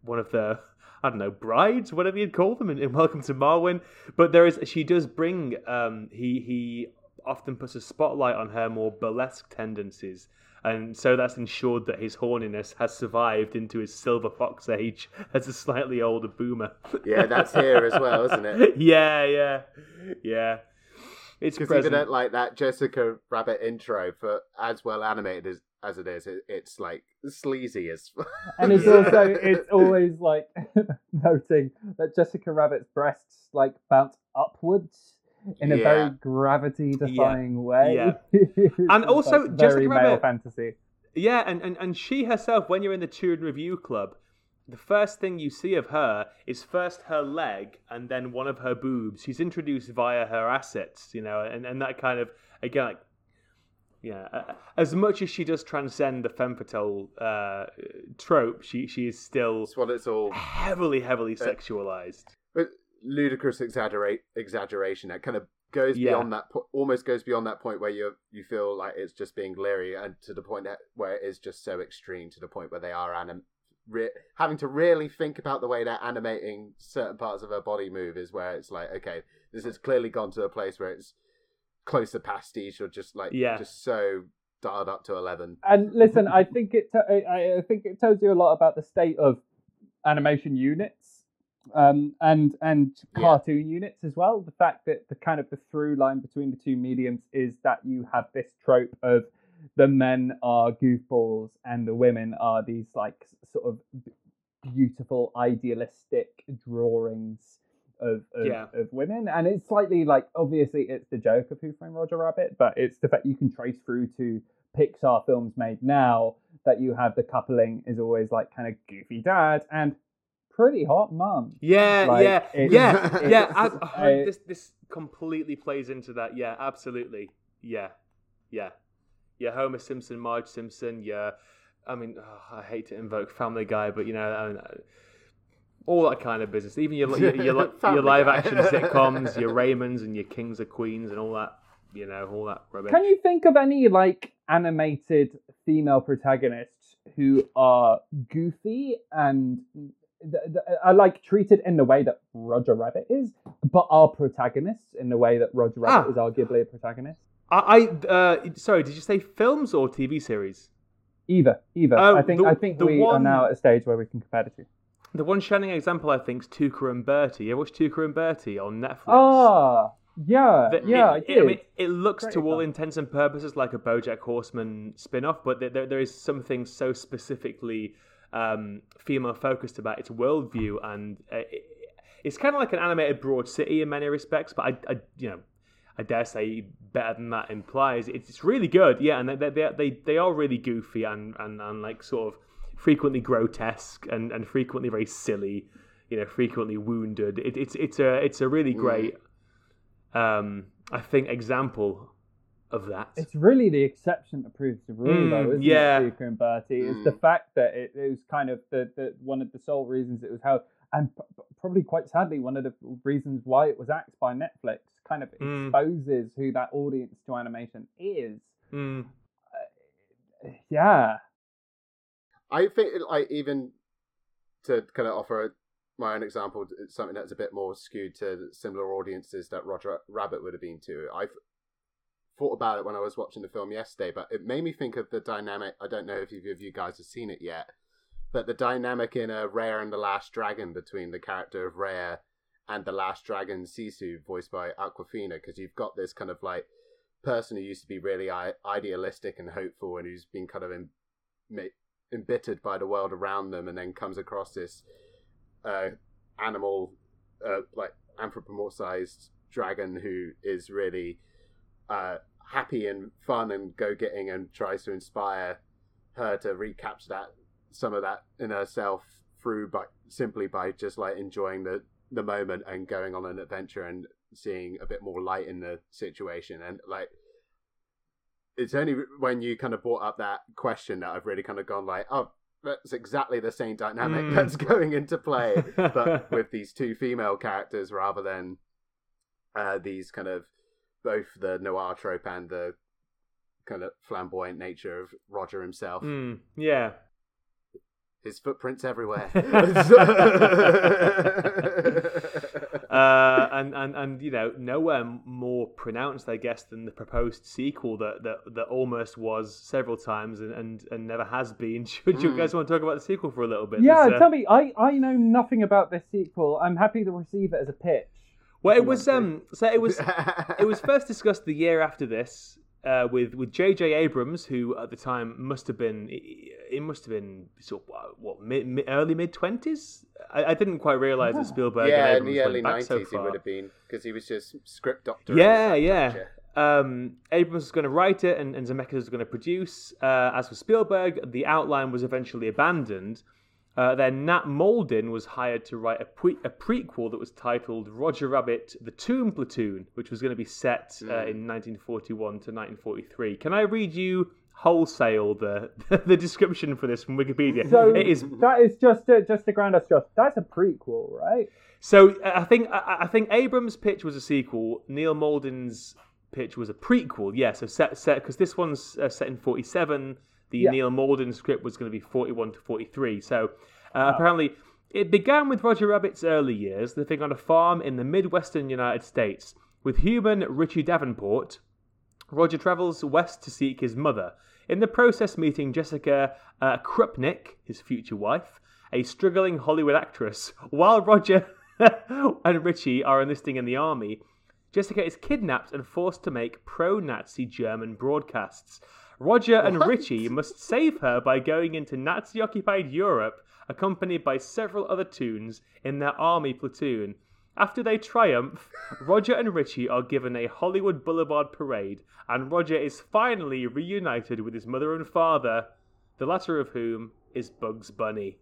one of the I don't know brides, whatever you'd call them, in, in Welcome to Marwen. But there is she does bring um he he often puts a spotlight on her more burlesque tendencies, and so that's ensured that his horniness has survived into his silver fox age as a slightly older boomer. Yeah, that's here as well, isn't it? yeah, yeah, yeah. It's Because even at like that Jessica Rabbit intro, for as well animated as, as it is, it, it's like sleazy as. and it's also it's always like noting that Jessica Rabbit's breasts like bounce upwards in a Yeah. very gravity defying way. Yeah. And also, like, Jessica very male Rabbit- fantasy. Yeah, and, and, and she herself, when you're in the Turin Review Club, the first thing you see of her is first her leg and then one of her boobs. She's introduced via her assets, you know, and, and that kind of, again, like, yeah, uh, as much as she does transcend the femme fatale uh, trope, she, she is still That's what it's all. heavily, heavily sexualized. But ludicrous exaggerate exaggeration that kind of goes Yeah. beyond that po- almost goes beyond that point where you you feel like it's just being leery and to the point that, where it is just so extreme to the point where they are anim- re- having to really think about the way they're animating certain parts of her body move is where it's like okay this has clearly gone to a place where it's close to pastiche or just like Yeah. just so dialed up to 11 And listen, I think it t- I, I think it tells you a lot about the state of animation units um, and and Yeah. cartoon units as well. The fact that the kind of the through line between the two mediums is that you have this trope of the men are goofballs and the women are these like sort of beautiful idealistic drawings of of, Yeah. of women and it's slightly like obviously it's the joke of Who Framed Roger Rabbit but it's the fact you can trace through to Pixar films made now that you have the coupling is always like kind of goofy dad and pretty hot mum. Yeah, Like, yeah, it's- yeah, it's- yeah. I, I- I- this this completely plays into that. Yeah, absolutely. Yeah, yeah, yeah. Homer Simpson, Marge Simpson. Yeah, I mean, oh, I hate to invoke Family Guy, but you know, I mean, uh, all that kind of business. Even your your, your, your live Guy. action sitcoms, your Raymonds and your Kings of Queens, and all that. You know, all that rubbish. Can you think of any like animated female protagonists who are goofy and th- th- are like treated in the way that Roger Rabbit is, but are protagonists in the way that Roger Rabbit Ah. is arguably a protagonist? I, I uh, sorry, did you say films or TV series? Either, either. Oh, I think the- I think we are now at a stage where we can compare the two. The one shining example, I think, is Tuca and Bertie. You ever watch Tuca and Bertie on Netflix? Ah, yeah, The- yeah, I it, did. mean, it looks Great to all example. intents and purposes like a BoJack Horseman spin-off, but there, there, there is something so specifically um, female-focused about its worldview, and uh, it, it's kind of like an animated Broad City in many respects. But I, I you know, I dare say better than that implies. It's, it's really good, yeah, and they they they, they are really goofy and, and, and like sort of frequently grotesque and, and frequently very silly. You know, frequently wounded. It, it's it's a it's a really great um, I think, example of that. It's really the exception that proves the rule, Mm, though, isn't yeah. it, Tuca and Bertie? It's the fact that it, it was kind of the, the one of the sole reasons it was held, and p- p- probably quite sadly, one of the reasons why it was axed by Netflix kind of Mm. exposes who that audience to animation is. Mm. Yeah. I think, like, even to kind of offer my own example, something that's a bit more skewed to similar audiences that Roger Rabbit would have been to. I thought about it when I was watching the film yesterday, but it made me think of the dynamic. I don't know if either of you guys have seen it yet, but the dynamic in a Raya and the Last Dragon between the character of Raya and the Last Dragon Sisu, voiced by Awkwafina, because you've got this kind of like person who used to be really idealistic and hopeful, and who's been kind of embittered by the world around them, and then comes across this uh, animal, uh, like anthropomorphized dragon who is really uh, happy and fun and go getting, and tries to inspire her to recapture that some of that in herself through by simply by just like enjoying the the moment and going on an adventure and seeing a bit more light in the situation and like it's only when you kind of brought up that question that I've really kind of gone like, oh, that's exactly the same dynamic Mm. that's going into play, but with these two female characters rather than uh, these kind of both the noir trope and the kind of flamboyant nature of Roger himself. Mm, yeah. His footprints everywhere. Uh, and, and and you know nowhere more pronounced, I guess, than the proposed sequel that that, that almost was several times and, and, and never has been. Should you guys want to talk about the sequel for a little bit? Yeah, uh, tell me. I, I know nothing about this sequel. I'm happy to receive it as a pitch. Well, it was um, so it was it was first discussed the year after this uh, with with J.J. Abrams, who at the time must have been it must have been sort of what, what mid, mid, early mid twenties. I, I didn't quite realize that Spielberg yeah, and in the early back so nineties he would have been because he was just script doctor. Yeah, yeah. Um, Abrams was going to write it, and, and Zemeckis was going to produce. Uh, as for Spielberg, the outline was eventually abandoned. Uh, then Nat Mauldin was hired to write a, pre- a prequel that was titled Roger Rabbit: The Toon Platoon, which was going to be set uh, in 1941 to 1943. Can I read you wholesale the the description for this from Wikipedia? So it is that is just to, just to ground us, Josh. That's a prequel, right? So uh, I think I, I think Abrams' pitch was a sequel. Neil Mauldin's pitch was a prequel. Yeah, so set set because this one's uh, set in forty seven. The Yeah. Neil Mauldin script was going to be forty one to forty three. So uh, apparently. It began with Roger Rabbit's early years living on a farm in the Midwestern United States. With human Richie Davenport, Roger travels west to seek his mother, in the process meeting Jessica uh, Krupnik, his future wife, a struggling Hollywood actress. While Roger and Richie are enlisting in the army, Jessica is kidnapped and forced to make pro Nazi German broadcasts. Roger and Richie must save her by going into Nazi occupied Europe, accompanied by several other toons in their army platoon. After they triumph, Roger and Richie are given a Hollywood Boulevard parade, and Roger is finally reunited with his mother and father, the latter of whom is Bugs Bunny.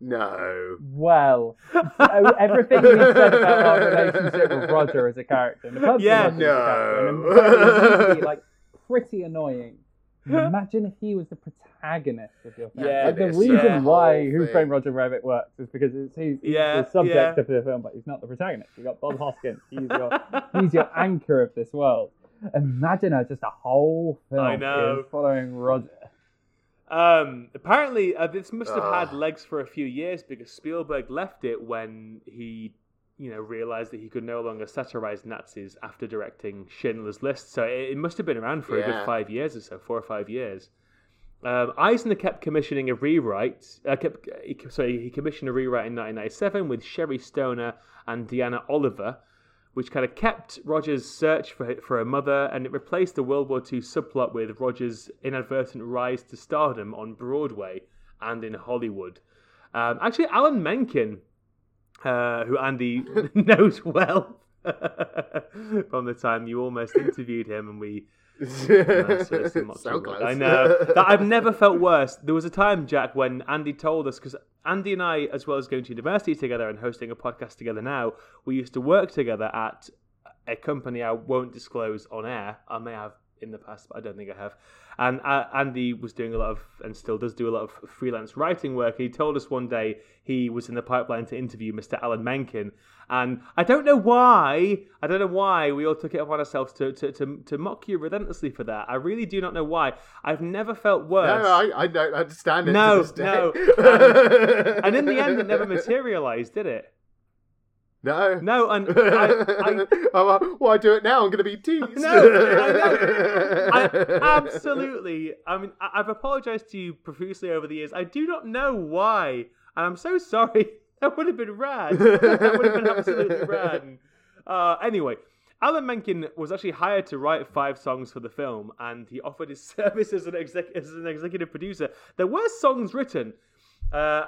No. Well, everything we said about our relationship with Roger as a character, and the person Yeah, Roger as a character, and no. Roger is really, like pretty annoying. Imagine if he was the protagonist of your film. Yeah, like, the reason yeah. why Whole Who. Framed Roger Rabbit works is because it's, he's, he's Yeah, the subject yeah. of the film, but he's not the protagonist. You got Bob Hoskins. He's your he's your anchor of this world. Imagine her just a whole film I know. following Roger. Um, apparently, uh, this must have had legs for a few years because Spielberg left it when he, you know, realized that he could no longer satirize Nazis after directing Schindler's List. So it, it must have been around for a good five years or so, four or five years. Um, Eisner kept commissioning a rewrite. Uh, kept, he, sorry, he commissioned a rewrite in 1997 with Sherry Stoner and Deanna Oliver, which kind of kept Roger's search for for a mother, and it replaced the World War II subplot with Roger's inadvertent rise to stardom on Broadway and in Hollywood. Um, actually, Alan Menken, uh, who Andy knows well from the time you almost interviewed him, and we no, so. I know. That I've never felt worse. There was a time, Jack, when Andy told us, because Andy and I, as well as going to university together and hosting a podcast together now, we used to work together at a company I won't disclose on air. I may have in the past, but I don't think I have. And uh, Andy was doing a lot of, and still does do a lot of freelance writing work. He told us one day he was in the pipeline to interview Mr. Alan Menken. And I don't know why, I don't know why we all took it upon ourselves to, to, to, to mock you relentlessly for that. I really do not know why. I've never felt worse. No, I, I don't understand it. No, to this day. no. and in the end, it never materialized, did it? No. No, and I, I, oh, well, why do it now? I'm going to be teased. No, I know. I absolutely. I mean, I- I've apologized to you profusely over the years. I do not know why, and I'm so sorry. That would have been rad. That would have been absolutely rad. Uh, anyway, Alan Menken was actually hired to write five songs for the film, and he offered his service as an, exec- as an executive producer. There were songs written. Uh,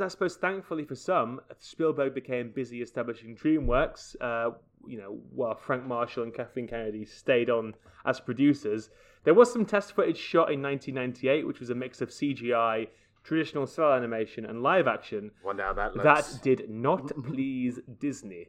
I suppose, thankfully for some, Spielberg became busy establishing DreamWorks. Uh, you know, while Frank Marshall and Kathleen Kennedy stayed on as producers. There was some test footage shot in 1998, which was a mix of CGI, traditional cel animation, and live action. Wonder how that looks. That did not please Disney.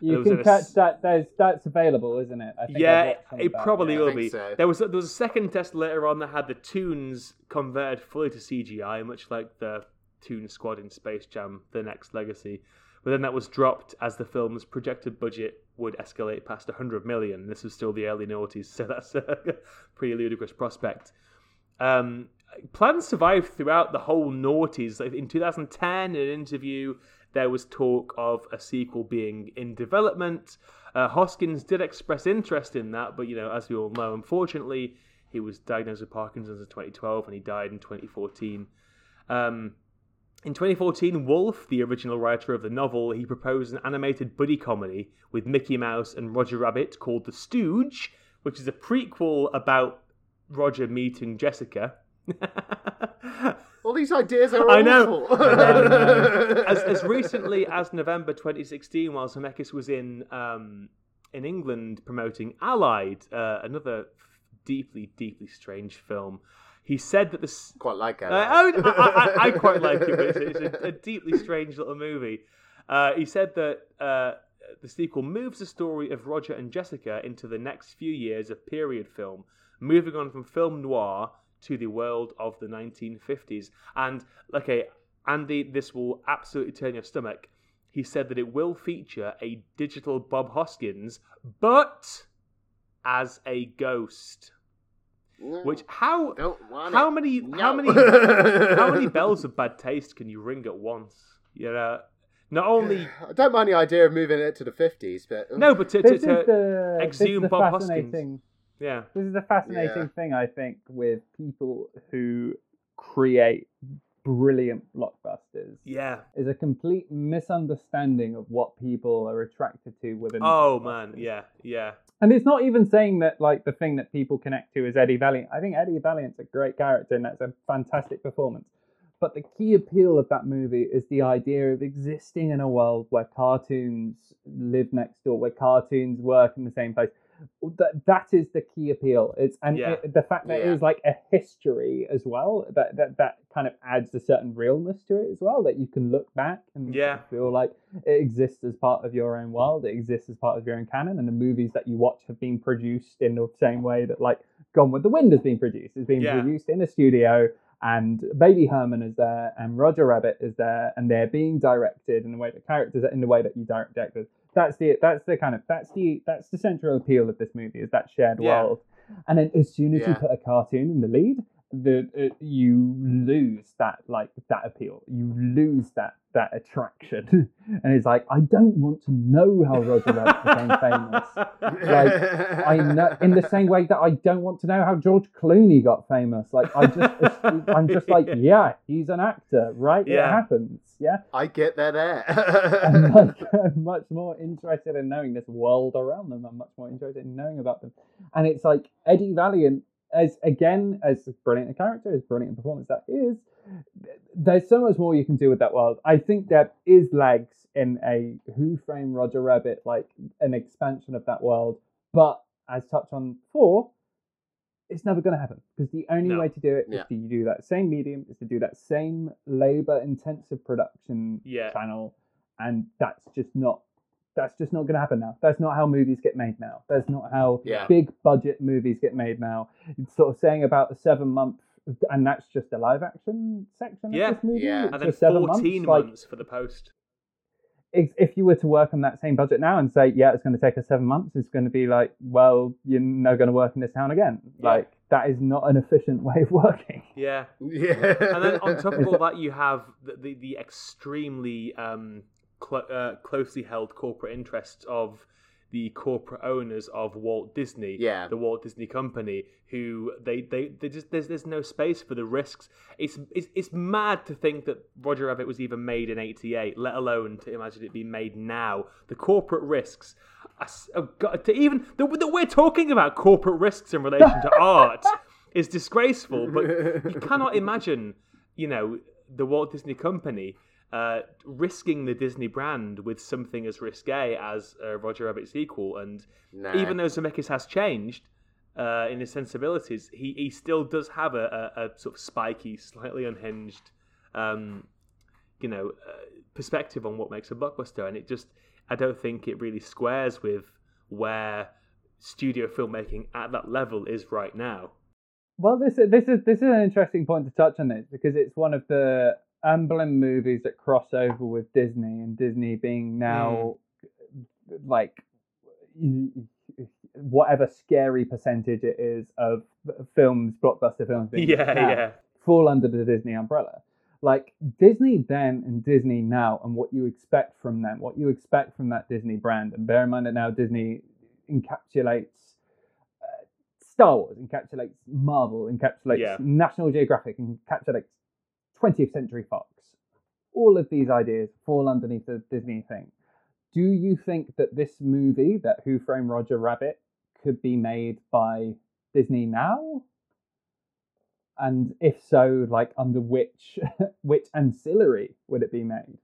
There You was can a- catch that. There's that's available, isn't it? I think Yeah, watched some of it that, probably yeah. will be. so. There was there was a second test later on that had the toons converted fully to CGI, much like the Toon Squad in Space Jam: The Next Legacy. But then that was dropped as the film's projected budget would escalate past 100 million. This was still the early noughties, so that's a pretty ludicrous prospect. Um, plans survived throughout the whole noughties. In 2010, in an interview, there was talk of a sequel being in development. Uh, Hoskins did express interest in that, but you know, as we all know, unfortunately, he was diagnosed with Parkinson's in 2012 and he died in 2014. Um, in 2014, Wolf, the original writer of the novel, he proposed an animated buddy comedy with Mickey Mouse and Roger Rabbit called The Stooge, which is a prequel about Roger meeting Jessica. All these ideas are I know. awful. And then, as, as recently as November 2016, while Zemeckis was in um, in England promoting Allied, uh, another deeply, deeply strange film, he said that the s- Quite like it. uh, I, I, I, I quite like it, but it's, it's a, a deeply strange little movie. Uh, he said that uh, the sequel moves the story of Roger and Jessica into the next few years of period film, moving on from film noir to the world of the 1950s. And, okay, Andy, this will absolutely turn your stomach. He said that it will feature a digital Bob Hoskins, but as a ghost. Which how Don't how it. many No. how many how many bells of bad taste can you ring at once? You know, not only I don't mind the idea of moving it to the 50s, but no, but to, to, This is to the, this exhume the Bob Hoskins. fascinating. yeah, This is the fascinating Yeah. thing, I think, with people who create brilliant blockbusters. yeah. Is a complete misunderstanding of what people are attracted to within. Oh man, yeah, yeah, And it's not even saying that like the thing that people connect to is Eddie Valiant. I think Eddie Valiant's a great character and that's a fantastic performance. But the key appeal of that movie is the idea of existing in a world where cartoons live next door, where cartoons work in the same place. That that is the key appeal. It's and Yeah. it, the fact that Yeah. it is like a history as well. That that that kind of adds a certain realness to it as well. That you can look back and Yeah. feel like it exists as part of your own world. It exists as part of your own canon, and the movies that you watch have been produced in the same way that like Gone with the Wind has been produced. It's been Yeah. produced in a studio, and Baby Herman is there, and Roger Rabbit is there, and they're being directed in the way that characters are in the way that you direct actors. That's the that's the kind of that's the that's the central appeal of this movie is that shared Yeah. world. And then as soon as you put a cartoon in the lead, the uh, you lose that like that appeal. You lose that that attraction, and it's like I don't want to know how Roger Rabbit became famous. Like I know in the same way that I don't want to know how George Clooney got famous. Like I just I'm just like yeah, he's an actor, right? It happens, yeah. I get there. I'm like I'm much more interested in knowing this world around them. I'm much more interested in knowing about them. And it's like Eddie Valiant, as again, as brilliant a character, as brilliant a performance that is, there's so much more you can do with that world. I think there is legs in a Who Framed Roger Rabbit, like an expansion of that world. But as touched on before, it's never going to happen because the only No. way to do it is Yeah. to do that same medium, is to do that same labor-intensive production Yeah. channel, and that's just not that's just not going to happen now. That's not how movies get made now. That's not how Yeah. big budget movies get made now. It's sort of saying about the seven month, and that's just the live action section Yeah. of this movie. Yeah. It's and then just seven fourteen months. Like, months for the post. if, if you were to work on that same budget now and say, yeah, it's going to take us seven months, it's going to be like, well, you're never going to work in this town again. Yeah. Like that is not an efficient way of working. Yeah, yeah. and then on top of all that, you have the the, the extremely um, cl- uh, closely held corporate interests of the corporate owners of Walt Disney, Yeah. the Walt Disney Company, who they they, they just there's there's no space for the risks. It's it's it's mad to think that Roger Rabbit was even made in '88, let alone to imagine it being made now. The corporate risks. Oh God, to even the, that we're talking about corporate risks in relation to art is disgraceful. But you cannot imagine, you know, the Walt Disney Company uh, risking the Disney brand with something as risque as a Roger Rabbit sequel. And Nah. even though Zemeckis has changed uh, in his sensibilities, he, he still does have a, a, a sort of spiky, slightly unhinged, um, you know, uh, perspective on what makes a blockbuster. And it just, I don't think it really squares with where studio filmmaking at that level is right now. Well, this this is this is an interesting point to touch on this because it's one of the Amblin movies that cross over with Disney, and Disney being now like whatever scary percentage it is of films, blockbuster films being Yeah, yeah. fall under the Disney umbrella. like Disney then and Disney now, and what you expect from them, what you expect from that Disney brand. And bear in mind that now Disney encapsulates uh, Star Wars, encapsulates Marvel, encapsulates Yeah. National Geographic, encapsulates 20th Century Fox. All of these ideas fall underneath the Disney thing. Do you think that this movie, that Who Framed Roger Rabbit, could be made by Disney now? And if so, like under which which ancillary would it be made?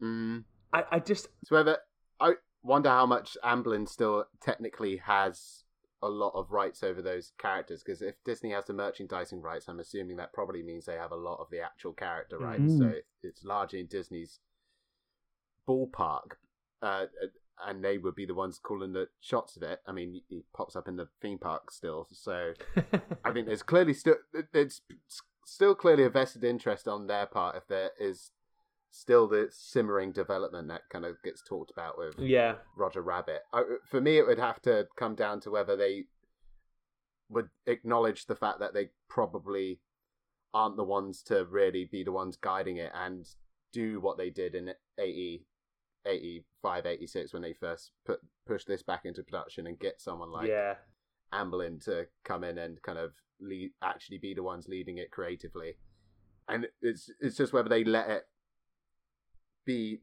Mm. I, I just So whether I wonder how much Amblin still technically has a lot of rights over those characters because if Disney has the merchandising rights, I'm assuming that probably means they have a lot of the actual character rights. So Mhm. it's largely in Disney's ballpark, uh, and they would be the ones calling the shots of it. I mean, he pops up in the theme park still, so I think there's clearly still it's still clearly a vested interest on their part if there is still the simmering development that kind of gets talked about with yeah. Roger Rabbit. I, for me, it would have to come down to whether they would acknowledge the fact that they probably aren't the ones to really be the ones guiding it and do what they did in 80, 85, 86 when they first put push this back into production and get someone like yeah. Amblin to come in and kind of lead, actually be the ones leading it creatively. And it's it's just whether they let it be,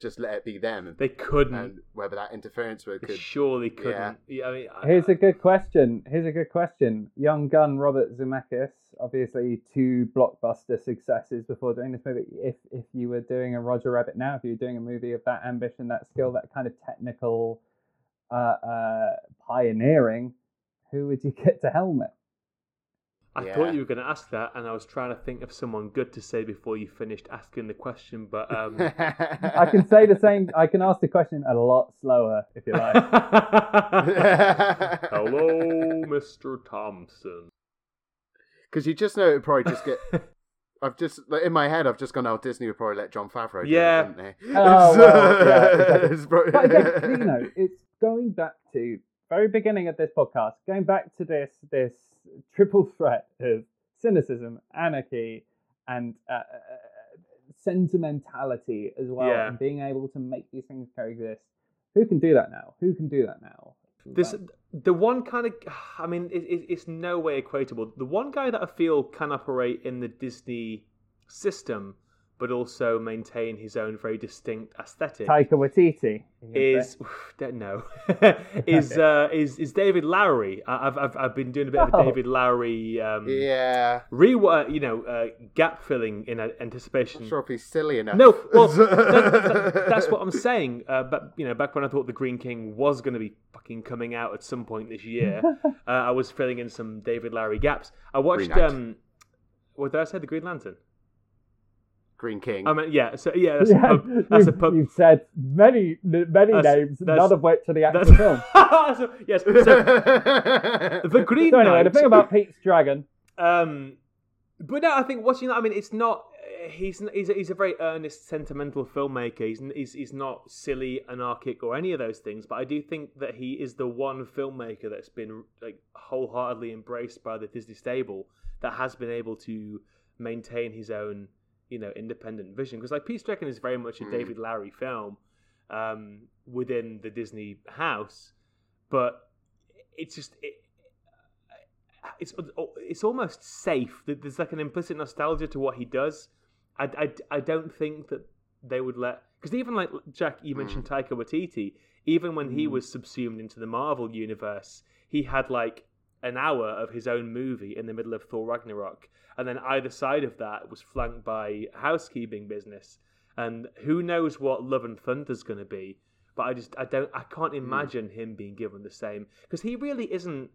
just let it be them, They couldn't. and whether that interference would could. surely couldn't. Yeah. I mean, I- Here's a good question. Here's a good question. Young gun Robert Zemeckis, obviously two blockbuster successes before doing this movie. If if you were doing a Roger Rabbit now, if you were doing a movie of that ambition, that skill, that kind of technical uh, uh, pioneering, who would you get to helm it? I Yeah. thought you were going to ask that, and I was trying to think of someone good to say before you finished asking the question, but um, I can say the same. I can ask the question a lot slower if you like. Hello, Mr. Thompson. Because you just know it would probably just get. I've just like, in my head. I've just gone. Oh, Disney would probably let Jon Favreau. do it, Yeah. wouldn't they? Oh, well, yeah, exactly. Probably- but again, you know, it's going back to very beginning of this podcast, going back to this this triple threat of cynicism, anarchy, and uh, uh, sentimentality as well, Yeah. and being able to make these things coexist. Who can do that now? Who can do that now? This the one kind of I mean it, it, it's no way equatable. The one guy that I feel can operate in the Disney system, but also maintain his own very distinct aesthetic. Taika Waititi is don't know is uh, is is David Lowery. I- I've I've I've been doing a bit of a Oh. David Lowery um, yeah. re you know uh, gap filling in anticipation. I'm sure if he's silly enough. No, well, that, that- that's what I'm saying. Uh, but you know, back when I thought the Green King was going to be fucking coming out at some point this year, uh, I was filling in some David Lowery gaps. I watched. Um What did I say? The Green Lantern. Green King. I mean, yeah. So yeah, that's, yeah, a pub, that's a you've, pub. you've said many many That's- names, that's- none of which are the actual That's, film. so, yes. So the Green So anyway, the thing about Pete's Dragon, Um, but no, I think watching that. I mean, it's not. He's he's a, he's a very earnest, sentimental filmmaker. He's, he's he's not silly, anarchic, or any of those things. But I do think that he is the one filmmaker that's been like wholeheartedly embraced by the Disney stable that has been able to maintain his own, you know, independent vision. Because like Pete's Dragon is very much a Mm. David Lowery film um, within the Disney house, but it's just it, it's it's almost safe. There- There's like an implicit nostalgia to what he does. I, I, I don't think that they would let because even like Jack, you mentioned Taika Waititi. Even when he was subsumed into the Marvel universe, he had like an hour of his own movie in the middle of Thor Ragnarok, and then either side of that was flanked by housekeeping business. And who knows what Love and Thunder's going to be? But I just I don't I can't imagine him being given the same because he really isn't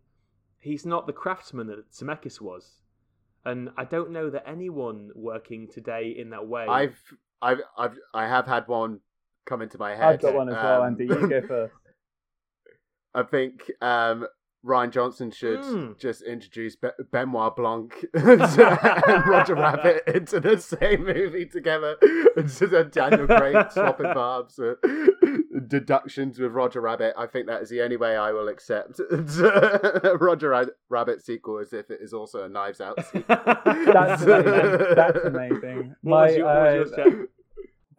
he's not the craftsman that Zemeckis was. And I don't know that anyone working today in that way. I've, I've, I've, I have had one come into my head. I've got one as well, um, Andy. You go first. I think um, Rian Johnson should Mm. just introduce Be- Benoit Blanc and Roger Rabbit into the same movie together. Instead of Daniel Craig swapping barbs, uh, deductions with Roger Rabbit. I think that is the only way I will accept Roger Ra- Rabbit sequel, as if it is also a Knives Out sequel. That's amazing. That's amazing. What was My, your- was uh, yours, Jack?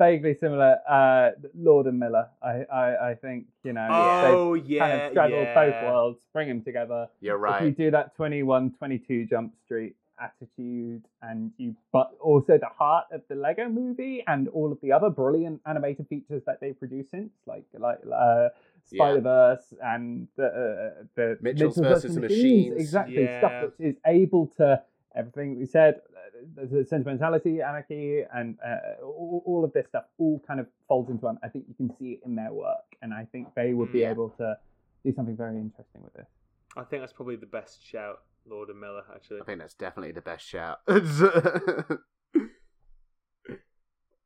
Vaguely similar. Uh, Lord and Miller. I, I, I think you know Oh yeah, kind of straddled yeah. both worlds, bring them together. You're If you do that 21, 22 Jump Street attitude, and you, but also the heart of the Lego Movie and all of the other brilliant animated features that they produce since, like like uh, Spider Verse and the uh, the Mitchell's Mitchell's versus the Machines. exactly Yeah. stuff that is able to everything we said. Uh, The sentimentality, anarchy, and uh, all, all of this stuff all kind of folds into one. I think you can see it in their work, and I think they would be Yeah. able to do something very interesting with this. I think that's probably the best shout, Lord and Miller. Actually, I think that's definitely the best shout.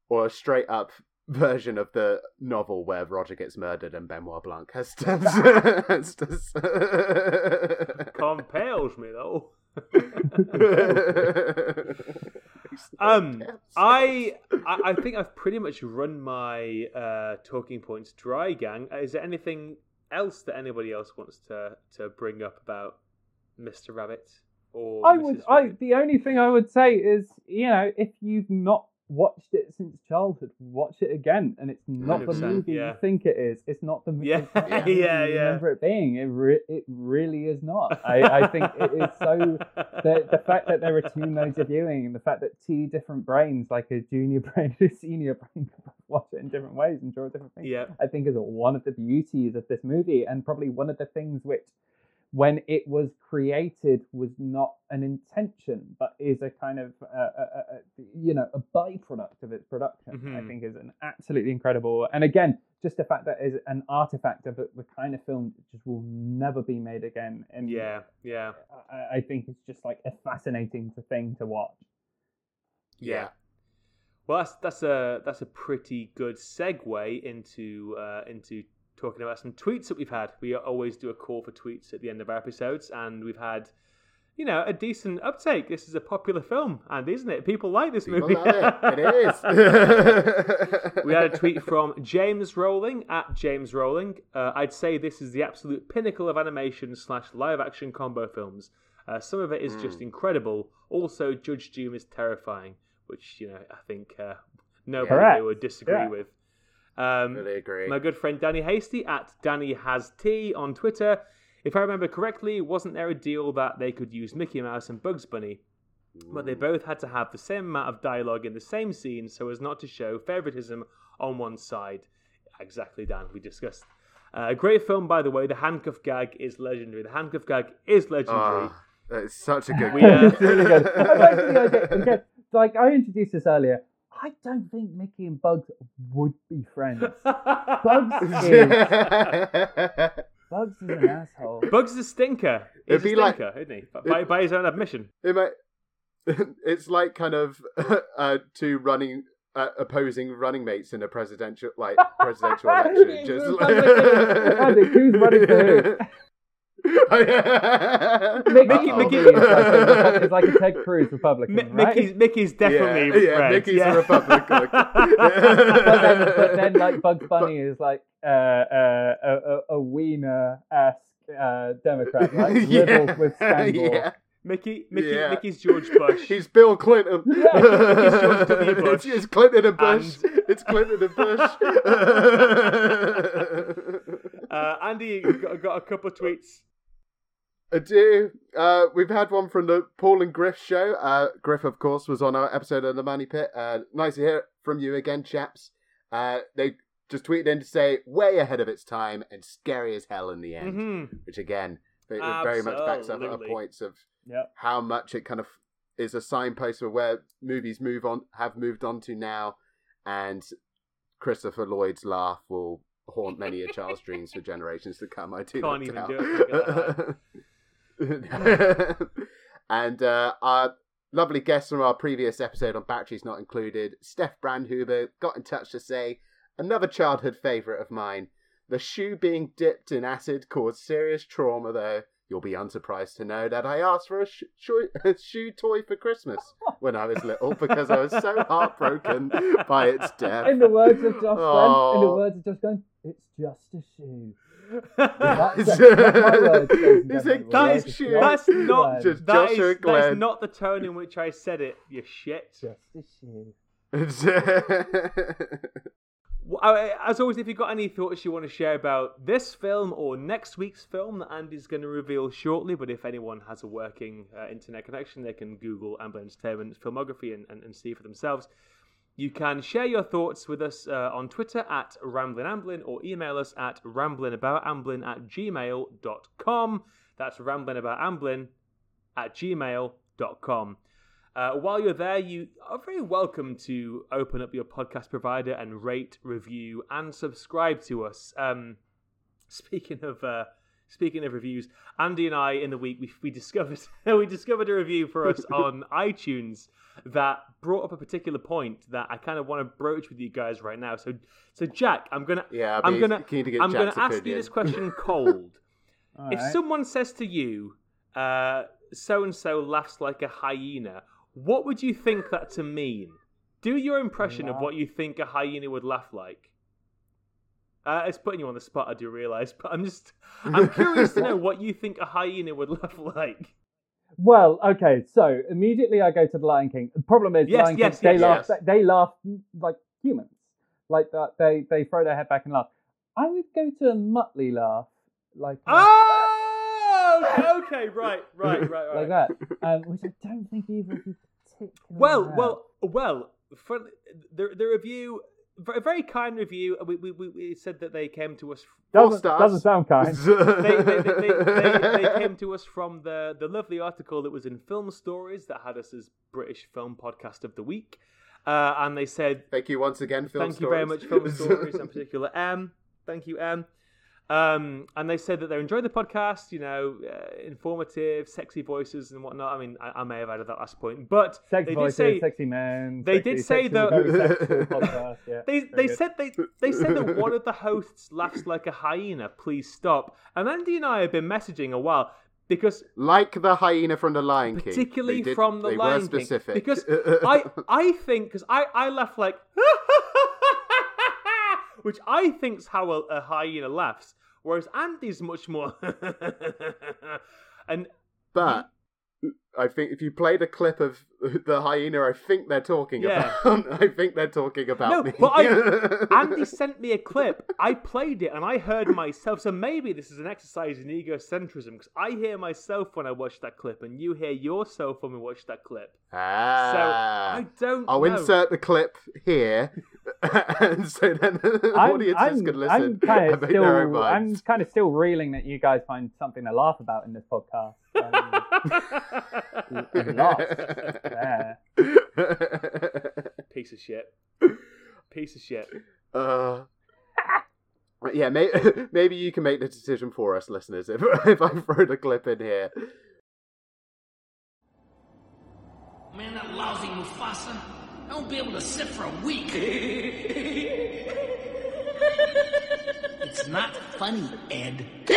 or a straight up version of the novel where Roger gets murdered and Benoit Blanc has to. has to- compels me though. Um. I, I I think I've pretty much run my uh, talking points dry, gang. Uh, Is there anything else that anybody else wants to to bring up about Mr. Rabbit or I Mrs. would. I the only thing I would say is, you know, if you've not watched it since childhood, watch it again, and it's not the 100%, movie yeah. you think it is. It's not the movie. Yeah, yeah, you yeah. Remember it being? It re- it really is not. I, I think it is so. The the fact that there are two modes of viewing, and the fact that two different brains, like a junior brain and a senior brain, watch it in different ways and draw different things. yeah, I think is one of the beauties of this movie, and probably one of the things which, when it was created, was not an intention, but is a kind of, uh, uh, uh, uh, you know, a byproduct of its production. I Mhm. think is an absolutely incredible, and again, just the fact that is an artifact of the kind of film that just will never be made again. And yeah, yeah, I, I think it's just like a fascinating thing to watch. yeah. Well, that's that's a that's a pretty good segue into uh, into talking about some tweets that we've had. We always do a call for tweets at the end of our episodes, and we've had, you know, a decent uptake. This is a popular film, and isn't it? People like this People movie. love it. It is. we had a tweet from James Rowling at James Rowling. Uh, I'd say this is the absolute pinnacle of animation slash live action combo films. Uh, some of it is just incredible. Also, Judge Doom is terrifying, which you know I think uh, nobody Correct. would disagree Yeah. with. Um, Really agree. my good friend Danny Hasty at Danny Has Tea on Twitter. If I remember correctly, wasn't there a deal that they could use Mickey Mouse and Bugs Bunny? But they both had to have the same amount of dialogue in the same scene so as not to show favoritism on one side. Exactly, Dan. We discussed. Uh, a great film, by the way. The handcuff gag is legendary. The handcuff gag is legendary. Oh, it's such a good. We, uh, it's really good. I like the idea. Again, like I introduced this earlier. I don't think Mickey and Bugs would be friends. Bugs is Bugs is an asshole. Bugs is a stinker. It'd He's a be like- stinker, isn't he? By, by his own admission. It might, it's like kind of uh, two running uh, opposing running mates in a presidential like presidential election. Just Andy, who's running for who? Mickey, Uh-oh. Mickey is, like a, is like a Ted Cruz Republican, Mi- right? Mickey's, Mickey's definitely yeah, red. Mickey's yeah. a Republican. but, then, but then, like Bugs Bunny is like uh, uh, a, a, a Weiner esque uh, Democrat, like riddled with scandal. yeah. Mickey, Mickey, Yeah. Mickey's George Bush. He's Bill Clinton. Yeah. He's George W. Bush. It's, it's Clinton and Bush. And- It's Clinton and Bush. Uh, Andy, got, got a couple of tweets. I do. Uh, we've had one from the Paul and Griff show. Uh, Griff, of course, was on our episode of the Money Pit. Uh, nice to hear from you again, chaps. Uh, they just tweeted in to say way ahead of its time and scary as hell in the end, Mhm. which again it very much backs up our points of Yep. how much it kind of is a signpost for where movies move on have moved on to now, and Christopher Lloyd's laugh will haunt many a child's dreams for generations to come. I do Can't even doubt. do it. And uh, our lovely guest from our previous episode on Batteries Not Included, Steph Brandhuber, got in touch to say another childhood favourite of mine. The shoe being dipped in acid caused serious trauma, though, You'll be unsurprised to know that I asked for a, sh- sh- a shoe toy for Christmas when I was little because I was so heartbroken by its death. In the words of Josh, then, in the Oh. words of Josh, it's just a shoe. That's That guy's is- It's shoe. just that's not. Just that is, Joshua that is Glenn. not the tone in which I said it. You shit. just. Well, As always, if you've got any thoughts you want to share about this film or next week's film that Andy's going to reveal shortly, but if anyone has a working uh, internet connection, they can Google Amblin Entertainment's filmography and, and, and see for themselves. You can share your thoughts with us uh, on Twitter at RamblinAmblin or email us at ramblinaboutAmblin at gmail.com. That's ramblinaboutAmblin at gmail.com. Uh, while you're there, you are very welcome to open up your podcast provider and rate, review, and subscribe to us. Um, speaking of uh, speaking of reviews, Andy and I in the week we, we discovered we discovered a review for us on iTunes that brought up a particular point that I kind of want to broach with you guys right now. So, so Jack, I'm gonna Yeah, I'd I'm gonna keen to get I'm gonna Jack's ask you this question cold. All If right. someone says to you, so and so laughs like a hyena, what would you think that to mean? Do your impression of what you think a hyena would laugh like. Uh, it's putting you on the spot, I do realise, but I'm just I'm curious to know what you think a hyena would laugh like. Well, okay, so immediately I go to the Lion King. The problem is, Yes, Lion yes, King, yes, they laugh. They laugh like humans, like that. They they throw their head back and laugh. I would go to a Muttley laugh, like Oh, okay, right, right, right, right. like that, um, which I don't think either of you particularly. Well, well, well. For the the review, a very kind review. We we, we- we said that they came to us. Four doesn't, stars. doesn't sound kind. They, they, they, they, they, they came to us from the the lovely article that was in Film Stories that had us as British Film Podcast of the Week, uh, and they said Thank you once again, Film thank you very much, Film Stories in particular. M, thank you, M. Um, and they said that they enjoyed the podcast, you know, uh, informative, sexy voices and whatnot. I mean, I, I may have added that last point, but Sex they voices, did say sexy men. they sexy, did say sexy, that- very sexual podcast, yeah. they they good. said they they said that one of the hosts laughs like a hyena. Please stop. And Andy and I have been messaging a while because like the hyena from the Lion King. particularly did- from the they Lion were King, specific. because I I think because I I laugh like which I think's how a, a hyena laughs, whereas Andy's much more and But I think if you played a clip of the hyena, I think they're talking Yeah. about. I think they're talking about No, me. but I- Andy sent me a clip. I played it and I heard myself. So maybe this is an exercise in egocentrism because I hear myself when I watch that clip, and you hear yourself when we watch that clip. Ah. So. I don't. I'll know. insert the clip here, and so then the I'm, audiences I'm, can I'm listen kind of make their own still, I'm kind of still reeling that you guys find something to laugh about in this podcast. Um, lost there. Piece of shit. Piece of shit. Uh, yeah, may- maybe you can make the decision for us, listeners. If if I throw the clip in here, Man, that lousy Mufasa. I won't be able to sit for a week. it's not funny, Ed.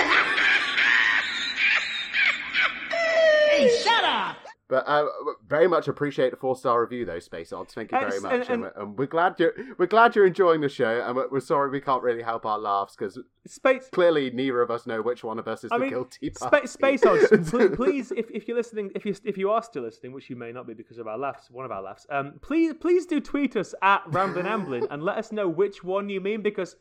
hey, shut up! But uh, very much appreciate the four star review, though, Space Odds. Thank you very Yes, much, and- and, and- and we're glad you're we're glad you're enjoying the show, and we're, we're sorry we can't really help our laughs because Space. clearly neither of us know which one of us is I the mean, guilty spa- party. space odds. Please, please, if, if you're listening, if you if you are still listening, which you may not be because of our laughs, one of our laughs, um, please please do tweet us at Ramblin' Amblin and let us know which one you mean because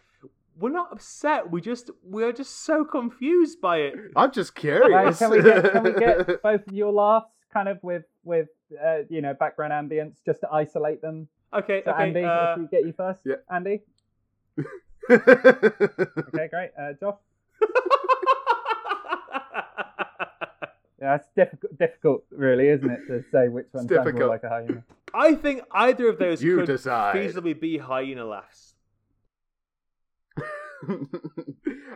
we're not upset. We just we're just so confused by it. I'm just Right, curious. can we get can we get both of your laughs kind of with with uh, you know background ambience just to isolate them? Okay, So okay. Andy, uh, if we get you first, Yeah. Andy. Okay, great. Uh, Josh. Yeah, it's difficult, difficult, really, isn't it, to say which one sounds more difficult. like a hyena? I think either of those You could decide. feasibly be hyena laughs.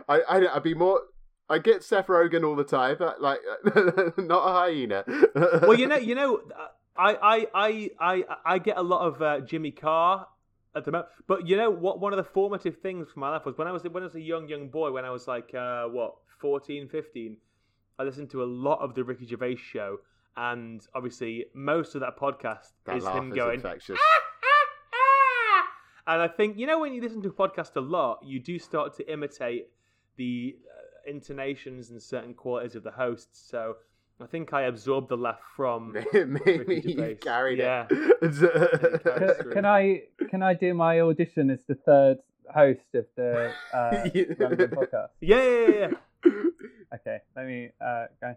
I, I I'd be more. I get Seth Rogen all the time, but like not a hyena. well, you know, you know, I, I, I, I, I get a lot of uh, Jimmy Carr at the moment. But you know what? One of the formative things for my life was when I was when I was a young young boy. When I was like uh, what 14, 15, I listened to a lot of the Ricky Gervais show, and obviously most of that podcast That is him is going. infectious. And I think you know when you listen to a podcast a lot, you do start to imitate the uh, intonations and certain qualities of the hosts. So I think I absorbed the laugh from. Maybe Ricky you Gervais. carried Yeah. it. That's Can, can I can I do my audition as the third host of the uh, Yeah. Podcast? Yeah, yeah, yeah, yeah. Okay, let me uh, go.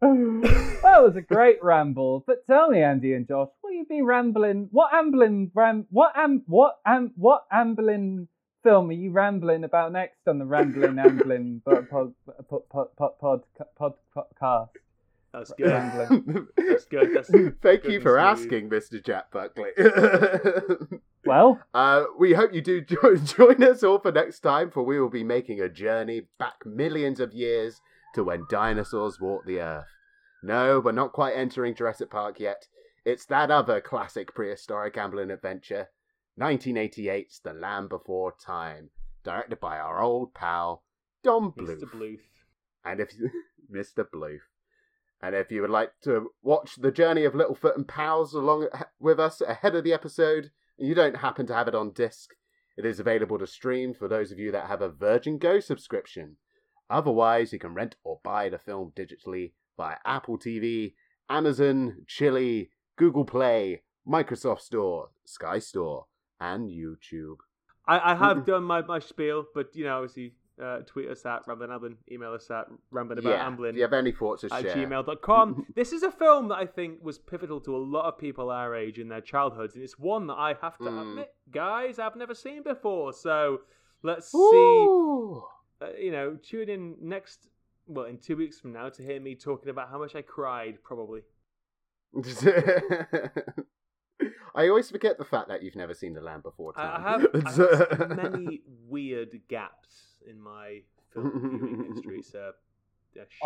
that was a great ramble. But tell me, Andy and Josh, what you been rambling? What ambling ram? What am? What am? What ambling film are you rambling about next on the rambling ambling pod pod pod pod pod pod podcast? That's good. Rambling. That's good. That's Thank you for me. asking, Mr. Jack Buckley. Well, uh, we hope you do jo- join us all for next time, for we will be making a journey back millions of years to when dinosaurs walked the earth. No, we're not quite entering Jurassic Park yet. It's that other classic prehistoric gambling adventure, 1988's The Land Before Time, directed by our old pal, Don Bluth. Mr. Bluth. And if Mr. Bluth. And if you would like to watch the journey of Littlefoot and Pals along with us ahead of the episode, and you don't happen to have it on disc, it is available to stream for those of you that have a Virgin Go subscription. Otherwise, you can rent or buy the film digitally via Apple TV, Amazon, Chili, Google Play, Microsoft Store, Sky Store, and YouTube. I, I have done my, my spiel, but you know, obviously, uh, tweet us at Ramblin' Amblin, email us at Ramblin' About yeah, Amblin if you have any thoughts to at share. gmail.com. this is a film that I think was pivotal to a lot of people our age in their childhoods, and it's one that I have to Mm. admit, guys, I've never seen before. So let's see. Uh, you know, tune in next, well, in two weeks from now to hear me talking about how much I cried, probably. I always forget the fact that you've never seen The Land before. I, I Time. have, I have many weird gaps in my film viewing history, so.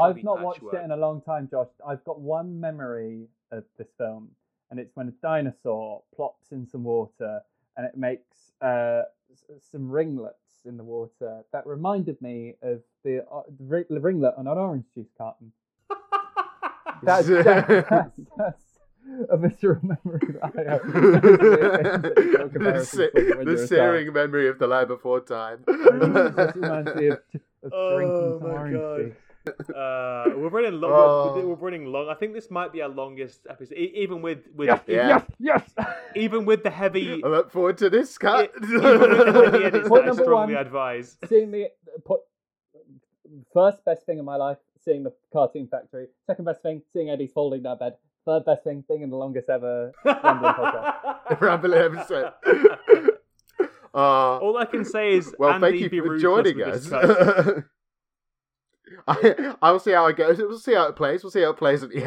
I've shabby not watched patchwork. it in a long time, Josh. I've got one memory of this film, and it's when a dinosaur plops in some water and it makes uh, some ringlets in the water. That reminded me of the, uh, the ringlet on an orange juice carton. That's, that's, that's, that's a visceral memory that I have. the, the searing memory of The Land Before Time. This reminds me of, of Oh my God. Uh, we're running long. Oh. We're, running long. I think this might be our longest episode, e- even with with Yes, Yeah. yes, yes. even with the heavy. I look forward to this cut. e- even with the heavy edits Point that I strongly one. advise. seeing the put, first best thing in my life, seeing the cartoon factory. Second best thing, seeing Eddie's folding that bed. Third best thing, being in the longest ever Rambling podcast. Rambling episode. Uh, All I can say is, well, Andy, thank you for joining us. I, I will see how it goes. We'll see how it plays. We'll see how it plays at the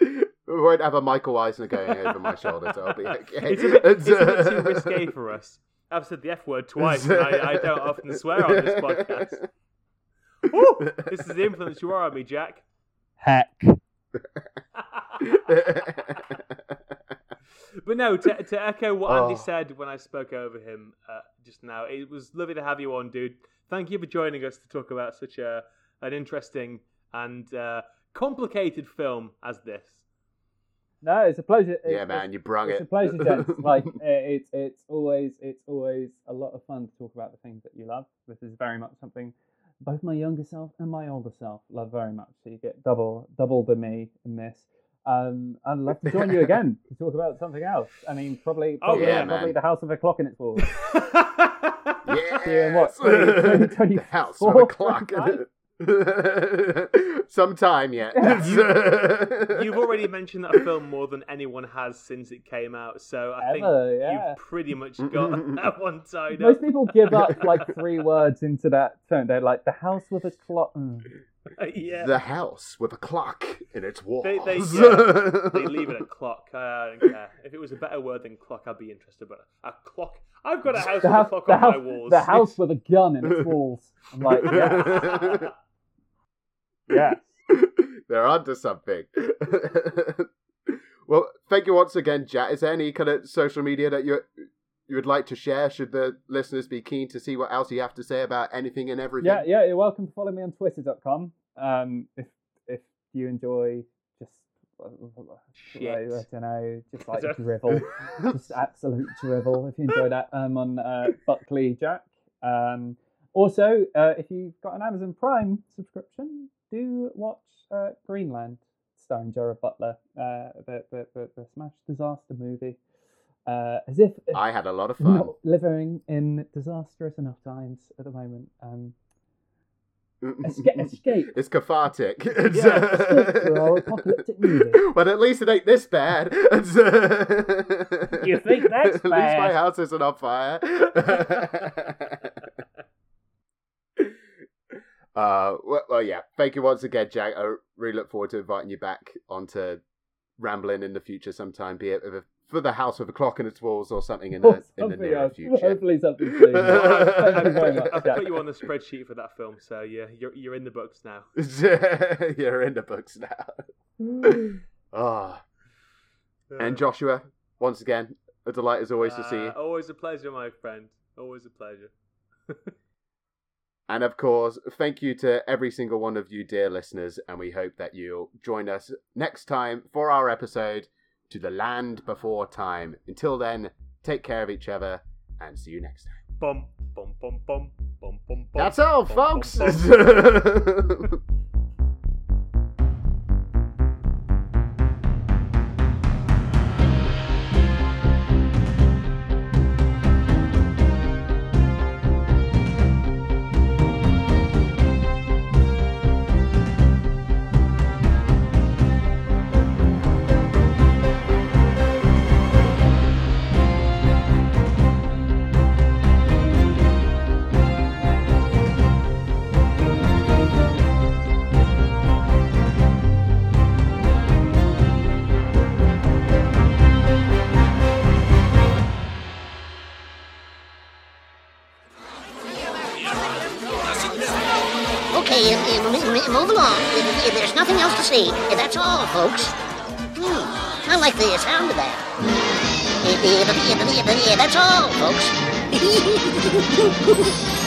end. we won't have a Michael Eisner going over my shoulder, so I'll be okay. It's a bit, it's a bit too risque for us. I've said the F word twice, and I, I don't often swear on this podcast. Woo! This is the influence you are on me, Jack. Heck. But no, to, to echo what Andy Oh. said when I spoke over him uh, just now, it was lovely to have you on, dude. Thank you for joining us to talk about such a an interesting and uh, complicated film as this. No, it's a pleasure. It's, yeah, man, you brung It's it. a pleasure, gents. Like it's it's always it's always a lot of fun to talk about the things that you love. This is very much something both my younger self and my older self love very much. So you get double double the me in this. Um, I'd love to join you again to talk about something else. I mean, probably, oh, probably, oh, yeah, probably the House of a Clock in its walls. yeah. what? 20, 20, 20, the House of a Clock. 25? Some time yet. You've already mentioned that film more than anyone has since it came out, so I Ever, think yeah. you've pretty much got that one tied Most people give up like three words into that term. They're like, the house with a clock. Mm. Uh, yeah. The house with a clock in its walls. They, they, yeah, they leave it a clock. I don't care. If it was a better word than clock, I'd be interested. But a clock. I've got a house the with house, a clock on house, my walls. The house with a gun in its walls. I'm like, yeah yeah. They're onto something. well, thank you once again, Jack. Is there any kind of social media that you you would like to share? Should the listeners be keen to see what else you have to say about anything and everything? Yeah, yeah, you're welcome to follow me on twitter.com. Um, if if you enjoy just Shit. I, don't know, just like drivel, just absolute drivel. If you enjoy that, I'm on uh, Buckley Jack. Um, also, uh, if you've got an Amazon Prime subscription, do watch uh, Greenland, starring Gerard Butler, uh, the, the, the the smash disaster movie. Uh, as if I had a lot of fun. not living in disastrous enough times at the moment. Um, escape, escape. It's cathartic. escape for our apocalyptic movie. but at least it ain't this bad. You think that's At least my house isn't on fire. Uh, well, well, yeah. Thank you once again, Jack. I really look forward to inviting you back onto rambling in the future sometime, be it with a, for the house with a clock in its walls or something in the, Or in the near else. future. Hopefully something soon. Thank you very much. I've Jack. put you on the spreadsheet for that film, so yeah, you're you're in the books now. You're in the books now. Ah. And Joshua, once again, a delight as always to see you. Uh, Always a pleasure, my friend. Always a pleasure. And of course, thank you to every single one of you, dear listeners, and we hope that you'll join us next time for our episode to the land before time. Until then, take care of each other and see you next time. Bum bum bum bum bum bum. bum That's all, bum, bum, folks. bum. see. That's all, folks. Hmm, I like the sound of that. That's all, folks.